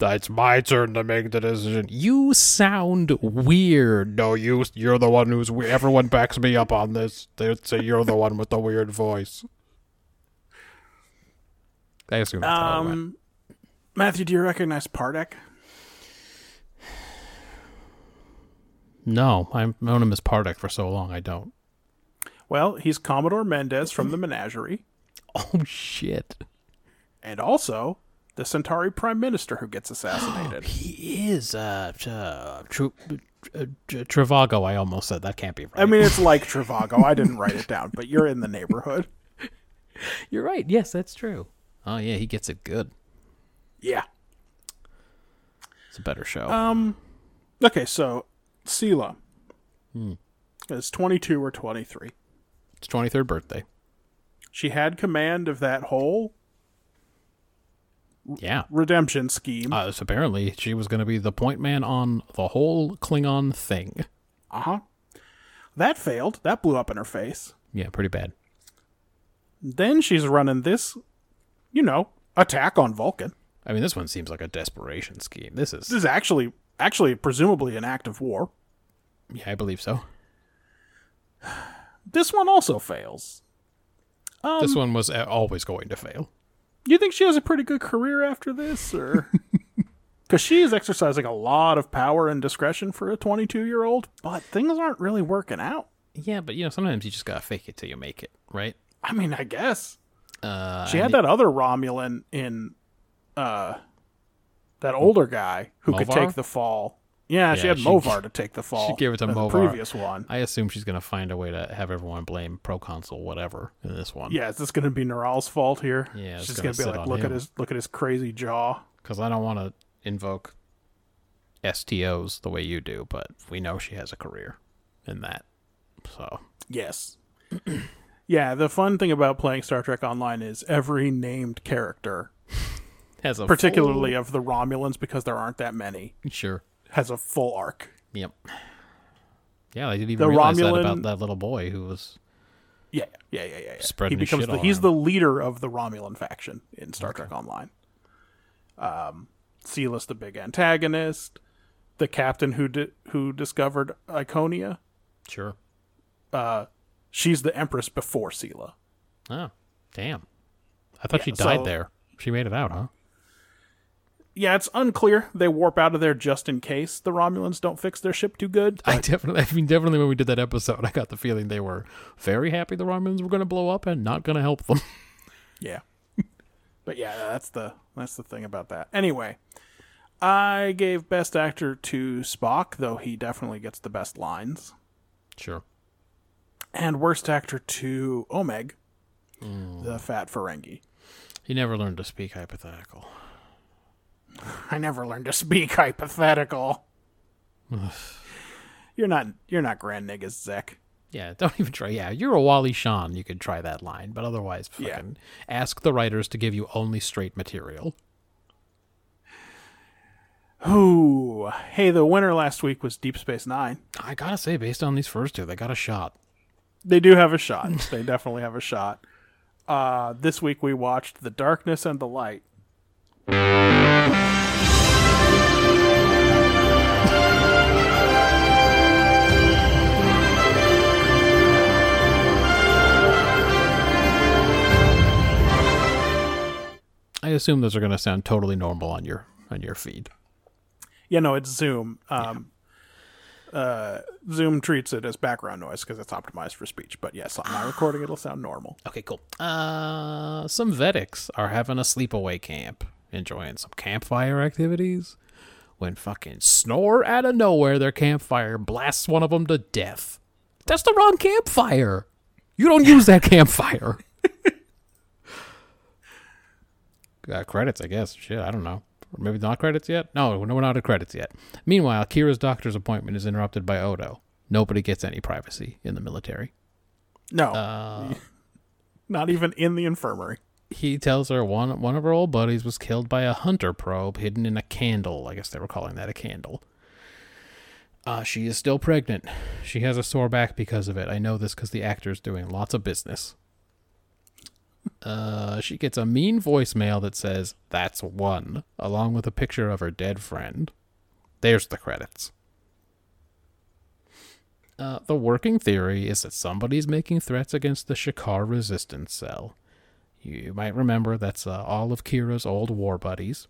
Speaker 1: It's my turn to make the decision. You sound weird. No, you. You're the one who's. we- Everyone backs me up on this. They say you're the one with the weird voice. I assume that's how it went.
Speaker 2: Um, Matthew, do you recognize Pardek?
Speaker 1: No, I've known him as Pardek for so long. I don't.
Speaker 2: Well, he's Commodore Mendez from the Menagerie,
Speaker 1: Oh shit.
Speaker 2: and also the Centauri Prime Minister who gets assassinated.
Speaker 1: He is uh, uh, Tr- uh Travago. I almost said that can't be right.
Speaker 2: I mean, it's like Travago. I didn't write it down, but you're in the neighborhood.
Speaker 1: you're right. Yes, that's true. Oh yeah, he gets it good.
Speaker 2: Yeah.
Speaker 1: It's a better show.
Speaker 2: Um. Okay, so Sela is 22 or 23.
Speaker 1: it's 23rd birthday.
Speaker 2: She had command of that whole
Speaker 1: Yeah.
Speaker 2: redemption scheme.
Speaker 1: Uh, so apparently, she was going to be the point man on the whole Klingon thing.
Speaker 2: Uh huh. That failed. That blew up in her face.
Speaker 1: Yeah, pretty bad.
Speaker 2: Then she's running this, you know, attack on Vulcan.
Speaker 1: I mean, this one seems like a desperation scheme. This is,
Speaker 2: This is actually, actually, presumably an act of war.
Speaker 1: yeah, I believe so.
Speaker 2: This one also fails. Um,
Speaker 1: this one was uh, always going to fail.
Speaker 2: You think she has a pretty good career after this, or? Because she is exercising a lot of power and discretion for a 22 year old, but things aren't really working out.
Speaker 1: Yeah, but you know, sometimes you just gotta fake it till you make it, right?
Speaker 2: I mean, I guess
Speaker 1: Uh,
Speaker 2: she had that other Romulan in, uh, that older guy who could take the fall. Yeah, she had
Speaker 1: she-
Speaker 2: Movar to take the fall.
Speaker 1: She gave it to
Speaker 2: in the
Speaker 1: Movar.
Speaker 2: previous one.
Speaker 1: I assume she's gonna find a way to have everyone blame proconsul whatever in this one.
Speaker 2: Yeah, is this going to be Neral's fault here?
Speaker 1: Yeah,
Speaker 2: she's
Speaker 1: gonna
Speaker 2: be like, look at his look at his crazy jaw.
Speaker 1: because I don't want to invoke STOs the way you do, but we know she has a career in that. So
Speaker 2: Yes. yeah, the fun thing about playing Star Trek Online is every named character,
Speaker 1: has a
Speaker 2: particularly of the Romulans, because there aren't that many,
Speaker 1: sure.
Speaker 2: Has a full arc.
Speaker 1: Yep. Yeah, I didn't even
Speaker 2: The
Speaker 1: realize that about that little boy who was.
Speaker 2: Yeah, yeah, yeah, yeah. yeah.
Speaker 1: Spreading
Speaker 2: he becomes the, he's
Speaker 1: around.
Speaker 2: the leader of the Romulan faction in Star Trek Online. Um, Silas the big antagonist, the captain who di- who discovered Iconia.
Speaker 1: Sure.
Speaker 2: She's the empress before Sela.
Speaker 1: Oh, damn. I thought she died
Speaker 2: so-
Speaker 1: there. She made it out, huh?
Speaker 2: Yeah, it's unclear. They warp out of there just in case the Romulans don't fix their ship too good.
Speaker 1: I definitely, I mean, definitely when we did that episode, I got the feeling they were very happy the Romulans were going to blow up and not going to help them.
Speaker 2: Yeah. but yeah, that's the that's the thing about that. Anyway, I gave best actor to Spock, though he definitely gets the best lines.
Speaker 1: sure.
Speaker 2: And worst actor to Omag, the fat Ferengi.
Speaker 1: He never learned to speak hypothetical.
Speaker 2: I never learned to speak hypothetical. you're not you're not Grand Nagus Zek.
Speaker 1: Yeah, don't even try. Yeah, you're a Wally Shawn. You could try that line, but otherwise,
Speaker 2: Yeah.
Speaker 1: fucking ask the writers to give you only straight material.
Speaker 2: Ooh. Hey, the winner last week was Deep Space Nine.
Speaker 1: I gotta say, based on these first two, they got a shot.
Speaker 2: They do have a shot. they definitely have a shot. Uh, this week we watched The Darkness and the Light.
Speaker 1: I assume those are gonna sound totally normal on your on your feed.
Speaker 2: Yeah, no, it's Zoom. Um, uh, Zoom treats it as background noise because it's optimized for speech. But yes, on my recording, it'll sound normal.
Speaker 1: Okay, cool. Uh, some Vedeks are having a sleepaway camp, enjoying some campfire activities. When fucking snore out of nowhere, their campfire blasts one of them to death. That's the wrong campfire. You don't use that campfire. Uh, credits, I guess. Shit, I don't know. Or maybe not credits yet? No, we're not at credits yet. Meanwhile, Kira's doctor's appointment is interrupted by Odo. Nobody gets any privacy in the military.
Speaker 2: No,
Speaker 1: Uh,
Speaker 2: not even in the infirmary.
Speaker 1: he tells her one one of her old buddies was killed by a hunter probe hidden in a candle. I guess they were calling that a candle. Uh, she is still pregnant. She has a sore back because of it. I know this because the actor's doing lots of business. Uh, she gets a mean voicemail that says, That's one, along with a picture of her dead friend. There's the credits. Uh, the working theory is that somebody's making threats against the Shakar resistance cell. You might remember that's uh, all of Kira's old war buddies.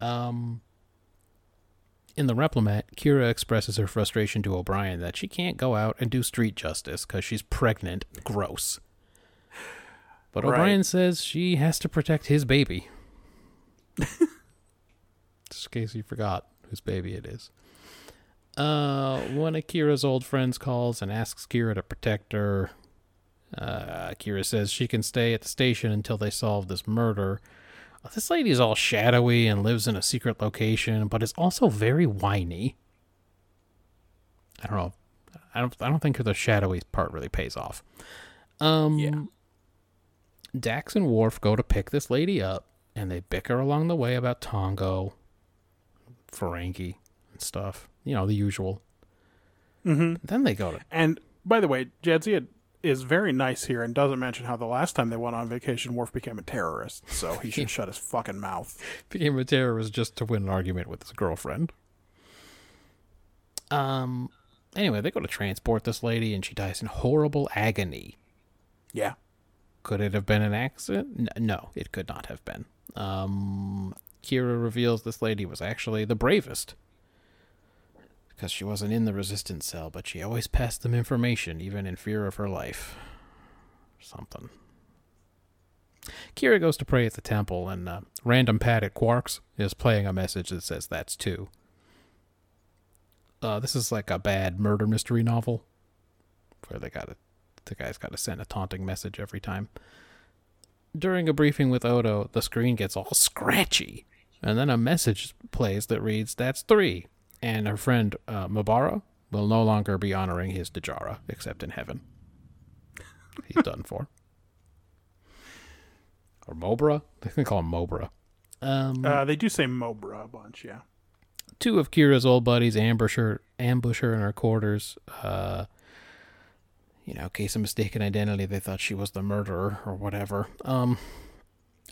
Speaker 1: Um, in the replimat, Kira expresses her frustration to O'Brien that she can't go out and do street justice because she's pregnant. Gross. But
Speaker 2: Right.
Speaker 1: O'Brien says she has to protect his baby. Just in case you forgot whose baby it is. Uh, one of Kira's old friends calls and asks Kira to protect her. Uh, Kira says she can stay at the station until they solve this murder. This lady is all shadowy and lives in a secret location, but is also very whiny. I don't know. I don't. I don't think the shadowy part really pays off. Um,
Speaker 2: Yeah.
Speaker 1: Dax and Worf go to pick this lady up, and they bicker along the way about Tongo, Ferengi, and stuff. You know the usual.
Speaker 2: Mm-hmm.
Speaker 1: Then they go to
Speaker 2: And by the way, Jadzia is very nice here and doesn't mention how the last time they went on vacation, Worf became a terrorist, so he should shut his fucking mouth.
Speaker 1: became a terrorist just to win an argument with his girlfriend. Um. Anyway, they go to transport this lady, and she dies in horrible agony.
Speaker 2: Yeah.
Speaker 1: Could it have been an accident? No, it could not have been. Um, Kira reveals this lady was actually the bravest. Because she wasn't in the resistance cell, but she always passed them information, even in fear of her life. Something. Kira goes to pray at the temple, and uh, random pad at Quarks is playing a message that says that's two. Uh, this is like a bad murder mystery novel where they got to the guy's got to send a taunting message every time. During a briefing with Odo, the screen gets all scratchy, and then a message plays that reads, That's three. And her friend uh, Mabara will no longer be honoring his Dejara, except in heaven. He's done for. Or Mobra? They can call him Mobra. Um,
Speaker 2: Uh, they do say Mobra a bunch, yeah.
Speaker 1: two of Kira's old buddies ambush her, ambush her in her quarters. Uh, you know, case of mistaken identity. They thought she was the murderer or whatever. Um,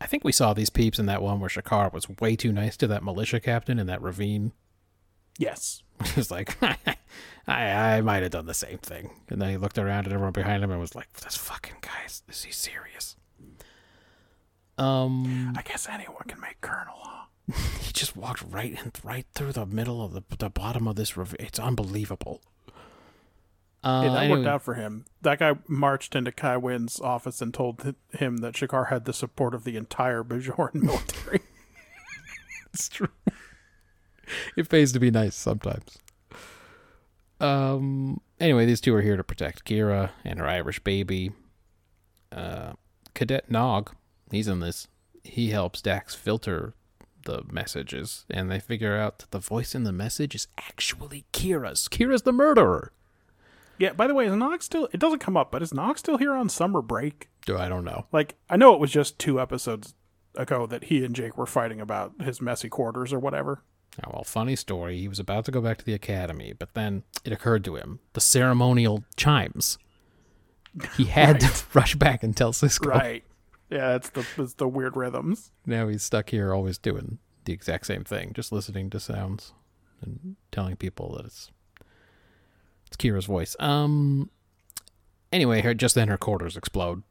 Speaker 1: I think we saw these peeps in that one where Shakar was way too nice to that militia captain in that ravine.
Speaker 2: Yes.
Speaker 1: He was like, I, I might have done the same thing. And then he looked around at everyone behind him and was like, this fucking guy, is, is he serious? Um,
Speaker 2: I guess anyone can make Colonel, huh?
Speaker 1: he just walked right in, right through the middle of the the bottom of this ravine. It's unbelievable. Uh,
Speaker 2: Hey, that
Speaker 1: anyway,
Speaker 2: worked out for him. That guy marched into Kai Wynn's office and told him that Shakar had the support of the entire Bajoran military.
Speaker 1: It's true. it pays to be nice sometimes. Um. Anyway, these two are here to protect Kira and her Irish baby. Uh, Cadet Nog, he's in this. He helps Dax filter the messages, and they figure out that the voice in the message is actually Kira's. Kira's the murderer.
Speaker 2: Yeah, by the way, is Nog still it doesn't come up, but is Nog still here on summer break?
Speaker 1: Do I don't know.
Speaker 2: Like I know it was just two episodes ago that he and Jake were fighting about his messy quarters or whatever.
Speaker 1: Oh, well, funny story. He was about to go back to the academy, but then it occurred to him the ceremonial chimes. He had to rush back and tell Sisko.
Speaker 2: Right. Yeah, that's the that's the weird rhythms.
Speaker 1: Now he's stuck here, always doing the exact same thing, just listening to sounds and telling people that it's it's Kira's voice. Um. Anyway, her just then her quarters explode.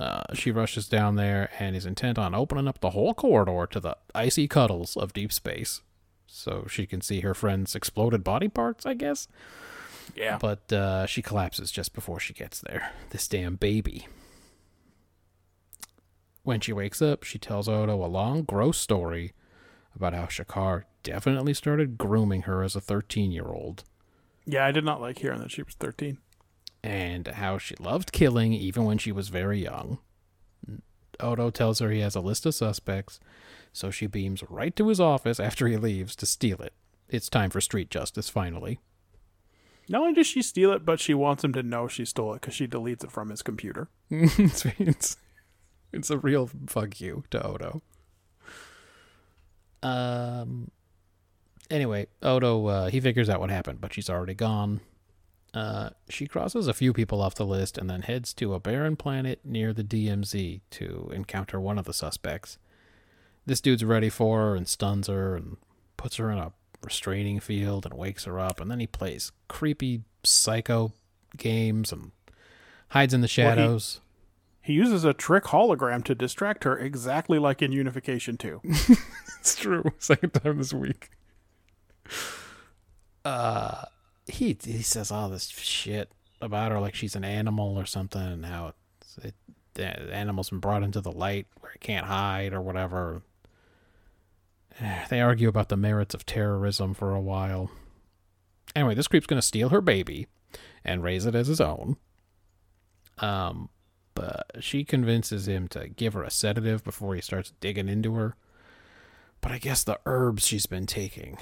Speaker 1: Uh, she rushes down there and is intent on opening up the whole corridor to the icy cuddles of deep space, so she can see her friend's exploded body parts. I guess.
Speaker 2: Yeah.
Speaker 1: But uh, she collapses just before she gets there. This damn baby. When she wakes up, she tells Odo a long, gross story about how Shakar definitely started grooming her as a 13 year old,
Speaker 2: Yeah, I did not like hearing that she was thirteen.
Speaker 1: and how she loved killing even when she was very young. Odo tells her he has a list of suspects, so she beams right to his office after he leaves to steal it. It's time for street justice, finally.
Speaker 2: Not only does she steal it, but she wants him to know she stole it because she deletes it from his computer.
Speaker 1: it's, it's it's a real fuck you to Odo. Um, Anyway, Odo uh, he figures out what happened, but she's already gone. Uh, she crosses a few people off the list and then heads to a barren planet near the DMZ to encounter one of the suspects. This dude's ready for her and stuns her and puts her in a restraining field and wakes her up, and then he plays creepy psycho games and hides in the
Speaker 2: Well, he-
Speaker 1: shadows.
Speaker 2: He uses a trick hologram to distract her, exactly like in Unification 2.
Speaker 1: It's true. Second time this week. Uh, he he says all this shit about her, like she's an animal or something, and how it, the animal's been brought into the light where it can't hide or whatever. They argue about the merits of terrorism for a while. Anyway, this creep's gonna steal her baby and raise it as his own. Um, but she convinces him to give her a sedative before he starts digging into her. But I guess the herbs she's been taking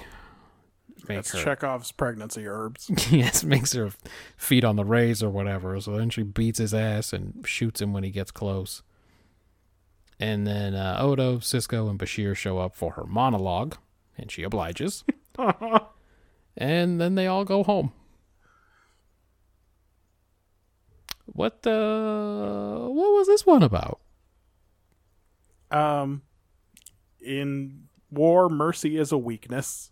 Speaker 1: make
Speaker 2: That's
Speaker 1: her
Speaker 2: Chekhov's pregnancy herbs.
Speaker 1: yes makes her feet on the rays or whatever. So then she beats his ass and shoots him when he gets close. And then uh, Odo, Sisko, and Bashir show up for her monologue, and she obliges. and then they all go home. What the? What was this one about?
Speaker 2: Um, in war, mercy is a weakness.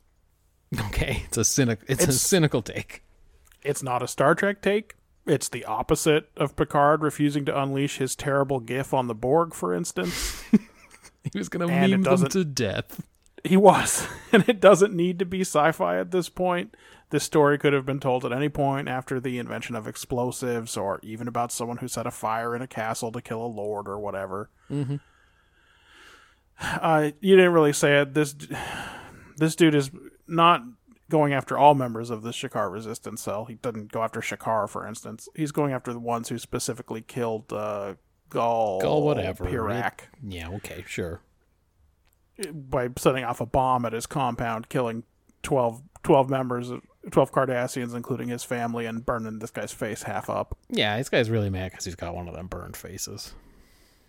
Speaker 1: Okay, it's a cynic. It's, a cynical take.
Speaker 2: It's not a Star Trek take. It's the opposite of Picard refusing to unleash his terrible gif on the Borg, for instance.
Speaker 1: He was
Speaker 2: And it
Speaker 1: meme them to death.
Speaker 2: he was, and it doesn't need to be sci-fi at this point. This story could have been told at any point after the invention of explosives, or even about someone who set a fire in a castle to kill a lord or whatever.
Speaker 1: Mm-hmm.
Speaker 2: Uh, you didn't really say it. This this dude is not going after all members of the Shakar resistance cell. He doesn't go after Shakar, for instance. He's going after the ones who specifically killed uh, Gul,
Speaker 1: Gul whatever.
Speaker 2: Pirak,
Speaker 1: Yeah. Okay. Sure.
Speaker 2: by setting off a bomb at his compound, killing 12, 12 members, of- 12 Cardassians, including his family, and burning this guy's face half up.
Speaker 1: Yeah, this guy's really mad because he's got one of them burned faces.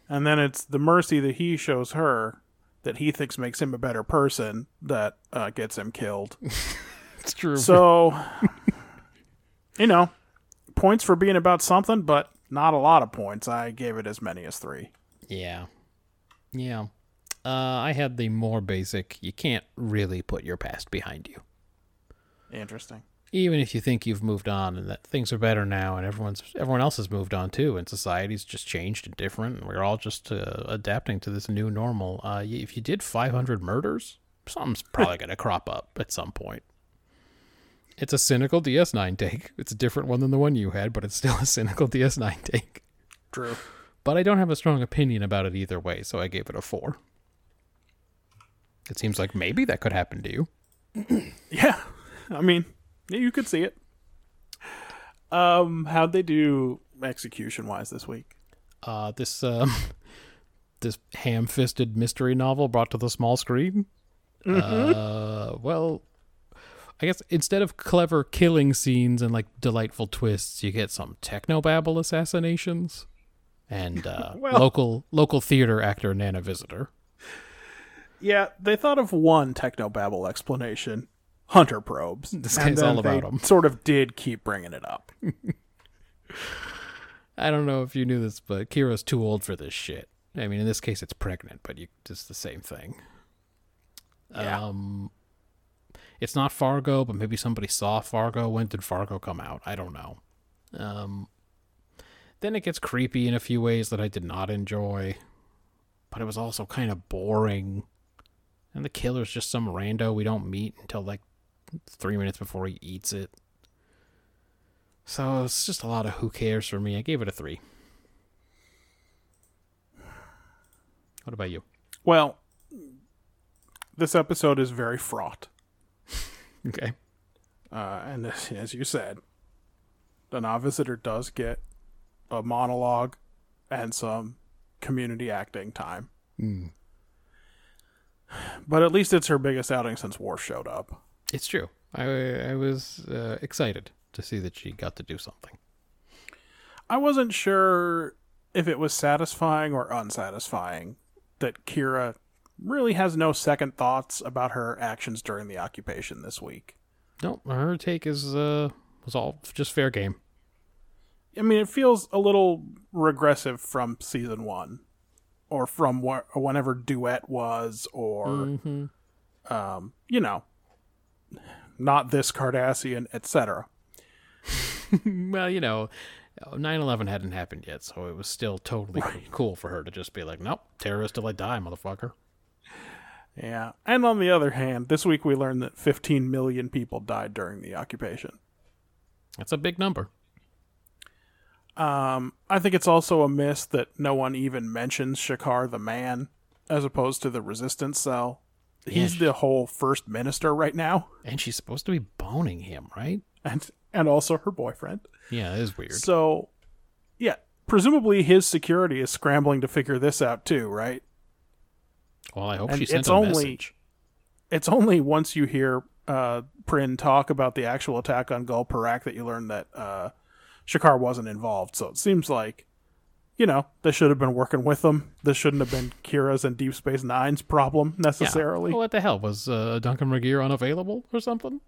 Speaker 2: And then it's the mercy that he shows her that he thinks makes him a better person that uh, gets him killed.
Speaker 1: It's true.
Speaker 2: So, you know, points for being about something, but not a lot of points. I gave it as many as three.
Speaker 1: yeah, yeah. Uh, I had the more basic. You can't really put your past behind you,
Speaker 2: Interesting.
Speaker 1: Even if you think you've moved on and that things are better now, and everyone's everyone else has moved on too, and society's just changed and different, and we're all just uh, adapting to this new normal. Uh, if you did 500 murders, something's probably going to crop up at some point. It's a cynical DS9 take. It's a different one than the one you had, but it's still a cynical DS9 take.
Speaker 2: True.
Speaker 1: But I don't have a strong opinion about it either way, so I gave it a four. It seems like maybe that could happen to you.
Speaker 2: Yeah. I mean, yeah, you could see it. Um, how'd they do execution wise this week?
Speaker 1: Uh, this um, this ham-fisted mystery novel brought to the small screen. Uh, well, I guess instead of clever killing scenes and like delightful twists, you get some technobabble assassinations and uh,
Speaker 2: Well-
Speaker 1: local local theater actor Nana Visitor.
Speaker 2: Yeah, they thought of one technobabble explanation: hunter probes.
Speaker 1: This
Speaker 2: And
Speaker 1: guy's all about them.
Speaker 2: Sort of did keep bringing it up.
Speaker 1: I don't know if you knew this, but Kira's too old for this shit. I mean, in this case, it's pregnant, but you, it's the same thing.
Speaker 2: Yeah.
Speaker 1: Um, it's not Fargo, but maybe somebody saw Fargo. When did Fargo come out? I don't know. Um, then it gets creepy in a few ways that I did not enjoy, but it was also kind of boring. And the killer's just some rando we don't meet until like three minutes before he eats it. So it's just a lot of who cares for me. I gave it a three. What about you?
Speaker 2: Well, this episode is very fraught.
Speaker 1: Okay.
Speaker 2: Uh, and as, as you said, the Nana Visitor does get a monologue and some community acting time. But at least it's her biggest outing since Worf showed up.
Speaker 1: It's true. I I was uh, excited to see that she got to do something.
Speaker 2: I wasn't sure if it was satisfying or unsatisfying that Kira really has no second thoughts about her actions during the occupation this week.
Speaker 1: No, her take is uh was all just fair game.
Speaker 2: I mean, it feels a little regressive from season one, or from wh- whenever duet was, or
Speaker 1: Mm-hmm.
Speaker 2: um, you know, not this Cardassian, etc.
Speaker 1: Well, you know, 9/11 hadn't happened yet, so it was still totally cool for her to just be like, "Nope, terrorist till I die, motherfucker."
Speaker 2: Yeah, and on the other hand, this week we learned that 15 million people died during the occupation.
Speaker 1: That's a big number.
Speaker 2: Um, I think it's also a miss that no one even mentions Shakar the man as opposed to the resistance cell. He's
Speaker 1: Yeah.
Speaker 2: the whole first minister right now,
Speaker 1: And she's supposed to be boning him, right?
Speaker 2: and and also her boyfriend.
Speaker 1: Yeah, it is weird.
Speaker 2: So, yeah, presumably his security is scrambling to figure this out too, right?
Speaker 1: well, I hope
Speaker 2: and
Speaker 1: she sent
Speaker 2: it's
Speaker 1: a
Speaker 2: only-
Speaker 1: message.
Speaker 2: It's only once you hear uh, Prin talk about the actual attack on Gul Parak that you learn that uh, Shakar wasn't involved. So it seems like, you know, they should have been working with them. This shouldn't have been Kira's and Deep Space Nine's problem
Speaker 1: Yeah.
Speaker 2: necessarily.
Speaker 1: Well, what the hell was uh, Duncan Regehr unavailable or something?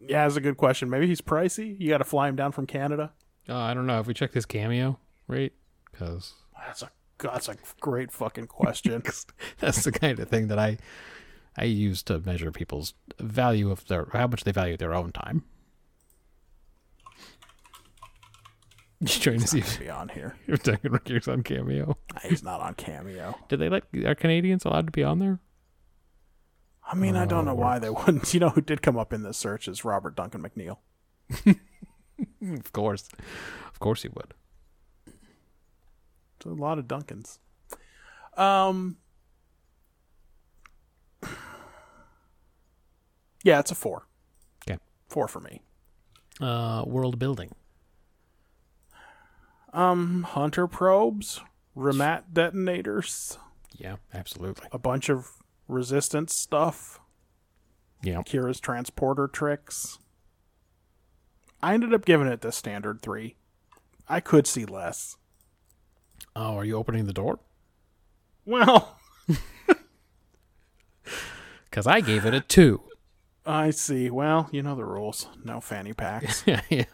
Speaker 2: Yeah, that's a good question. Maybe he's pricey. You got to fly him down from Canada.
Speaker 1: Uh, I don't know. Have we checked his cameo rate? Because
Speaker 2: That's a that's a great fucking question.
Speaker 1: that's the kind of thing that I I use to measure people's value of their how much they value their own time. You trying to see if,
Speaker 2: be on here.
Speaker 1: if Duncan Regehr's on cameo?
Speaker 2: He's not on Cameo.
Speaker 1: Did they let are Canadians allowed to be on there?
Speaker 2: I mean, I don't know
Speaker 1: Oh,
Speaker 2: why they wouldn't. You know who did come up in this search is Robert Duncan McNeil.
Speaker 1: Of course, of course he would.
Speaker 2: It's a lot of Duncans. Um. Yeah, it's a four.
Speaker 1: Okay.
Speaker 2: Four for me.
Speaker 1: Uh, world building.
Speaker 2: Um, hunter probes, remat detonators,
Speaker 1: Yeah, absolutely.
Speaker 2: a bunch of resistance stuff,
Speaker 1: Yeah,
Speaker 2: Kira's transporter tricks. I ended up giving it the standard three. I could see less.
Speaker 1: Oh, are you opening the door?
Speaker 2: Well,
Speaker 1: Because I gave it a two.
Speaker 2: I see. Well, you know the rules. No fanny packs.
Speaker 1: yeah.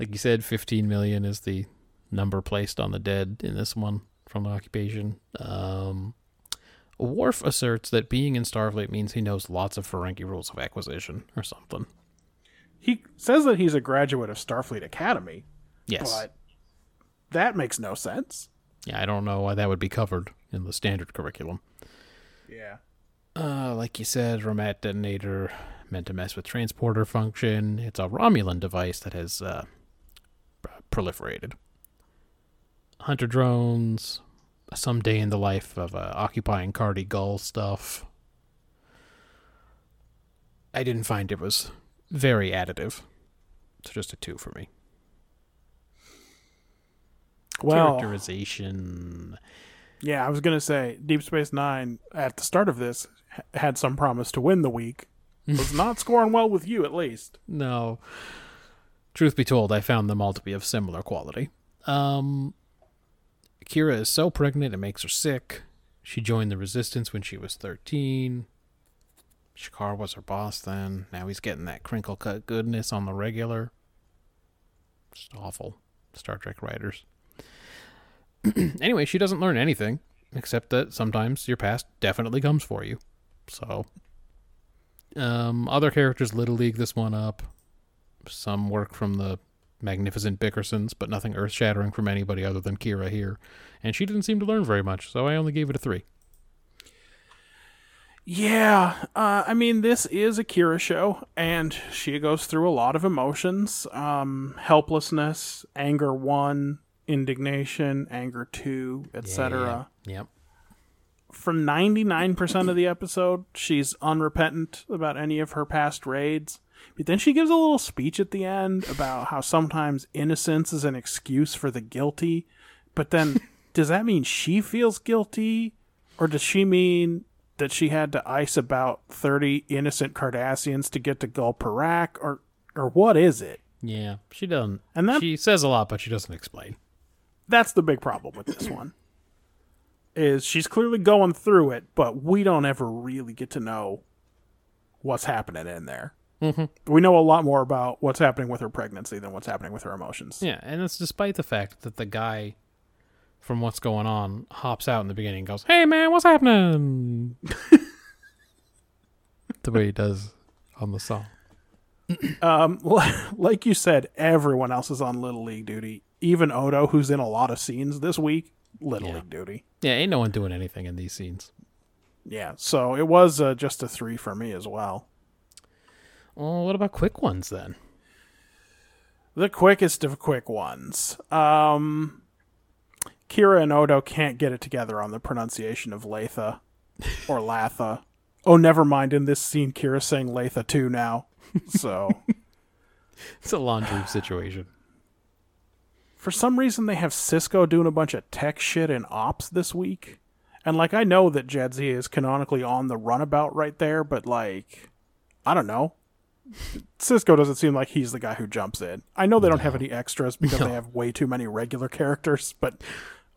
Speaker 1: Like you said, 15 million is the number placed on the dead in this one from the occupation. Um, Worf asserts that being in Starfleet means he knows lots of Ferengi rules of acquisition or something.
Speaker 2: he says that he's a graduate of Starfleet Academy,
Speaker 1: Yes.
Speaker 2: but that makes no sense.
Speaker 1: Yeah, I don't know why that would be covered in the standard curriculum.
Speaker 2: Yeah.
Speaker 1: Uh, like you said, Ramat detonator meant to mess with transporter function. It's a Romulan device that has uh, proliferated. Hunter drones, some day in the life of uh, occupying Cardi Gull stuff. I didn't find it was very additive. It's just a two for me.
Speaker 2: Well,
Speaker 1: Characterization.
Speaker 2: yeah, I was gonna say Deep Space Nine at the start of this had some promise to win the week. Was not scoring well with you, at least.
Speaker 1: No. Truth be told, I found them all to be of similar quality. Um, Kira is so pregnant it makes her sick. She joined the resistance when she was 13. Shakar was her boss then. Now he's getting that crinkle cut goodness on the regular. Just awful. Star Trek writers. anyway, she doesn't learn anything, except that sometimes your past definitely comes for you. So, um, other characters Little League this one up. Some work from the magnificent Bickersons, but nothing earth shattering from anybody other than Kira here. And she didn't seem to learn very much, so I only gave it a three.
Speaker 2: Yeah, uh, I mean, this is a Kira show, and she goes through a lot of emotions um, helplessness, anger one, indignation, anger two, etc.
Speaker 1: Yep.
Speaker 2: For 99% of the episode, she's unrepentant about any of her past raids. But then she gives a little speech at the end about how sometimes innocence is an excuse for the guilty. But then, does that mean she feels guilty? Or does she mean that she had to ice about 30 innocent Cardassians to get to Gul Parak? Or, or what is it?
Speaker 1: Yeah, she doesn't.
Speaker 2: And that-
Speaker 1: she says a lot, but she doesn't explain.
Speaker 2: That's the big problem with this one. is she's clearly going through it, but we don't ever really get to know what's happening in there. Mm-hmm. We know a lot more about what's happening with her pregnancy than what's happening with her emotions.
Speaker 1: Yeah, and it's despite the fact that the guy from what's going on hops out in the beginning and goes, Hey man, what's happening? the way he does on the song.
Speaker 2: Um, like you said, everyone else is on Little League duty. Even Odo, who's in a lot of scenes this week, Little
Speaker 1: Yeah.
Speaker 2: League duty.
Speaker 1: Yeah, ain't no one doing anything in these scenes.
Speaker 2: Yeah, so it was uh, just a three for me as well.
Speaker 1: Well, what about quick ones then?
Speaker 2: The quickest of quick ones. Um, Kira and Odo can't get it together on the pronunciation of Latha or Latha. Oh, never mind. In this scene, Kira's saying Latha too now. So
Speaker 1: It's a laundry situation.
Speaker 2: for some reason, they have Sisko doing a bunch of tech shit in ops this week. And like, I know that Jadzia is canonically on the runabout right there, but like, I don't know. Sisko doesn't seem like he's the guy who jumps in. I know they don't have any extras because they have way too many regular characters, but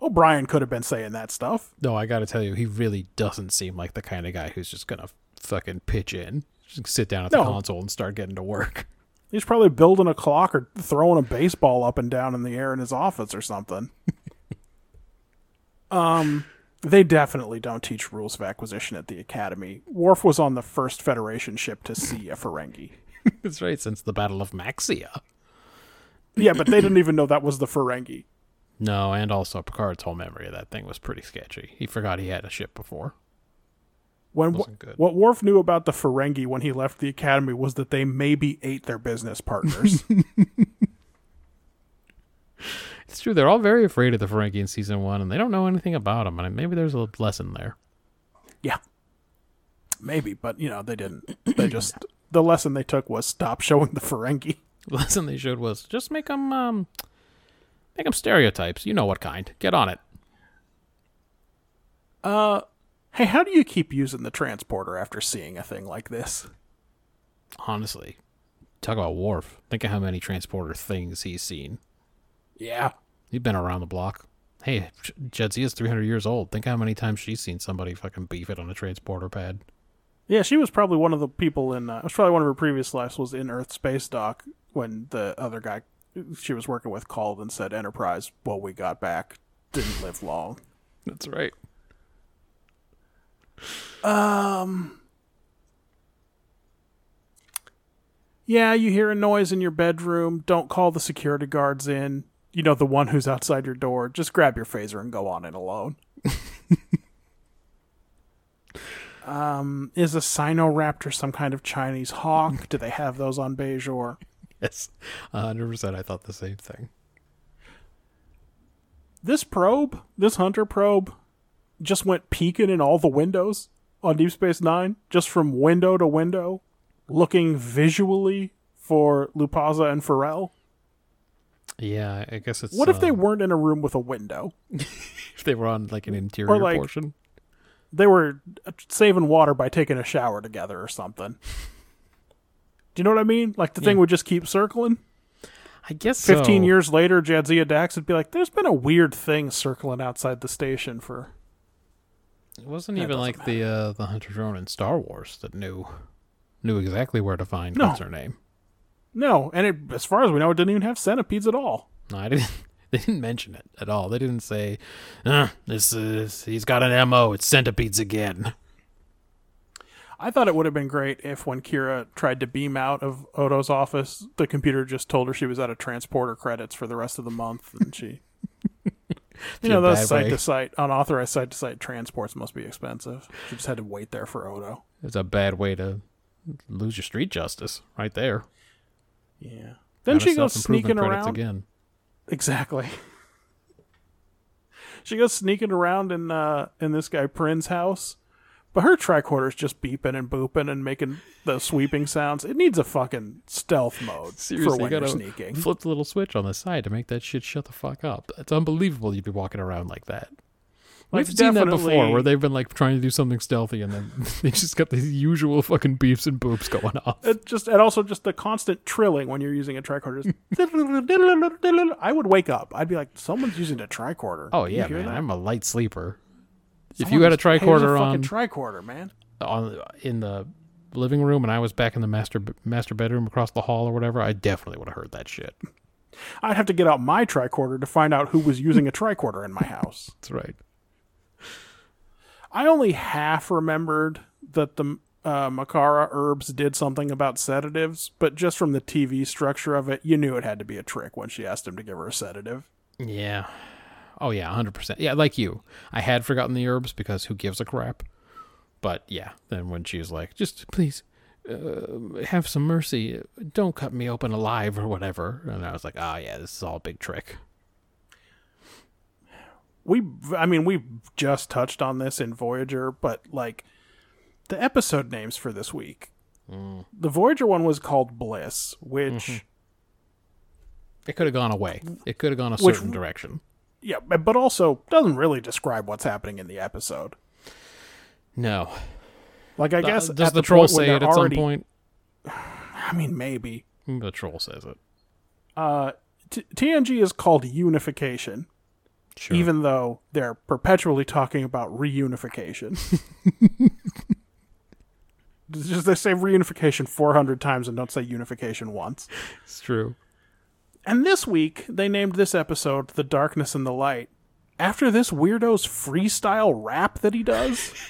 Speaker 2: O'Brien could have been saying that stuff.
Speaker 1: No, I gotta tell you, he really doesn't seem like the kind of guy who's just gonna fucking pitch in, just sit down at the
Speaker 2: No.
Speaker 1: console and start getting to work.
Speaker 2: He's probably building a clock or throwing a baseball up and down in the air in his office or something. um, they definitely don't teach rules of acquisition at the academy. Worf was on the first Federation ship to see a Ferengi.
Speaker 1: That's right, since the Battle of Maxia.
Speaker 2: Yeah, but they didn't even know that was the Ferengi.
Speaker 1: No, and also Picard's whole memory of that thing was pretty sketchy. He forgot he had a ship before.
Speaker 2: When what Worf knew about the Ferengi when he left the academy was that they maybe ate their business partners.
Speaker 1: It's true, they're all very afraid of the Ferengi in season one, and they don't know anything about them, and maybe there's a lesson there.
Speaker 2: yeah, maybe, but you know they didn't. They just the lesson they took was stop showing the Ferengi.
Speaker 1: The lesson they showed was just make them, um, make them stereotypes. You know what kind. Get on it.
Speaker 2: Uh, hey, how do you keep using the transporter after seeing a thing like this?
Speaker 1: Honestly, talk about Worf. Think of how many transporter things he's seen.
Speaker 2: Yeah.
Speaker 1: He's been around the block. Hey, Jadzia's 300 years old. Think how many times she's seen somebody fucking beef it on a transporter pad.
Speaker 2: Yeah, she was probably one of the people in. Uh, it was probably one of her previous lives was in Earth Space Dock when the other guy she was working with called and said Enterprise. Well, we got back. Didn't live long.
Speaker 1: That's right. Um.
Speaker 2: Yeah, you hear a noise in your bedroom. Don't call the security guards in. You know the one who's outside your door. Just grab your phaser and go on in alone. um, is a Sinoraptor some kind of Chinese hawk? Do they have those on Bajor?
Speaker 1: Yes, 100%. I thought the same thing.
Speaker 2: this probe, this hunter probe, just went peeking in all the windows on Deep Space Nine, just from window to window, looking visually for Lupaza and Furel.
Speaker 1: Yeah, I guess it's.
Speaker 2: What if they
Speaker 1: uh,
Speaker 2: weren't in a room with a window?
Speaker 1: if they were on like an interior
Speaker 2: like-
Speaker 1: portion?
Speaker 2: They were saving water by taking a shower together or something. Do you know what I mean? Like the thing would just keep circling.
Speaker 1: I guess
Speaker 2: 15
Speaker 1: so.
Speaker 2: years later, Jadzia Dax would be like, there's been a weird thing circling outside the station for.
Speaker 1: It wasn't
Speaker 2: That
Speaker 1: even like the uh, the hunter drone in Star Wars that knew knew exactly where to find
Speaker 2: No.
Speaker 1: what's her name.
Speaker 2: No, and it, as far as we know, it didn't even have centipedes at all.
Speaker 1: No, I didn't. They didn't mention it at all. They didn't say, uh, "This is he's got an mo. It's centipedes again."
Speaker 2: I thought it would have been great if when Kira tried to beam out of Odo's office, the computer just told her she was out of transporter credits for the rest of the month, and she. You know, those site
Speaker 1: way.
Speaker 2: to site, unauthorized site to site transports must be expensive. She just had to wait there for Odo.
Speaker 1: It's a bad way to lose your street justice, right there.
Speaker 2: Yeah. Then she goes sneaking around.
Speaker 1: again.
Speaker 2: Exactly. She goes sneaking around in uh in this guy Prin's house, but her tricorder's just beeping and booping and making the sweeping sounds. It needs a fucking stealth mode
Speaker 1: Seriously,
Speaker 2: for when
Speaker 1: you
Speaker 2: you're
Speaker 1: gotta
Speaker 2: sneaking.
Speaker 1: flip the little switch on the side to make that shit shut the fuck up. It's unbelievable you'd be walking around like that.
Speaker 2: Like,
Speaker 1: We've seen that before, where they've been like trying to do something stealthy, and then they just got these usual fucking beeps and boops going off.
Speaker 2: It just and also just the constant trilling when you're using a tricorder. I would wake up. I'd be like, someone's using a tricorder.
Speaker 1: Oh yeah, man,
Speaker 2: that?
Speaker 1: I'm a light sleeper. if you had a
Speaker 2: Someone
Speaker 1: tricorder
Speaker 2: a
Speaker 1: on
Speaker 2: fucking tricorder, man.
Speaker 1: on in the living room and I was back in the master master bedroom across the hall or whatever, I definitely would have heard that shit.
Speaker 2: I'd have to get out my tricorder to find out who was using a tricorder in my house.
Speaker 1: That's right.
Speaker 2: I only half remembered that the uh, Makara herbs did something about sedatives, but just from the TV structure of it, you knew it had to be a trick when she asked him to give her a sedative.
Speaker 1: Yeah. Oh yeah, hundred percent. Yeah, like you. I had forgotten the herbs because who gives a crap? But yeah, then when she was like, "Just please, uh, have some mercy. Don't cut me open alive or whatever," and I was like, "Oh yeah, this is all a big trick."
Speaker 2: We, I mean, we just touched on this in Voyager, but like the episode names for this week. The Voyager one was called Bliss, which
Speaker 1: It could have gone away. It could have gone a
Speaker 2: Which-
Speaker 1: certain direction.
Speaker 2: yeah, but also doesn't really describe what's happening in the episode.
Speaker 1: No.
Speaker 2: Like I guess
Speaker 1: does the,
Speaker 2: the
Speaker 1: troll say it at
Speaker 2: already-
Speaker 1: some point?
Speaker 2: I mean, maybe.
Speaker 1: The troll says it.
Speaker 2: Uh, T- TNG is called unification,
Speaker 1: Sure.
Speaker 2: even though they're perpetually talking about reunification. Just they say reunification 400 times and don't say unification once.
Speaker 1: it's true.
Speaker 2: And this week, they named this episode The Darkness and the Light after this weirdo's freestyle rap that he does.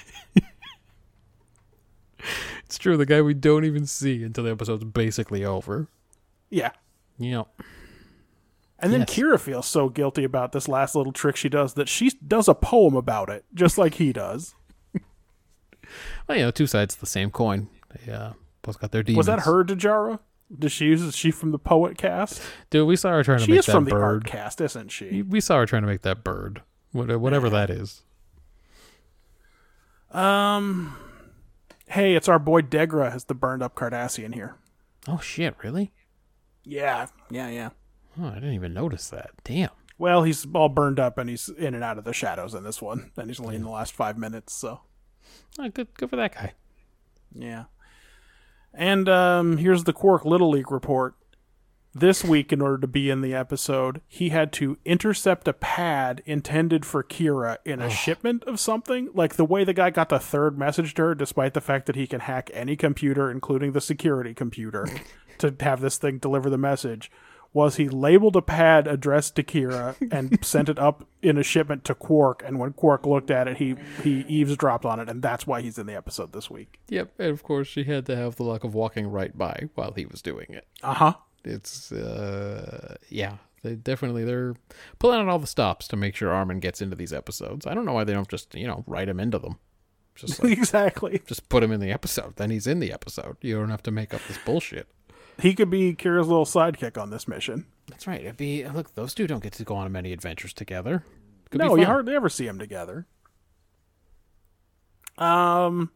Speaker 1: It's true. The guy we don't even see until the episode's basically over.
Speaker 2: yeah.
Speaker 1: Yep.
Speaker 2: And then
Speaker 1: Yes.
Speaker 2: Kira feels so guilty about this last little trick she does that she does a poem about it, just like he does.
Speaker 1: Well, you know, two sides of the same coin. They uh, both got their demons.
Speaker 2: Was that her, Dejara? Does she use is she from the poet cast?
Speaker 1: Dude, we saw her trying to
Speaker 2: She
Speaker 1: make
Speaker 2: is
Speaker 1: that
Speaker 2: from the art
Speaker 1: bird.
Speaker 2: cast, isn't she?
Speaker 1: We saw her trying to make that bird. Whatever that is.
Speaker 2: Um, hey, it's our boy Degra as the burned up Cardassian here.
Speaker 1: Oh, shit, really?
Speaker 2: Yeah, yeah, yeah.
Speaker 1: Oh, I didn't even notice that. Damn.
Speaker 2: Well, he's all burned up and he's in and out of the shadows in this one, and he's only in the last five minutes. So
Speaker 1: Oh, good, good for that guy.
Speaker 2: yeah. And um, here's the Quark Little League report. This week, in order to be in the episode, he had to intercept a pad intended for Kira in a shipment of something. Like the way the guy got the third message to her, despite the fact that he can hack any computer, including the security computer, to have this thing deliver the message, was he labeled a pad addressed to Kira and sent it up in a shipment to Quark. And when Quark looked at it, he he eavesdropped on it, and that's why he's in the episode this week.
Speaker 1: Yep, and of course she had to have the luck of walking right by while he was doing it.
Speaker 2: Uh huh.
Speaker 1: It's uh yeah, they definitely they're pulling out all the stops to make sure Armin gets into these episodes. I don't know why they don't just, you know, write him into them. Just like,
Speaker 2: exactly.
Speaker 1: just put him in the episode. Then he's in the episode. You don't have to make up this bullshit.
Speaker 2: He could be Kira's little sidekick on this mission.
Speaker 1: That's right. It'd be look, those two don't get to go on many adventures together. Could
Speaker 2: no, you hardly ever see them together. Um,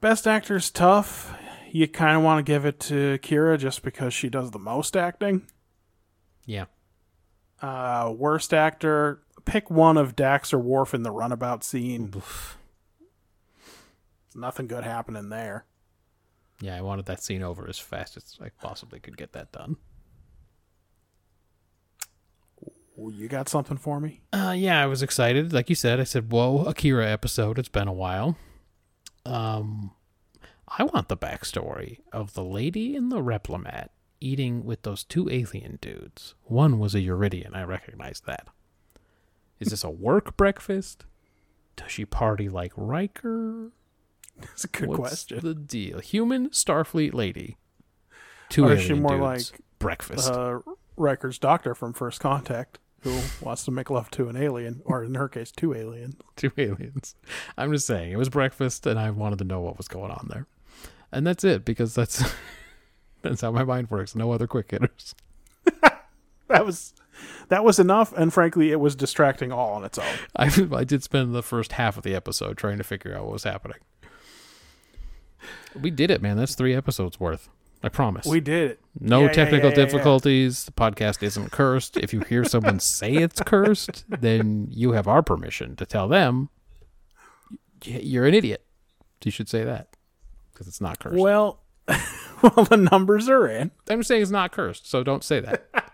Speaker 2: best actor's tough. You kind of want to give it to Kira just because she does the most acting.
Speaker 1: Yeah.
Speaker 2: Uh, worst actor, pick one of Dax or Worf in the runabout scene. Nothing good happening there.
Speaker 1: Yeah, I wanted that scene over as fast as I possibly could get that done.
Speaker 2: You got something for me?
Speaker 1: Uh, yeah, I was excited. Like you said, I said, "Whoa, Akira episode! It's been a while." Um, I want the backstory of the lady in the replimat eating with those two alien dudes. One was a Yridian. I recognize that. Is this a work breakfast? Does she party like Riker?
Speaker 2: That's a good
Speaker 1: What's
Speaker 2: question.
Speaker 1: the deal? Human Starfleet lady. Two
Speaker 2: Or is she more
Speaker 1: dudes.
Speaker 2: like,
Speaker 1: breakfast?
Speaker 2: uh, Riker's doctor from First Contact, who wants to make love to an alien, or in her case, two aliens.
Speaker 1: two aliens. I'm just saying it was breakfast, and I wanted to know what was going on there, and that's it because that's that's how my mind works. No other quick hitters.
Speaker 2: That was that was enough, and frankly, it was distracting all on its own.
Speaker 1: I I did spend the first half of the episode trying to figure out what was happening. We did it, man. That's three episodes worth. I promise.
Speaker 2: We did it.
Speaker 1: no
Speaker 2: Yeah,
Speaker 1: technical
Speaker 2: yeah, yeah,
Speaker 1: difficulties. The podcast isn't cursed. If you hear someone say it's cursed, then you have our permission to tell them you're an idiot. You should say that because it's not cursed.
Speaker 2: Well, well, the numbers are in.
Speaker 1: I'm just saying it's not cursed, so don't say that.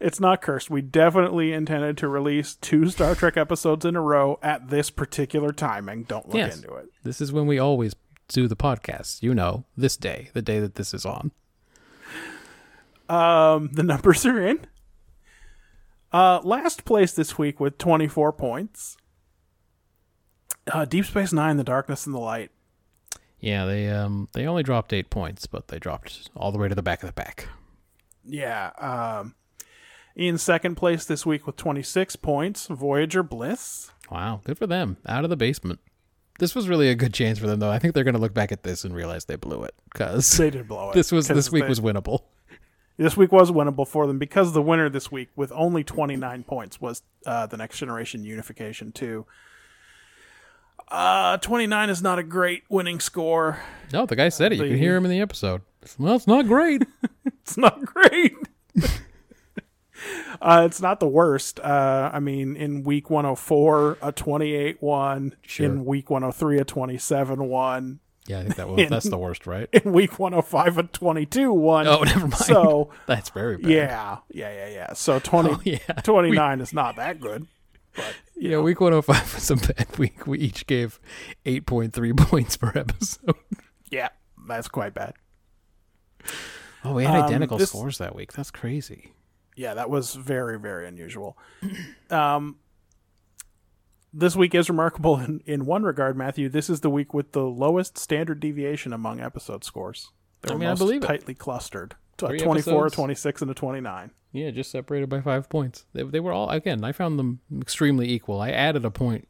Speaker 2: It's not cursed. We definitely intended to release two Star Trek episodes in a row at this particular timing. Don't look
Speaker 1: Yes.
Speaker 2: into it.
Speaker 1: This is when we always do the podcast. You know, this day, the day that this is on.
Speaker 2: Um, the numbers are in. Uh, last place this week with 24 points. Uh, Deep Space Nine, The Darkness and the Light.
Speaker 1: Yeah, they um they only dropped eight points, but they dropped all the way to the back of the pack.
Speaker 2: Yeah. Um, in second place this week with 26 points, Voyager Bliss.
Speaker 1: Wow, good for them. Out of the basement. This was really a good chance for them, though. I think they're going to look back at this and realize they blew it because
Speaker 2: They did blow it.
Speaker 1: this was this week
Speaker 2: they-
Speaker 1: was winnable.
Speaker 2: This week was winnable for them because the winner this week with only 29 points was uh, the Next Generation Unification 2. Uh, 29 is not a great winning score.
Speaker 1: No, the guy said it. You
Speaker 2: The-
Speaker 1: can hear him in the episode. Well, it's not great.
Speaker 2: It's not great. uh, it's not the worst. Uh, I mean, in week 104, a 28 1.
Speaker 1: Sure.
Speaker 2: In week 103, a 27 1.
Speaker 1: yeah, I think that was that's the worst, right?
Speaker 2: In week 105, a 22 1.
Speaker 1: Oh, never mind.
Speaker 2: So,
Speaker 1: that's very bad.
Speaker 2: yeah, yeah, yeah, yeah. So 20,
Speaker 1: Oh, yeah.
Speaker 2: 29 is not that good. But
Speaker 1: Yeah, week 105 was a bad week. We each gave 8.3 points per episode.
Speaker 2: yeah, that's quite bad.
Speaker 1: Oh, we had
Speaker 2: Um,
Speaker 1: identical
Speaker 2: this-
Speaker 1: scores that week. That's crazy.
Speaker 2: Yeah, that was very, very unusual. Um, this week is remarkable in, in one regard, Matthew. This is the week with the lowest standard deviation among episode scores. They
Speaker 1: I mean, I believe it.
Speaker 2: tightly clustered. A
Speaker 1: Three
Speaker 2: 24, a
Speaker 1: episodes.
Speaker 2: 26, and a 29.
Speaker 1: Yeah, just separated by five points. They, they were all, again, I found them extremely equal. I added a point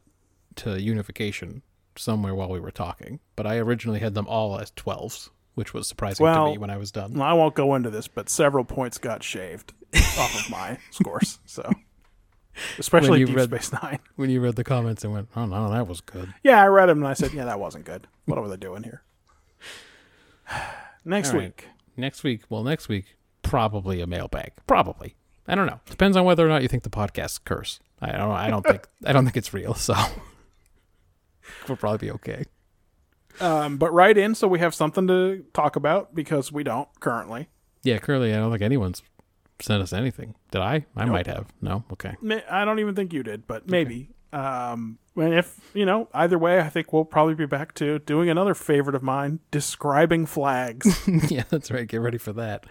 Speaker 1: to unification somewhere while we were talking, but I originally had them all as 12s, which was surprising
Speaker 2: Well-
Speaker 1: to me when I was done.
Speaker 2: Well, I won't go into this, but several points got shaved off of my scores. So, especially
Speaker 1: you
Speaker 2: Deep
Speaker 1: read-
Speaker 2: Space Nine.
Speaker 1: When you read the comments and went, oh no, that was good.
Speaker 2: Yeah, I read them and I said, yeah, that wasn't good. What were they doing here? Next
Speaker 1: right.
Speaker 2: week.
Speaker 1: Next week, well, next week, probably a mailbag. Probably. I don't know. Depends on whether or not you think the podcast's curse. I don't. I don't think. I don't think it's real. So we'll probably be okay.
Speaker 2: Um, but write in so we have something to talk about because we don't currently.
Speaker 1: Yeah, currently, I don't think anyone's sent us anything. Did I? I might have. No. Okay.
Speaker 2: I don't even think you did, but maybe. Um, and if you know, either way, I think we'll probably be back to doing another favorite of mine: describing flags.
Speaker 1: yeah, that's right. Get ready for that.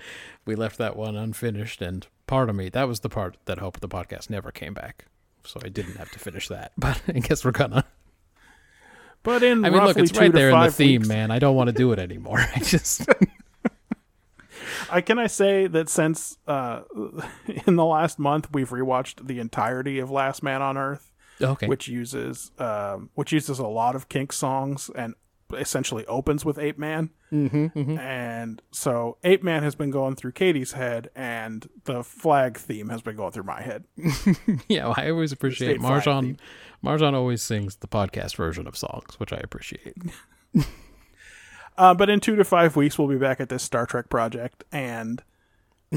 Speaker 1: We left that one unfinished, and part of me that was the part that hoped the podcast never came back. So I didn't have to finish that. But I guess we're gonna.
Speaker 2: But in
Speaker 1: I mean, look,
Speaker 2: roughly
Speaker 1: it's right
Speaker 2: to
Speaker 1: there in the theme,
Speaker 2: weeks-
Speaker 1: man. I don't want to do it anymore. I just.
Speaker 2: I can I say that since uh, in the last month we've rewatched the entirety of Last Man on Earth,
Speaker 1: Okay.
Speaker 2: which uses um, which uses a lot of Kink songs and essentially opens with Ape Man.
Speaker 1: mm-hmm,
Speaker 2: And so Ape Man has been going through Katie's head, and the flag theme has been going through my head.
Speaker 1: Yeah, well, I always appreciate Marjan. Marjan always sings the podcast version of songs, which I appreciate.
Speaker 2: Uh, but in two to five weeks, we'll be back at this Star Trek project, and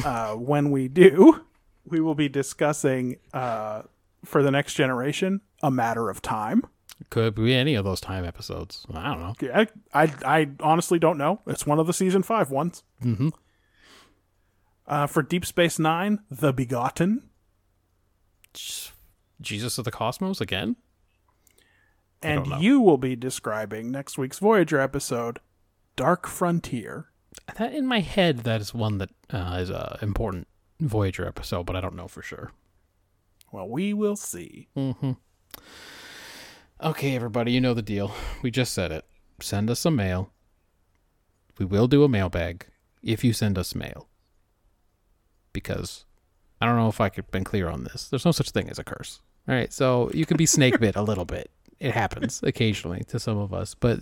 Speaker 2: uh, when we do, we will be discussing uh, for the next generation a matter of time.
Speaker 1: Could be any of those time episodes. I don't know.
Speaker 2: Yeah, I, I, I honestly don't know. It's one of the season five ones.
Speaker 1: Mm-hmm.
Speaker 2: Uh, for Deep Space Nine, The Begotten,
Speaker 1: Jesus of the Cosmos again?
Speaker 2: and you will be describing next week's Voyager episode, Dark Frontier.
Speaker 1: That in my head, that is one that uh, is a important Voyager episode, but I don't know for sure.
Speaker 2: Well, we will see.
Speaker 1: Mm-hmm. Okay, everybody, you know the deal. We just said it. Send us a mail. We will do a mailbag if you send us mail. Because I don't know if I could been clear on this. There's no such thing as a curse. All right, so you can be snake bit a little bit. It happens occasionally to some of us, but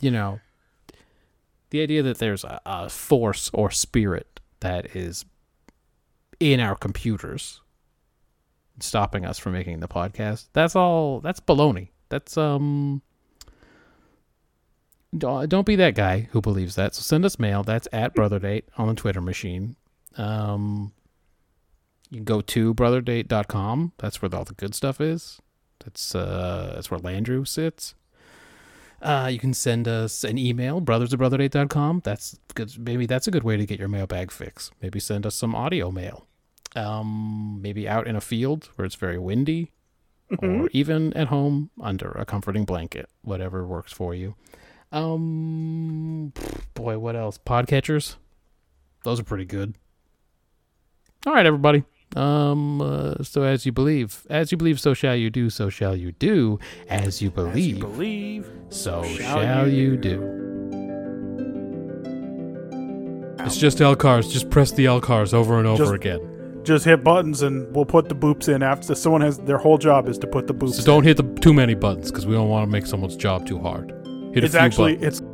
Speaker 1: you know, the idea that there's a, a force or spirit that is in our computers stopping us from making the podcast. That's all. That's baloney. That's um. Don't, don't be that guy who believes that. So send us mail. That's at brotherdate on the Twitter machine. Um, you can go to brotherdate.com. That's where all the good stuff is. That's uh, that's where Landrew sits. Uh, you can send us an email, brothers at brotherdate.com. That's good. Maybe that's a good way to get your mailbag fix. Maybe send us some audio mail. Um, maybe out in a field where it's very windy, or even at home under a comforting blanket, whatever works for you. Um, boy, what else? Podcatchers. Those are pretty good. All right, everybody. Um, uh, so as you believe, as you believe, so shall you do. So shall you do. As you
Speaker 2: As
Speaker 1: believe,
Speaker 2: you believe.
Speaker 1: so
Speaker 2: shall
Speaker 1: shall,
Speaker 2: you
Speaker 1: you do. It's just LCARS. Just press the LCARS over and over
Speaker 2: Just-
Speaker 1: again.
Speaker 2: Just hit buttons and we'll put the boops in after someone has their whole job is to put the boops
Speaker 1: So don't hit the too many buttons because we don't want to make someone's job too hard. Hit
Speaker 2: It's
Speaker 1: a few
Speaker 2: actually
Speaker 1: buttons.
Speaker 2: it's